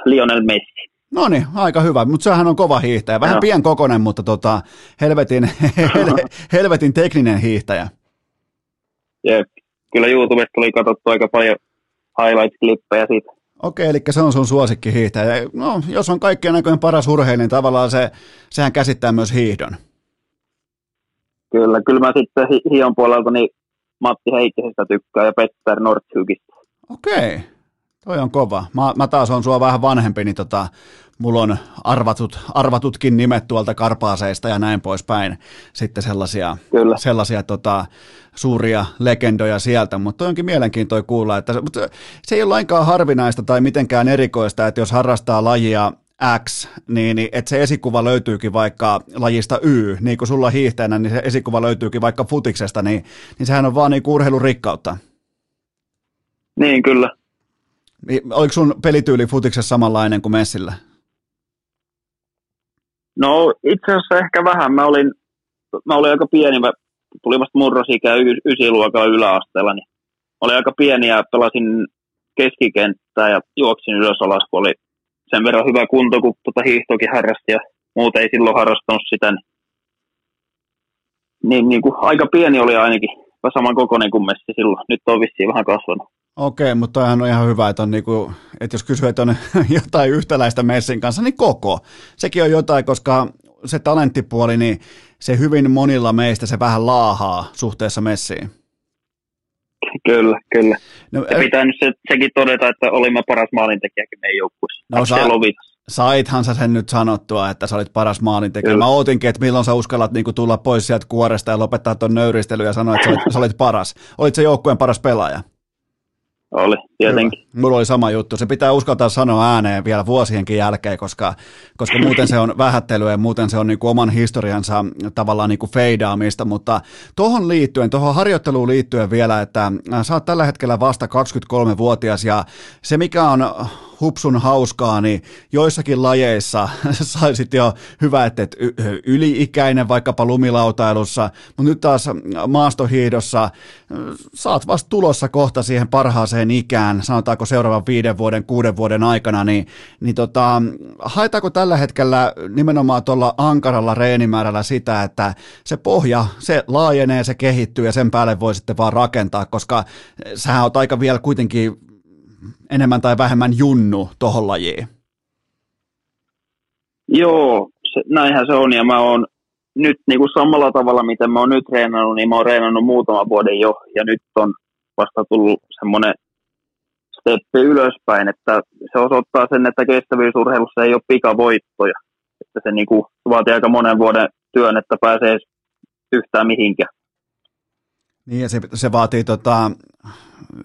Lionel Messi. No niin, aika hyvä, mutta sehän on kova hiihtäjä. Vähän no. kokonen, mutta tota, helvetin, <laughs> hel, helvetin tekninen hiihtäjä. Jep. Kyllä YouTubesta tuli katsottu aika paljon highlights-klippejä siitä. Okei, eli se on sun suosikki hiihtäjä. No, jos on kaikkien aikojen paras urheilija, niin tavallaan se, sehän käsittää myös hiihdon. Kyllä, kyllä mä sitten Hion puolelta niin Matti Heikkisestä tykkää ja Petter Nordhygistä. Okei, toi on kova. Mä, mä taas on sua vähän vanhempi, niin tota, mulla on arvatut, arvatutkin nimet tuolta karpaaseista ja näin poispäin. Sitten sellaisia, Kyllä. sellaisia tota, suuria legendoja sieltä, mutta onkin mielenkiintoista kuulla, että mutta se ei ole lainkaan harvinaista tai mitenkään erikoista, että jos harrastaa lajia X, niin, niin että se esikuva löytyykin vaikka lajista Y, niin kuin sulla hiihteenä, niin se esikuva löytyykin vaikka futiksesta, niin, niin sehän on vaan niin urheilurikkautta. Niin, kyllä. Oliko sun pelityyli futiksessa samanlainen kuin Messillä? No itse asiassa ehkä vähän. Mä olin, mä olin aika pieni, mä tulin vasta murrosikään y- ysiluokalla yläasteella, niin olin aika pieni ja pelasin keskikenttää ja juoksin ylös alas, kun oli sen verran hyvä kunto, kun tuota hiihtokin harrasti ja muuten ei silloin harrastanut sitä. Niin, niin, niin kuin aika pieni oli ainakin, saman kokoinen kuin Messi silloin. Nyt on vissiin vähän kasvanut. Okei, mutta toihan on ihan hyvä, että, on niinku, että jos kysyy, että on <laughs> jotain yhtäläistä Messin kanssa, niin koko. Sekin on jotain, koska se talenttipuoli, niin se hyvin monilla meistä se vähän laahaa suhteessa Messiin. Kyllä, kyllä. No, ja pitää nyt se, sekin todeta, että olimme paras maalintekijäkin meidän joukkueessa. No, sa- saithan sä sen nyt sanottua, että sä olit paras maalintekijä. Kyllä. Mä ootinkin, että milloin sä uskallat niinku tulla pois sieltä kuoresta ja lopettaa tuon nöyristely ja sanoa, että sä olit, sä olit paras. Olit se joukkueen paras pelaaja? Oli, tietenkin. Hyvä. Mulla oli sama juttu. Se pitää uskaltaa sanoa ääneen vielä vuosienkin jälkeen, koska, koska muuten se on vähättelyä ja muuten se on niin kuin oman historiansa tavallaan niin kuin feidaamista, mutta tuohon liittyen, tuohon harjoitteluun liittyen vielä, että sä oot tällä hetkellä vasta 23-vuotias ja se mikä on hupsun hauskaa, niin joissakin lajeissa <laughs> saisit jo hyvä, että yli-ikäinen vaikkapa lumilautailussa, mutta nyt taas maastohiidossa saat vasta tulossa kohta siihen parhaaseen ikään, sanotaanko seuraavan viiden vuoden, kuuden vuoden aikana, niin, niin tota, haetaanko tällä hetkellä nimenomaan tuolla ankaralla reenimäärällä sitä, että se pohja, se laajenee, se kehittyy ja sen päälle voi sitten vaan rakentaa, koska sä oot aika vielä kuitenkin enemmän tai vähemmän junnu tohon lajiin. Joo, se, näinhän se on ja mä oon nyt niin kuin samalla tavalla, miten mä oon nyt treenannut, niin mä oon treenannut muutama vuoden jo ja nyt on vasta tullut semmoinen steppi ylöspäin, että se osoittaa sen, että kestävyysurheilussa ei ole pikavoittoja. Että se niin kuin vaatii aika monen vuoden työn, että pääsee yhtään mihinkään. Niin ja se, se vaatii tota,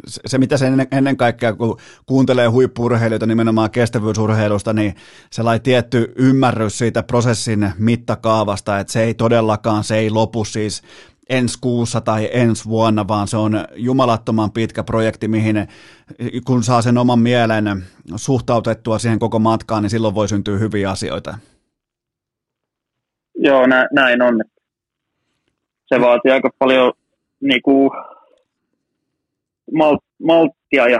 se, mitä se ennen, ennen kaikkea, kun kuuntelee huippurheilijoita nimenomaan kestävyysurheilusta, niin sellainen tietty ymmärrys siitä prosessin mittakaavasta, että se ei todellakaan, se ei lopu siis ensi kuussa tai ensi vuonna, vaan se on jumalattoman pitkä projekti, mihin kun saa sen oman mielen suhtautettua siihen koko matkaan, niin silloin voi syntyä hyviä asioita. Joo, nä, näin on. Se vaatii aika paljon niin kuin, mal, malttia ja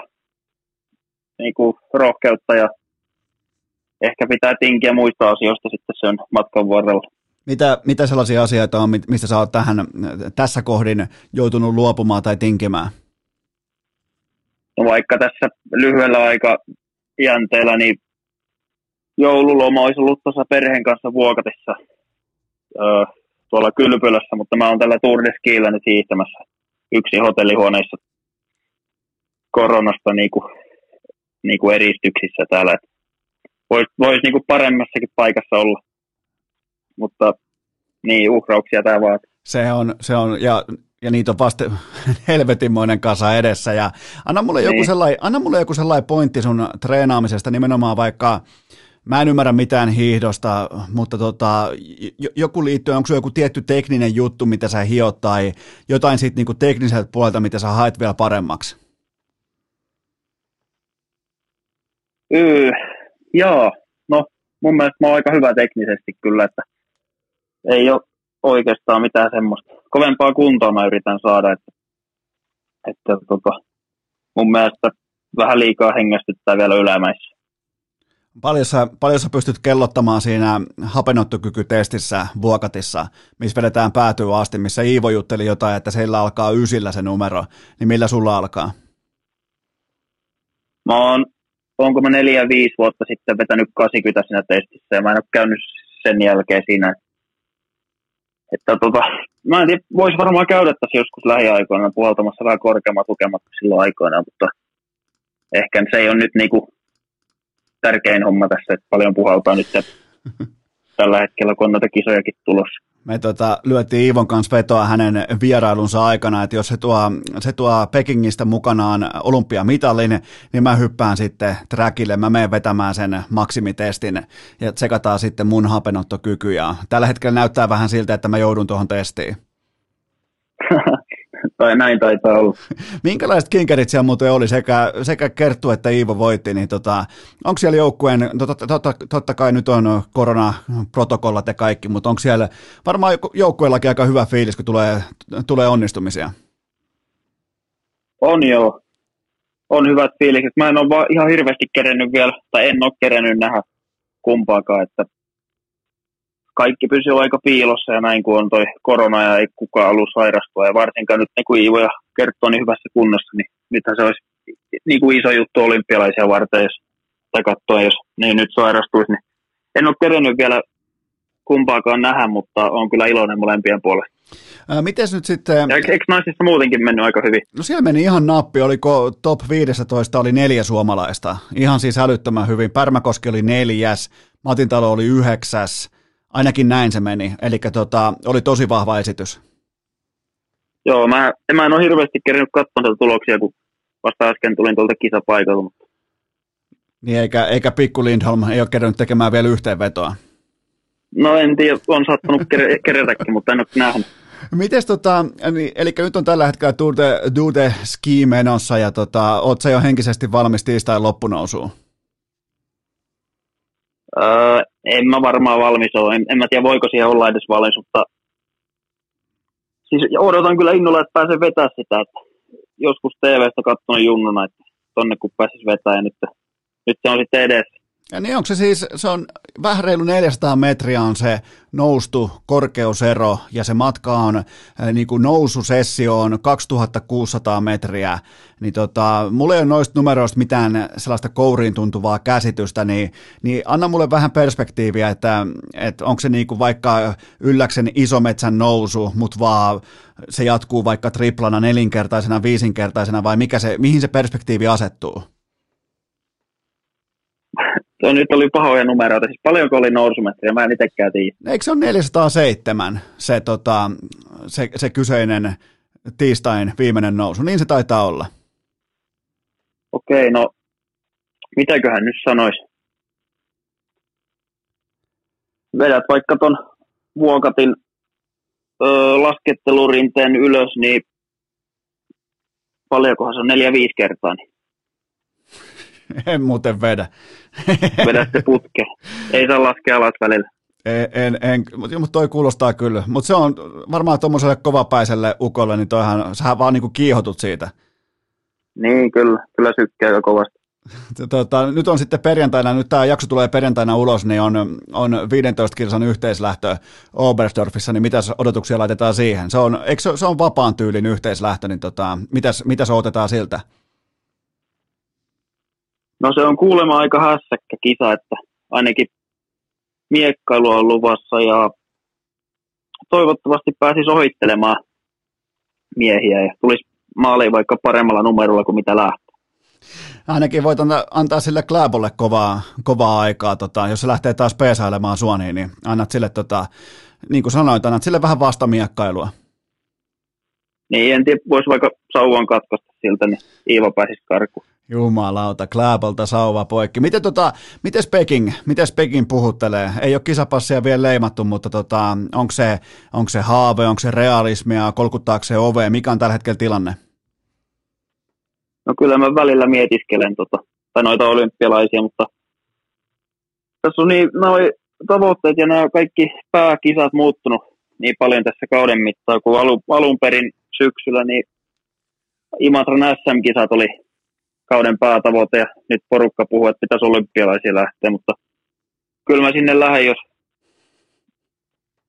niin kuin, rohkeutta ja ehkä pitää tinkiä muista asioista sitten sen matkan varrella. Mitä, mitä sellaisia asioita on, mistä sä oot tähän, tässä kohdin joutunut luopumaan tai tinkimään? No vaikka tässä lyhyellä aika jänteellä, niin joululoma olisi ollut tuossa perheen kanssa vuokatessa öö, tuolla kylpylässä, mutta mä oon tällä Tour de Skillä nyt hiihtämässä yksi hotellihuoneissa koronasta niin kuin, niin kuin eristyksissä täällä. Voisi vois niin kuin paremmassakin paikassa olla, mutta niin, uhrauksia tämä vaatii. Se on, se on ja, ja niitä on vasta <laughs> helvetinmoinen kasa edessä. Ja anna mulle, niin. joku sellainen, anna mulle joku sellainen pointti sun treenaamisesta, nimenomaan vaikka Mä en ymmärrä mitään hiihdosta, mutta tota, joku liittyen, onko se joku tietty tekninen juttu, mitä sä hiot, tai jotain siitä niinku tekniseltä puolelta, mitä sä haet vielä paremmaksi? Öö, joo, no mun mielestä mä oon aika hyvä teknisesti kyllä, että ei ole oikeastaan mitään semmoista. Kovempaa kuntoa mä yritän saada, että, että tota, mun mielestä vähän liikaa hengästyttää vielä ylämäissä. Paljon sä, paljon sä pystyt kellottamaan siinä hapenottokykytestissä Vuokatissa, missä vedetään päätyä asti, missä Iivo jutteli jotain, että siellä alkaa ysillä se numero, niin millä sulla alkaa? Mä oon, onko mä neljä viisi vuotta sitten vetänyt 80 siinä testissä ja mä en ole käynyt sen jälkeen siinä, että tota, mä en tiedä, voisi varmaan käydä tässä joskus lähiaikoina puhaltamassa vähän korkeammat lukemat silloin aikoina, mutta ehkä se ei ole nyt niinku tärkein homma tässä, että paljon puhaltaa nyt tällä hetkellä, kun on noita kisojakin tulossa. Me tota, lyötiin Iivon kanssa vetoa hänen vierailunsa aikana, että jos se tuo, se tuo Pekingistä mukanaan olympiamitalin, niin mä hyppään sitten trackille, mä menen vetämään sen maksimitestin ja tsekataan sitten mun hapenottokykyjä. Tällä hetkellä näyttää vähän siltä, että mä joudun tuohon testiin. Tai näin taitaa olla. <laughs> Minkälaiset kinkerit siellä muuten oli, sekä, sekä Kerttu että Iivo voitti, niin tota, onko siellä joukkueen, totta, totta, totta kai nyt on koronaprotokollat ja kaikki, mutta onko siellä varmaan joukkueellakin aika hyvä fiilis, kun tulee, tulee onnistumisia? On joo. On hyvät fiilikset. Mä en ole ihan hirveästi kerennyt vielä, tai en ole kerennyt nähdä kumpaakaan, että kaikki pysyy aika piilossa ja näin kun on toi korona ja ei kukaan ollut sairastua ja varsinkaan nyt ne kun Iivo ja Kerttu on niin hyvässä kunnossa, niin nythän se olisi niin kuin iso juttu olympialaisia varten, jos, tai katsoa, jos ne nyt sairastuisi, niin en ole kerennyt vielä kumpaakaan nähdä, mutta on kyllä iloinen molempien puolesta. Miten nyt sitten... Eikö naisissa muutenkin mennyt aika hyvin? No siellä meni ihan nappi, oliko top 15 oli neljä suomalaista. Ihan siis älyttömän hyvin. Pärmäkoski oli neljäs, Matin Talo oli yhdeksäs, Ainakin näin se meni, eli tota, oli tosi vahva esitys. Joo, mä, mä en ole hirveästi kerännyt katsomaan tuloksia, kun vasta äsken tulin tuolta kisapaikalta. Mutta... Niin, eikä, eikä Pikku Lindholm ei ole kerännyt tekemään vielä yhteenvetoa. No en tiedä, on saattanut kerätäkin, mutta en ole nähnyt. Mites tota, niin, eli nyt on tällä hetkellä Tour de, Tour de Ski menossa ja tota, oot sä jo henkisesti valmis tiistain loppunousuun? Öö, en mä varmaan valmis ole. En, en mä tiedä, voiko siihen olla edes valmis, mutta siis odotan kyllä innolla, että pääsen vetää sitä. Että joskus TV-stä katsonut junnuna, että tonne kun pääsis vetää ja nyt, nyt se on sitten edessä. Ja niin onko se siis, se on vähän reilu 400 metriä on se noustu korkeusero ja se matka on äh, niin kuin noususessioon 2600 metriä, niin tota, mulla ei ole noista numeroista mitään sellaista kouriin tuntuvaa käsitystä, niin, niin anna mulle vähän perspektiiviä, että, että onko se niin kuin vaikka ylläksen isometsän nousu, mutta vaan se jatkuu vaikka triplana, nelinkertaisena, viisinkertaisena vai mikä se, mihin se perspektiivi asettuu? Se nyt oli pahoja numeroita. Siis paljonko oli nousumetriä? Mä en itsekään tiedä. Eikö se ole 407 se, tota, se, se kyseinen tiistain viimeinen nousu? Niin se taitaa olla. Okei, no mitäköhän nyt sanoisi? Vedät vaikka ton vuokatin öö, laskettelurinteen ylös, niin paljonkohan se on neljä viisi kertaa. Niin <laughs> En muuten vedä. <laughs> Vedä se putke. Ei saa laskea alas välillä. En, en, en mutta toi kuulostaa kyllä. Mutta se on varmaan tuommoiselle kovapäiselle ukolle, niin toihan, sähän vaan niinku kiihotut siitä. Niin, kyllä. Kyllä sykkää jo kovasti. <laughs> Tota, nyt on sitten perjantaina, nyt tämä jakso tulee perjantaina ulos, niin on, on 15 kilsan yhteislähtö Oberstdorfissa, niin mitäs odotuksia laitetaan siihen? Se on, eikö se, se on vapaan tyylin yhteislähtö, niin tota, mitäs, mitäs odotetaan siltä? No se on kuulemma aika hässäkkä kisa, että ainakin miekkailu on luvassa ja toivottavasti pääsisi ohittelemaan miehiä ja tulisi maaliin vaikka paremmalla numerolla kuin mitä lähtee. Ainakin voit antaa sille Kläbolle kovaa, kovaa aikaa, tota, jos se lähtee taas peesailemaan suoniin, niin annat sille, tota, niin kuin sanoit, annat sille vähän vastamiekkailua. Niin, en tiedä, voisi vaikka sauvan katkaista siltä, niin Iivo pääsisi karkuun. Jumalauta, Kläpolta sauva poikki. Miten tota, mites Peking, mites Peking puhuttelee? Ei ole kisapassia vielä leimattu, mutta tota, onko se, onko se haave, onko se realismia, kolkuttaako se ove, mikä on tällä hetkellä tilanne? No kyllä mä välillä mietiskelen tota, tai noita olympialaisia, mutta tässä on niin noi tavoitteet ja nämä kaikki pääkisat muuttunut niin paljon tässä kauden mittaan, kun alun, alun perin syksyllä niin Imatran SM-kisat oli kauden päätavoite ja nyt porukka puhuu, että pitäisi olympialaisia lähteä, mutta kyllä mä sinne lähden, jos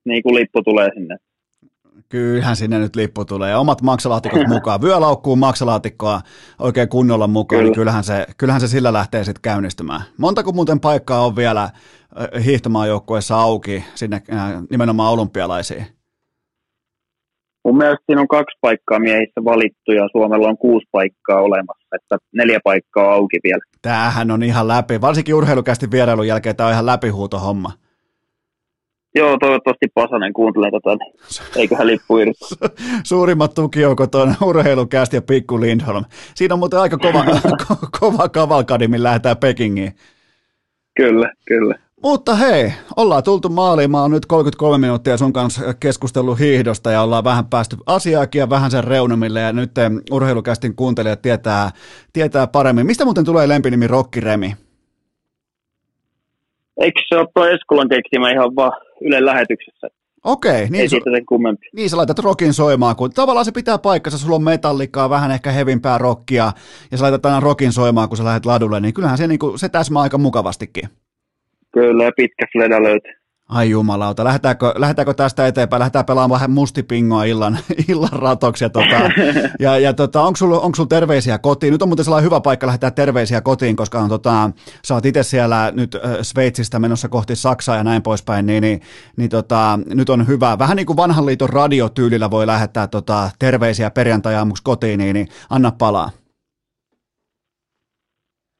niin kuin lippu tulee sinne. Kyllähän sinne nyt lippu tulee ja omat maksalaatikot <laughs> mukaan. Vyölaukkuun maksalaatikkoa oikein kunnolla mukaan, niin Kyllä. niin kyllähän se, kyllähän se sillä lähtee sitten käynnistymään. Montako muuten paikkaa on vielä hiihtomaajoukkueessa auki sinne nimenomaan olympialaisiin? Mun mielestä siinä on kaksi paikkaa miehissä valittu ja Suomella on kuusi paikkaa olemassa, että neljä paikkaa on auki vielä. Tämähän on ihan läpi, varsinkin urheilukästi vierailun jälkeen tämä on ihan läpihuuto homma. Joo, toivottavasti Pasanen kuuntelee tätä, niin eiköhän lippu irti. <laughs> Suurimmat tukijoukot on urheilukästi ja Pikku Lindholm. Siinä on muuten aika kova, <laughs> ko- kova kavalkadi, millä lähdetään Pekingiin. Kyllä, kyllä. Mutta hei, ollaan tultu maaliin. Mä oon nyt 33 minuuttia sun kanssa keskustellut hiihdosta ja ollaan vähän päästy asiaakin ja vähän sen reunumille ja nyt urheilukästin kuuntelijat tietää, tietää paremmin. Mistä muuten tulee lempinimi Rokkiremi? Eikö se ole tuo Eskulan keksimä ihan vaan Ylen lähetyksessä? Okei, niin, siitä sen kummempi. niin sä laitat rokin soimaan, kun tavallaan se pitää paikkansa, sulla on metallikaa, vähän ehkä hevimpää rockia, ja sä laitat aina rokin soimaan, kun sä lähdet ladulle, niin kyllähän se, niin kuin, se täsmää aika mukavastikin. Kyllä, ja pitkä fleda löytyy. Ai jumalauta, lähdetäänkö, lähdetäänkö tästä eteenpäin, lähdetään pelaamaan vähän mustipingoa illan, <laughs> illan ratoksi, ja, tota, <laughs> ja, ja tota, onko sulla onko sul terveisiä kotiin? Nyt on muuten sellainen hyvä paikka lähettää terveisiä kotiin, koska on, tota, sä oot itse siellä nyt äh, Sveitsistä menossa kohti Saksaa ja näin poispäin, niin, niin, niin tota, nyt on hyvä. Vähän niin kuin vanhan liiton radiotyylillä voi lähettää tota, terveisiä perjantai-aamuksi kotiin, niin, niin anna palaa.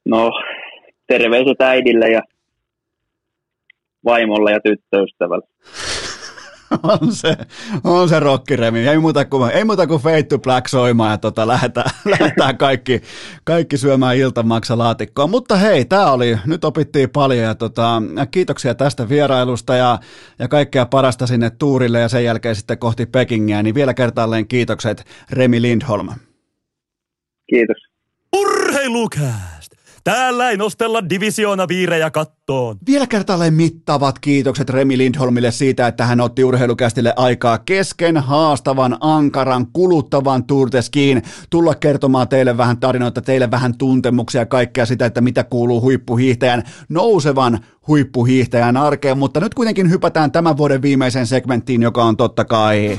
No, terveiset äidille ja vaimolle ja tyttöystävälle. <laughs> on se, on se rockiremi. Ei muuta kuin, ei muuta kuin Fade to Black soimaan ja tota, lähdetään, lähdetään <laughs> kaikki, kaikki syömään iltamaksalaatikkoa. Mutta hei, tämä oli, nyt opittiin paljon ja tota, kiitoksia tästä vierailusta ja, ja kaikkea parasta sinne tuurille ja sen jälkeen sitten kohti Pekingiä. Niin vielä kertaalleen kiitokset Remi Lindholm. Kiitos. Urheilukää! Täällä ei nostella divisioona viirejä kattoon. Vielä kertaalleen mittavat kiitokset Remi Lindholmille siitä, että hän otti urheilukästille aikaa kesken haastavan, ankaran, kuluttavan Turteskiin tulla kertomaan teille vähän tarinoita, teille vähän tuntemuksia ja kaikkea sitä, että mitä kuuluu huippuhiihtäjän, nousevan huippuhiihtäjän arkeen, mutta nyt kuitenkin hypätään tämän vuoden viimeiseen segmenttiin, joka on totta kai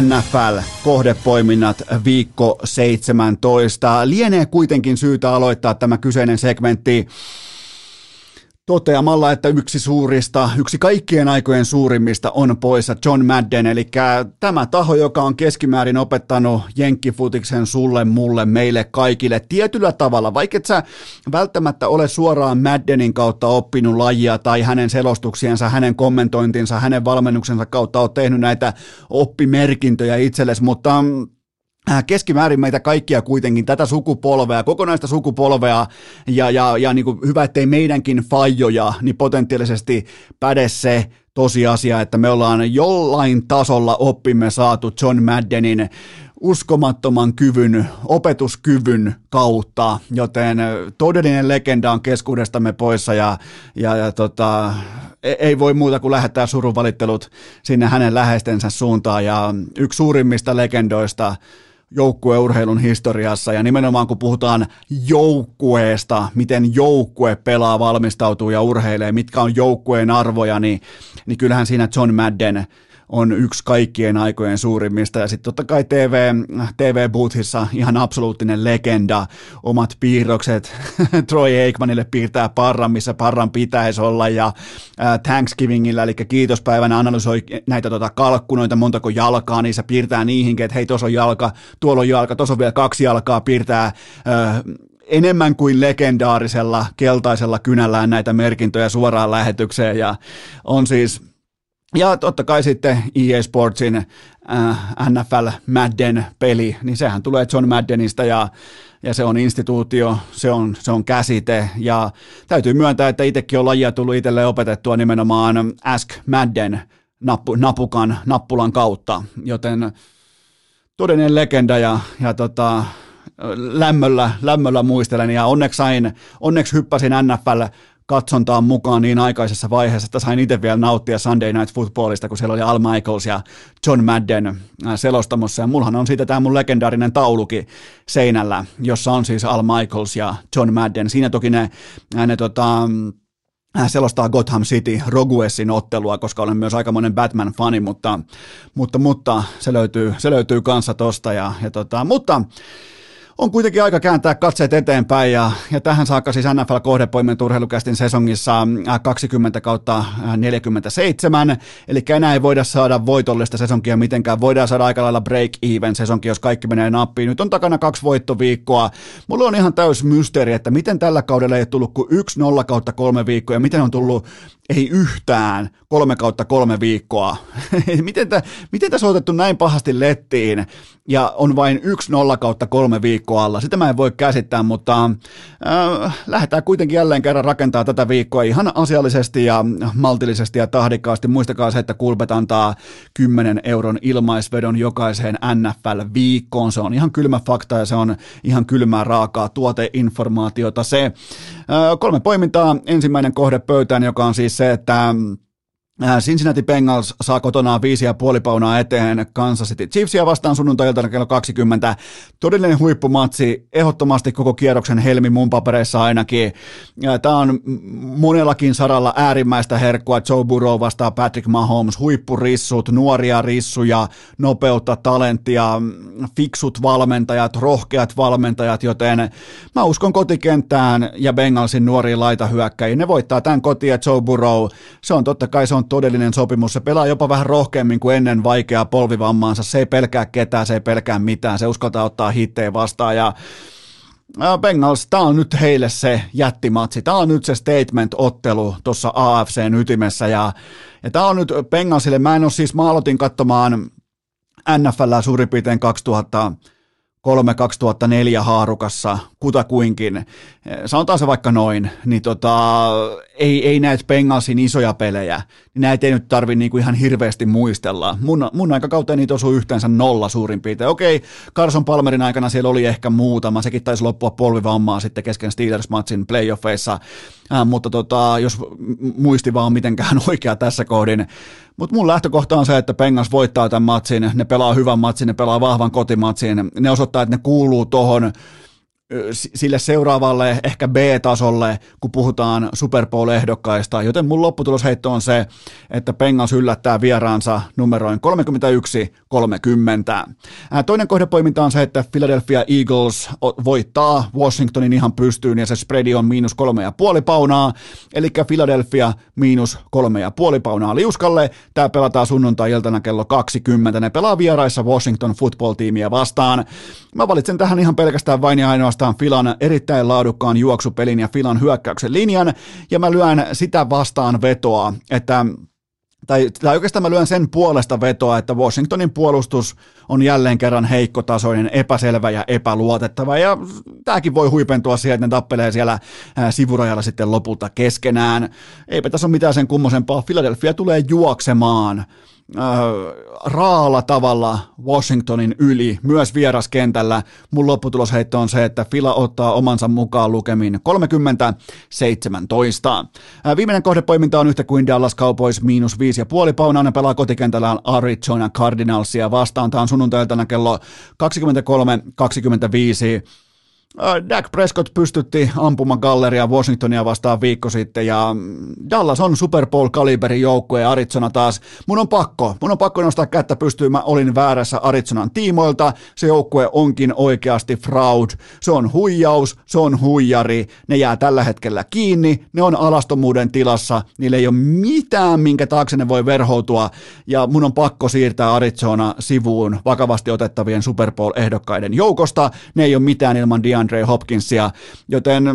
NFL kohdepoiminnat viikko 17. Lienee kuitenkin syytä aloittaa tämä kyseinen segmentti toteamalla, että yksi suurista, yksi kaikkien aikojen suurimmista on poissa John Madden, eli tämä taho, joka on keskimäärin opettanut jenkkifutiksen sulle, mulle, meille kaikille tietyllä tavalla, vaikka et sä välttämättä ole suoraan Maddenin kautta oppinut lajia tai hänen selostuksiensa, hänen kommentointinsa, hänen valmennuksensa kautta oot tehnyt näitä oppimerkintöjä itsellesi, mutta Äh, keskimäärin meitä kaikkia kuitenkin, tätä sukupolvea, kokonaista sukupolvea, ja, ja, ja niin kuin hyvä, ettei meidänkin fajoja, niin potentiaalisesti päde se tosiasia, että me ollaan jollain tasolla oppimme saatu John Maddenin uskomattoman kyvyn, opetuskyvyn kautta, joten todellinen legenda on keskuudestamme poissa ja, ja, ja tota, e, ei voi muuta kuin lähettää surunvalittelut sinne hänen läheistensä suuntaan. Ja yksi suurimmista legendoista joukkueurheilun historiassa. Ja nimenomaan kun puhutaan joukkueesta, miten joukkue pelaa, valmistautuu ja urheilee, mitkä on joukkueen arvoja, niin, niin kyllähän siinä John Madden on yksi kaikkien aikojen suurimmista. Ja sitten totta kai TV, TV-boothissa ihan absoluuttinen legenda, omat piirrokset. <laughs> Troy Aikmanille piirtää parran, missä parran pitäisi olla. Ja äh, Thanksgivingillä, eli kiitospäivänä analysoi näitä tota, kalkkunoita, montako jalkaa, niin se piirtää niihinkin, että hei, tuossa on jalka, tuolla on jalka, tuossa on vielä kaksi jalkaa, piirtää äh, enemmän kuin legendaarisella keltaisella kynällään näitä merkintöjä suoraan lähetykseen ja on siis ja totta kai sitten EA Sportsin äh, NFL Madden peli, niin sehän tulee John Maddenista ja, ja se on instituutio, se on, se on käsite. Ja täytyy myöntää, että itsekin on lajia tullut itselle opetettua nimenomaan Ask Madden nappu, napukan, nappulan kautta, joten todellinen legenda ja, ja tota, lämmöllä, lämmöllä muistelen. Ja onneksi sain, onneksi hyppäsin NFL katsontaan mukaan niin aikaisessa vaiheessa, että sain itse vielä nauttia Sunday Night Footballista, kun siellä oli Al Michaels ja John Madden äh, selostamossa. Ja mullahan on siitä tämä mun legendaarinen tauluki seinällä, jossa on siis Al Michaels ja John Madden. Siinä toki ne, äh, ne tota, äh, selostaa Gotham City Roguessin ottelua, koska olen myös aikamoinen Batman-fani, mutta, mutta, mutta se, löytyy, se löytyy kanssa tosta. Ja, ja tota, mutta on kuitenkin aika kääntää katseet eteenpäin ja, ja tähän saakka siis NFL kohdepoimen turheilukästin sesongissa 20 äh, kautta 47, äh, eli enää ei voida saada voitollista sesonkia mitenkään, voidaan saada aika lailla break-even sesonki, jos kaikki menee nappiin. Nyt on takana kaksi voittoviikkoa. Mulla on ihan täys mysteeri, että miten tällä kaudella ei tullut kuin 1-0 kautta kolme viikkoa ja miten on tullut ei yhtään kolme kautta kolme viikkoa. <laughs> miten, tä, miten tässä on otettu näin pahasti lettiin ja on vain yksi nolla kautta kolme viikkoa alla? Sitä mä en voi käsittää, mutta äh, lähdetään kuitenkin jälleen kerran rakentaa tätä viikkoa ihan asiallisesti ja maltillisesti ja tahdikkaasti. Muistakaa se, että Kulpet antaa 10 euron ilmaisvedon jokaiseen NFL-viikkoon. Se on ihan kylmä fakta ja se on ihan kylmää raakaa tuoteinformaatiota. Se äh, kolme poimintaa. Ensimmäinen kohde pöytään, joka on siis se, että Cincinnati Bengals saa kotonaan viisi ja puoli paunaa eteen Kansas City Chiefsia vastaan sunnuntailtana kello 20. Todellinen huippumatsi, ehdottomasti koko kierroksen helmi mun papereissa ainakin. Tämä on monellakin saralla äärimmäistä herkkua. Joe Burrow vastaa Patrick Mahomes, huippurissut, nuoria rissuja, nopeutta, talenttia, fiksut valmentajat, rohkeat valmentajat, joten mä uskon kotikenttään ja Bengalsin nuoriin laitahyökkäjiin. Ne voittaa tämän kotiin ja Joe Burrow, se on totta kai se on on todellinen sopimus. Se pelaa jopa vähän rohkeammin kuin ennen vaikeaa polvivammaansa. Se ei pelkää ketään, se ei pelkää mitään. Se uskaltaa ottaa hittejä vastaan ja Bengals, tämä on nyt heille se jättimatsi. Tämä on nyt se statement-ottelu tuossa AFCn ytimessä ja, ja tämä on nyt Bengalsille. Mä en ole siis, mä aloitin katsomaan NFL suurin piirtein 2000 3-2004 haarukassa kutakuinkin, sanotaan se vaikka noin, niin tota, ei, ei näitä Bengalsin isoja pelejä, niin näitä ei nyt tarvi niinku ihan hirveästi muistella. Mun, mun aikakauteen niitä osuu yhteensä nolla suurin piirtein. Okei, Carson Palmerin aikana siellä oli ehkä muutama, sekin taisi loppua polvivammaa sitten kesken Steelers-matsin playoffeissa, äh, mutta tota, jos muisti vaan mitenkään <laughs> oikea tässä kohdin, mutta mun lähtökohta on se, että Pengas voittaa tämän matsin, ne pelaa hyvän matsin, ne pelaa vahvan kotimatsin, ne osoittaa, että ne kuuluu tohon sille seuraavalle ehkä B-tasolle, kun puhutaan Super Bowl-ehdokkaista, joten mun lopputulosheitto on se, että Pengas yllättää vieraansa numeroin 31-30. Toinen kohdepoiminta on se, että Philadelphia Eagles voittaa Washingtonin ihan pystyyn ja se spreadi on miinus kolme ja puoli paunaa, eli Philadelphia miinus kolme ja puoli paunaa liuskalle. Tämä pelataan sunnuntai-iltana kello 20. Ne pelaa vieraissa Washington football-tiimiä vastaan. Mä valitsen tähän ihan pelkästään vain ja ainoastaan Filan erittäin laadukkaan juoksupelin ja Filan hyökkäyksen linjan, ja mä lyön sitä vastaan vetoa, että tai, tai oikeastaan mä lyön sen puolesta vetoa, että Washingtonin puolustus on jälleen kerran heikkotasoinen, epäselvä ja epäluotettava, ja tämäkin voi huipentua siihen, että ne tappelee siellä sivurajalla sitten lopulta keskenään. Eipä tässä ole mitään sen kummosempaa. Philadelphia tulee juoksemaan raalla tavalla Washingtonin yli, myös vieraskentällä. Mun lopputulosheitto on se, että Fila ottaa omansa mukaan lukemin 30-17. Äh, viimeinen kohdepoiminta on yhtä kuin Dallas Cowboys miinus 5,5 paunaa. Ne pelaa kotikentällään Arizona Cardinalsia vastaan. Tämä on sunnuntailtana kello 23.25. Äh, Dak Prescott pystytti ampumaan galleria Washingtonia vastaan viikko sitten ja Dallas on Super bowl kaliberin joukkue ja Arizona taas. Mun on pakko, mun on pakko nostaa kättä pystyyn, mä olin väärässä Arizonan tiimoilta. Se joukkue onkin oikeasti fraud. Se on huijaus, se on huijari. Ne jää tällä hetkellä kiinni, ne on alastomuuden tilassa, niillä ei ole mitään, minkä taakse ne voi verhoutua ja mun on pakko siirtää Arizona sivuun vakavasti otettavien Super Bowl-ehdokkaiden joukosta. Ne ei ole mitään ilman Dian DeAndre Hopkinsia, joten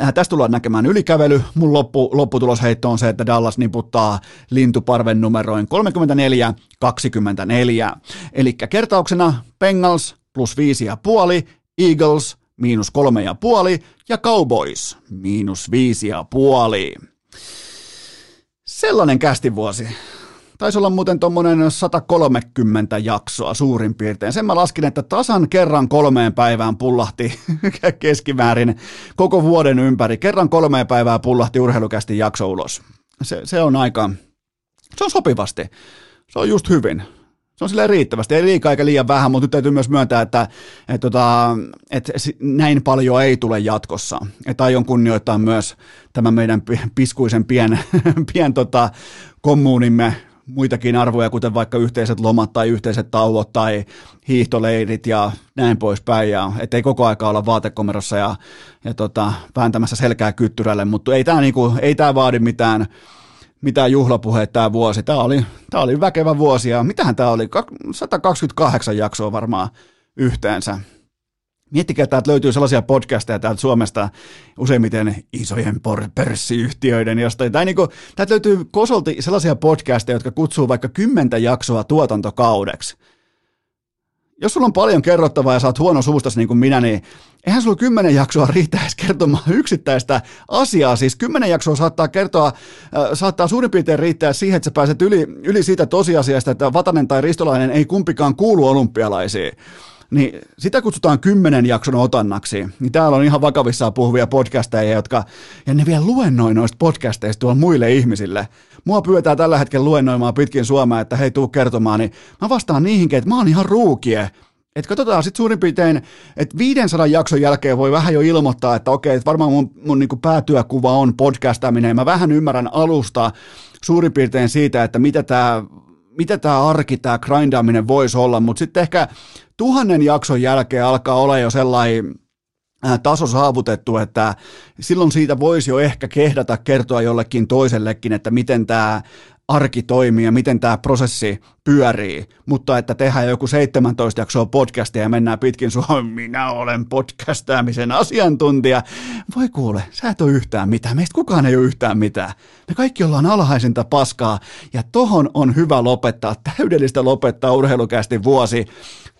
äh, Tästä tullaan näkemään ylikävely. Mun loppu, lopputulosheitto on se, että Dallas niputtaa lintuparven numeroin 34-24. Eli kertauksena Bengals plus 5,5, Eagles miinus 3,5 ja Cowboys miinus 5,5. Sellainen kästivuosi. Taisi olla muuten tuommoinen 130 jaksoa suurin piirtein. Sen mä laskin, että tasan kerran kolmeen päivään pullahti <laughs> keskimäärin koko vuoden ympäri. Kerran kolmeen päivää pullahti urheilukästi jakso ulos. Se, se on aika, se on sopivasti. Se on just hyvin. Se on silleen riittävästi, ei liikaa eikä liian vähän, mutta nyt täytyy myös myöntää, että, että, tota, että, että näin paljon ei tule jatkossa. Että aion kunnioittaa myös tämän meidän piskuisen pien, <laughs> pien tota, kommuunimme muitakin arvoja, kuten vaikka yhteiset lomat tai yhteiset tauot tai hiihtoleirit ja näin poispäin, ja ettei koko aika olla vaatekomerossa ja, ja tota, vääntämässä selkää kyttyrälle, mutta ei tämä niinku, ei vaadi mitään, mitään juhlapuheita tämä vuosi. Tämä oli, tämä oli väkevä vuosi ja mitähän tämä oli, 128 jaksoa varmaan yhteensä. Miettikää, että täältä löytyy sellaisia podcasteja täältä Suomesta useimmiten isojen pörssiyhtiöiden jostain. Tai niin täältä löytyy kosolti sellaisia podcasteja, jotka kutsuu vaikka kymmentä jaksoa tuotantokaudeksi. Jos sulla on paljon kerrottavaa ja saat huono suustas niin kuin minä, niin eihän sulla kymmenen jaksoa riittäisi kertomaan yksittäistä asiaa. Siis kymmenen jaksoa saattaa kertoa, äh, saattaa suurin piirtein riittää siihen, että sä pääset yli, yli siitä tosiasiasta, että Vatanen tai Ristolainen ei kumpikaan kuulu olympialaisiin niin sitä kutsutaan kymmenen jakson otannaksi. Niin täällä on ihan vakavissaan puhuvia podcasteja, jotka, ja ne vielä luennoi noista podcasteista tuolla muille ihmisille. Mua pyydetään tällä hetkellä luennoimaan pitkin Suomea, että hei, tuu kertomaan, niin mä vastaan niihinkin, että mä oon ihan ruukie. Että katsotaan sitten suurin piirtein, että 500 jakson jälkeen voi vähän jo ilmoittaa, että okei, että varmaan mun, mun niin päätyökuva on podcastaminen. Mä vähän ymmärrän alusta suurin piirtein siitä, että mitä tämä mitä tämä arki, tämä grindaaminen voisi olla, mutta sitten ehkä tuhannen jakson jälkeen alkaa olla jo sellainen äh, taso saavutettu, että silloin siitä voisi jo ehkä kehdata kertoa jollekin toisellekin, että miten tämä arki toimii ja miten tämä prosessi pyörii, mutta että tehdään joku 17 jaksoa podcastia ja mennään pitkin Suomen, minä olen podcastaamisen asiantuntija. Voi kuule, sä et ole yhtään mitään, meistä kukaan ei ole yhtään mitään. Me kaikki ollaan alhaisinta paskaa ja tohon on hyvä lopettaa, täydellistä lopettaa urheilukästi vuosi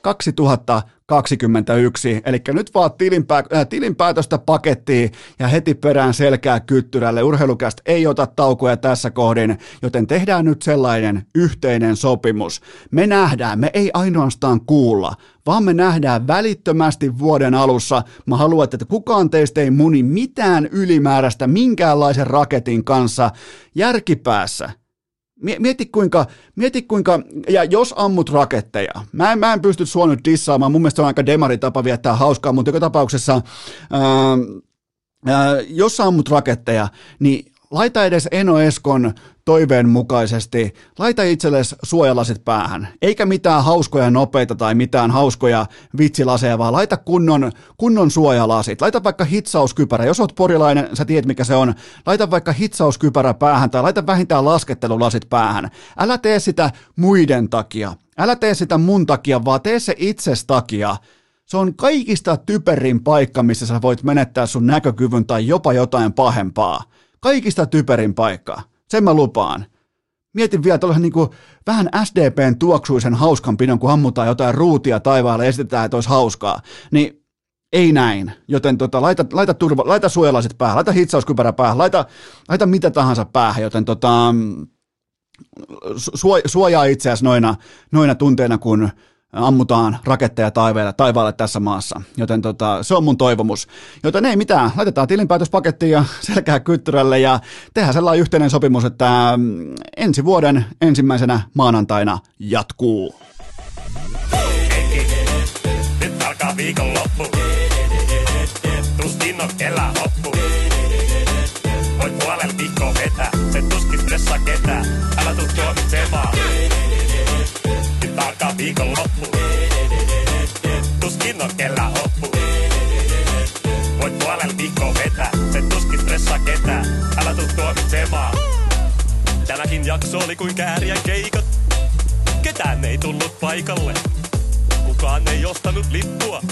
2021, eli nyt vaan tilinpää, äh, tilinpäätöstä pakettiin ja heti perään selkää kyttyrälle. Urheilukästä ei ota taukoja tässä kohdin, joten tehdään nyt sellainen yhteinen sopimus. Me nähdään, me ei ainoastaan kuulla, vaan me nähdään välittömästi vuoden alussa. Mä haluan, että kukaan teistä ei muni mitään ylimääräistä minkäänlaisen raketin kanssa järkipäässä. Mieti kuinka, mieti kuinka, ja jos ammut raketteja, mä en, mä en pysty sua nyt dissaamaan, mun mielestä se on aika demari tapa viettää hauskaa, mutta joka tapauksessa, ää, ää, jos ammut raketteja, niin laita edes Eno Eskon toiveen mukaisesti, laita itsellesi suojalasit päähän, eikä mitään hauskoja nopeita tai mitään hauskoja vitsilaseja, vaan laita kunnon, kunnon suojalasit. Laita vaikka hitsauskypärä, jos oot porilainen, sä tiedät mikä se on, laita vaikka hitsauskypärä päähän tai laita vähintään laskettelulasit päähän. Älä tee sitä muiden takia, älä tee sitä mun takia, vaan tee se itses takia. Se on kaikista typerin paikka, missä sä voit menettää sun näkökyvyn tai jopa jotain pahempaa. Kaikista typerin paikka. Sen mä lupaan. Mietin vielä tuollaisen niin kuin vähän SDPn tuoksuisen hauskanpidon, kun ammutaan jotain ruutia taivaalle ja esitetään, että olisi hauskaa. Niin ei näin. Joten tota, laita, laita, turva, laita suojalaiset päähän, laita hitsauskypärä päähän, laita, laita mitä tahansa päähän, joten tota, suojaa itseäsi noina, noina tunteina, kun ammutaan raketteja taivaalle, taivaalle tässä maassa. Joten tota, se on mun toivomus. Joten ei mitään, laitetaan tilinpäätöspakettiin ja <laughs> selkää kyttyrälle ja tehdään sellainen yhteinen sopimus, että mm, ensi vuoden ensimmäisenä maanantaina jatkuu. Nyt alkaa viikonloppu. Tuskin on elää hoppu. Voit puolella viikkoa vetää, se tuskin stressaa ketään. Viikonloppu. Tuskin on kellä hoppu. Voit puolella viikkoa vetää, se tuskin stressaa ketään. Älä tuu tuomitsemaan. Tämäkin jakso oli kuin kääriän keikat. Ketään ei tullut paikalle. Kukaan ei ostanut lippua.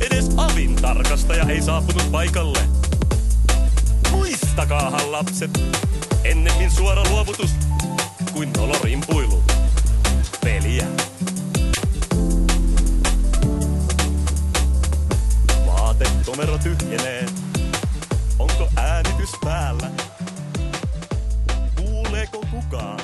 Edes avin tarkastaja ei saapunut paikalle. Muistakaahan lapset, ennemmin suora luovutus kuin nolorimpuilu peliä. late, numero tyhjenee. Onko äänitys päällä? Kuuleeko kukaan?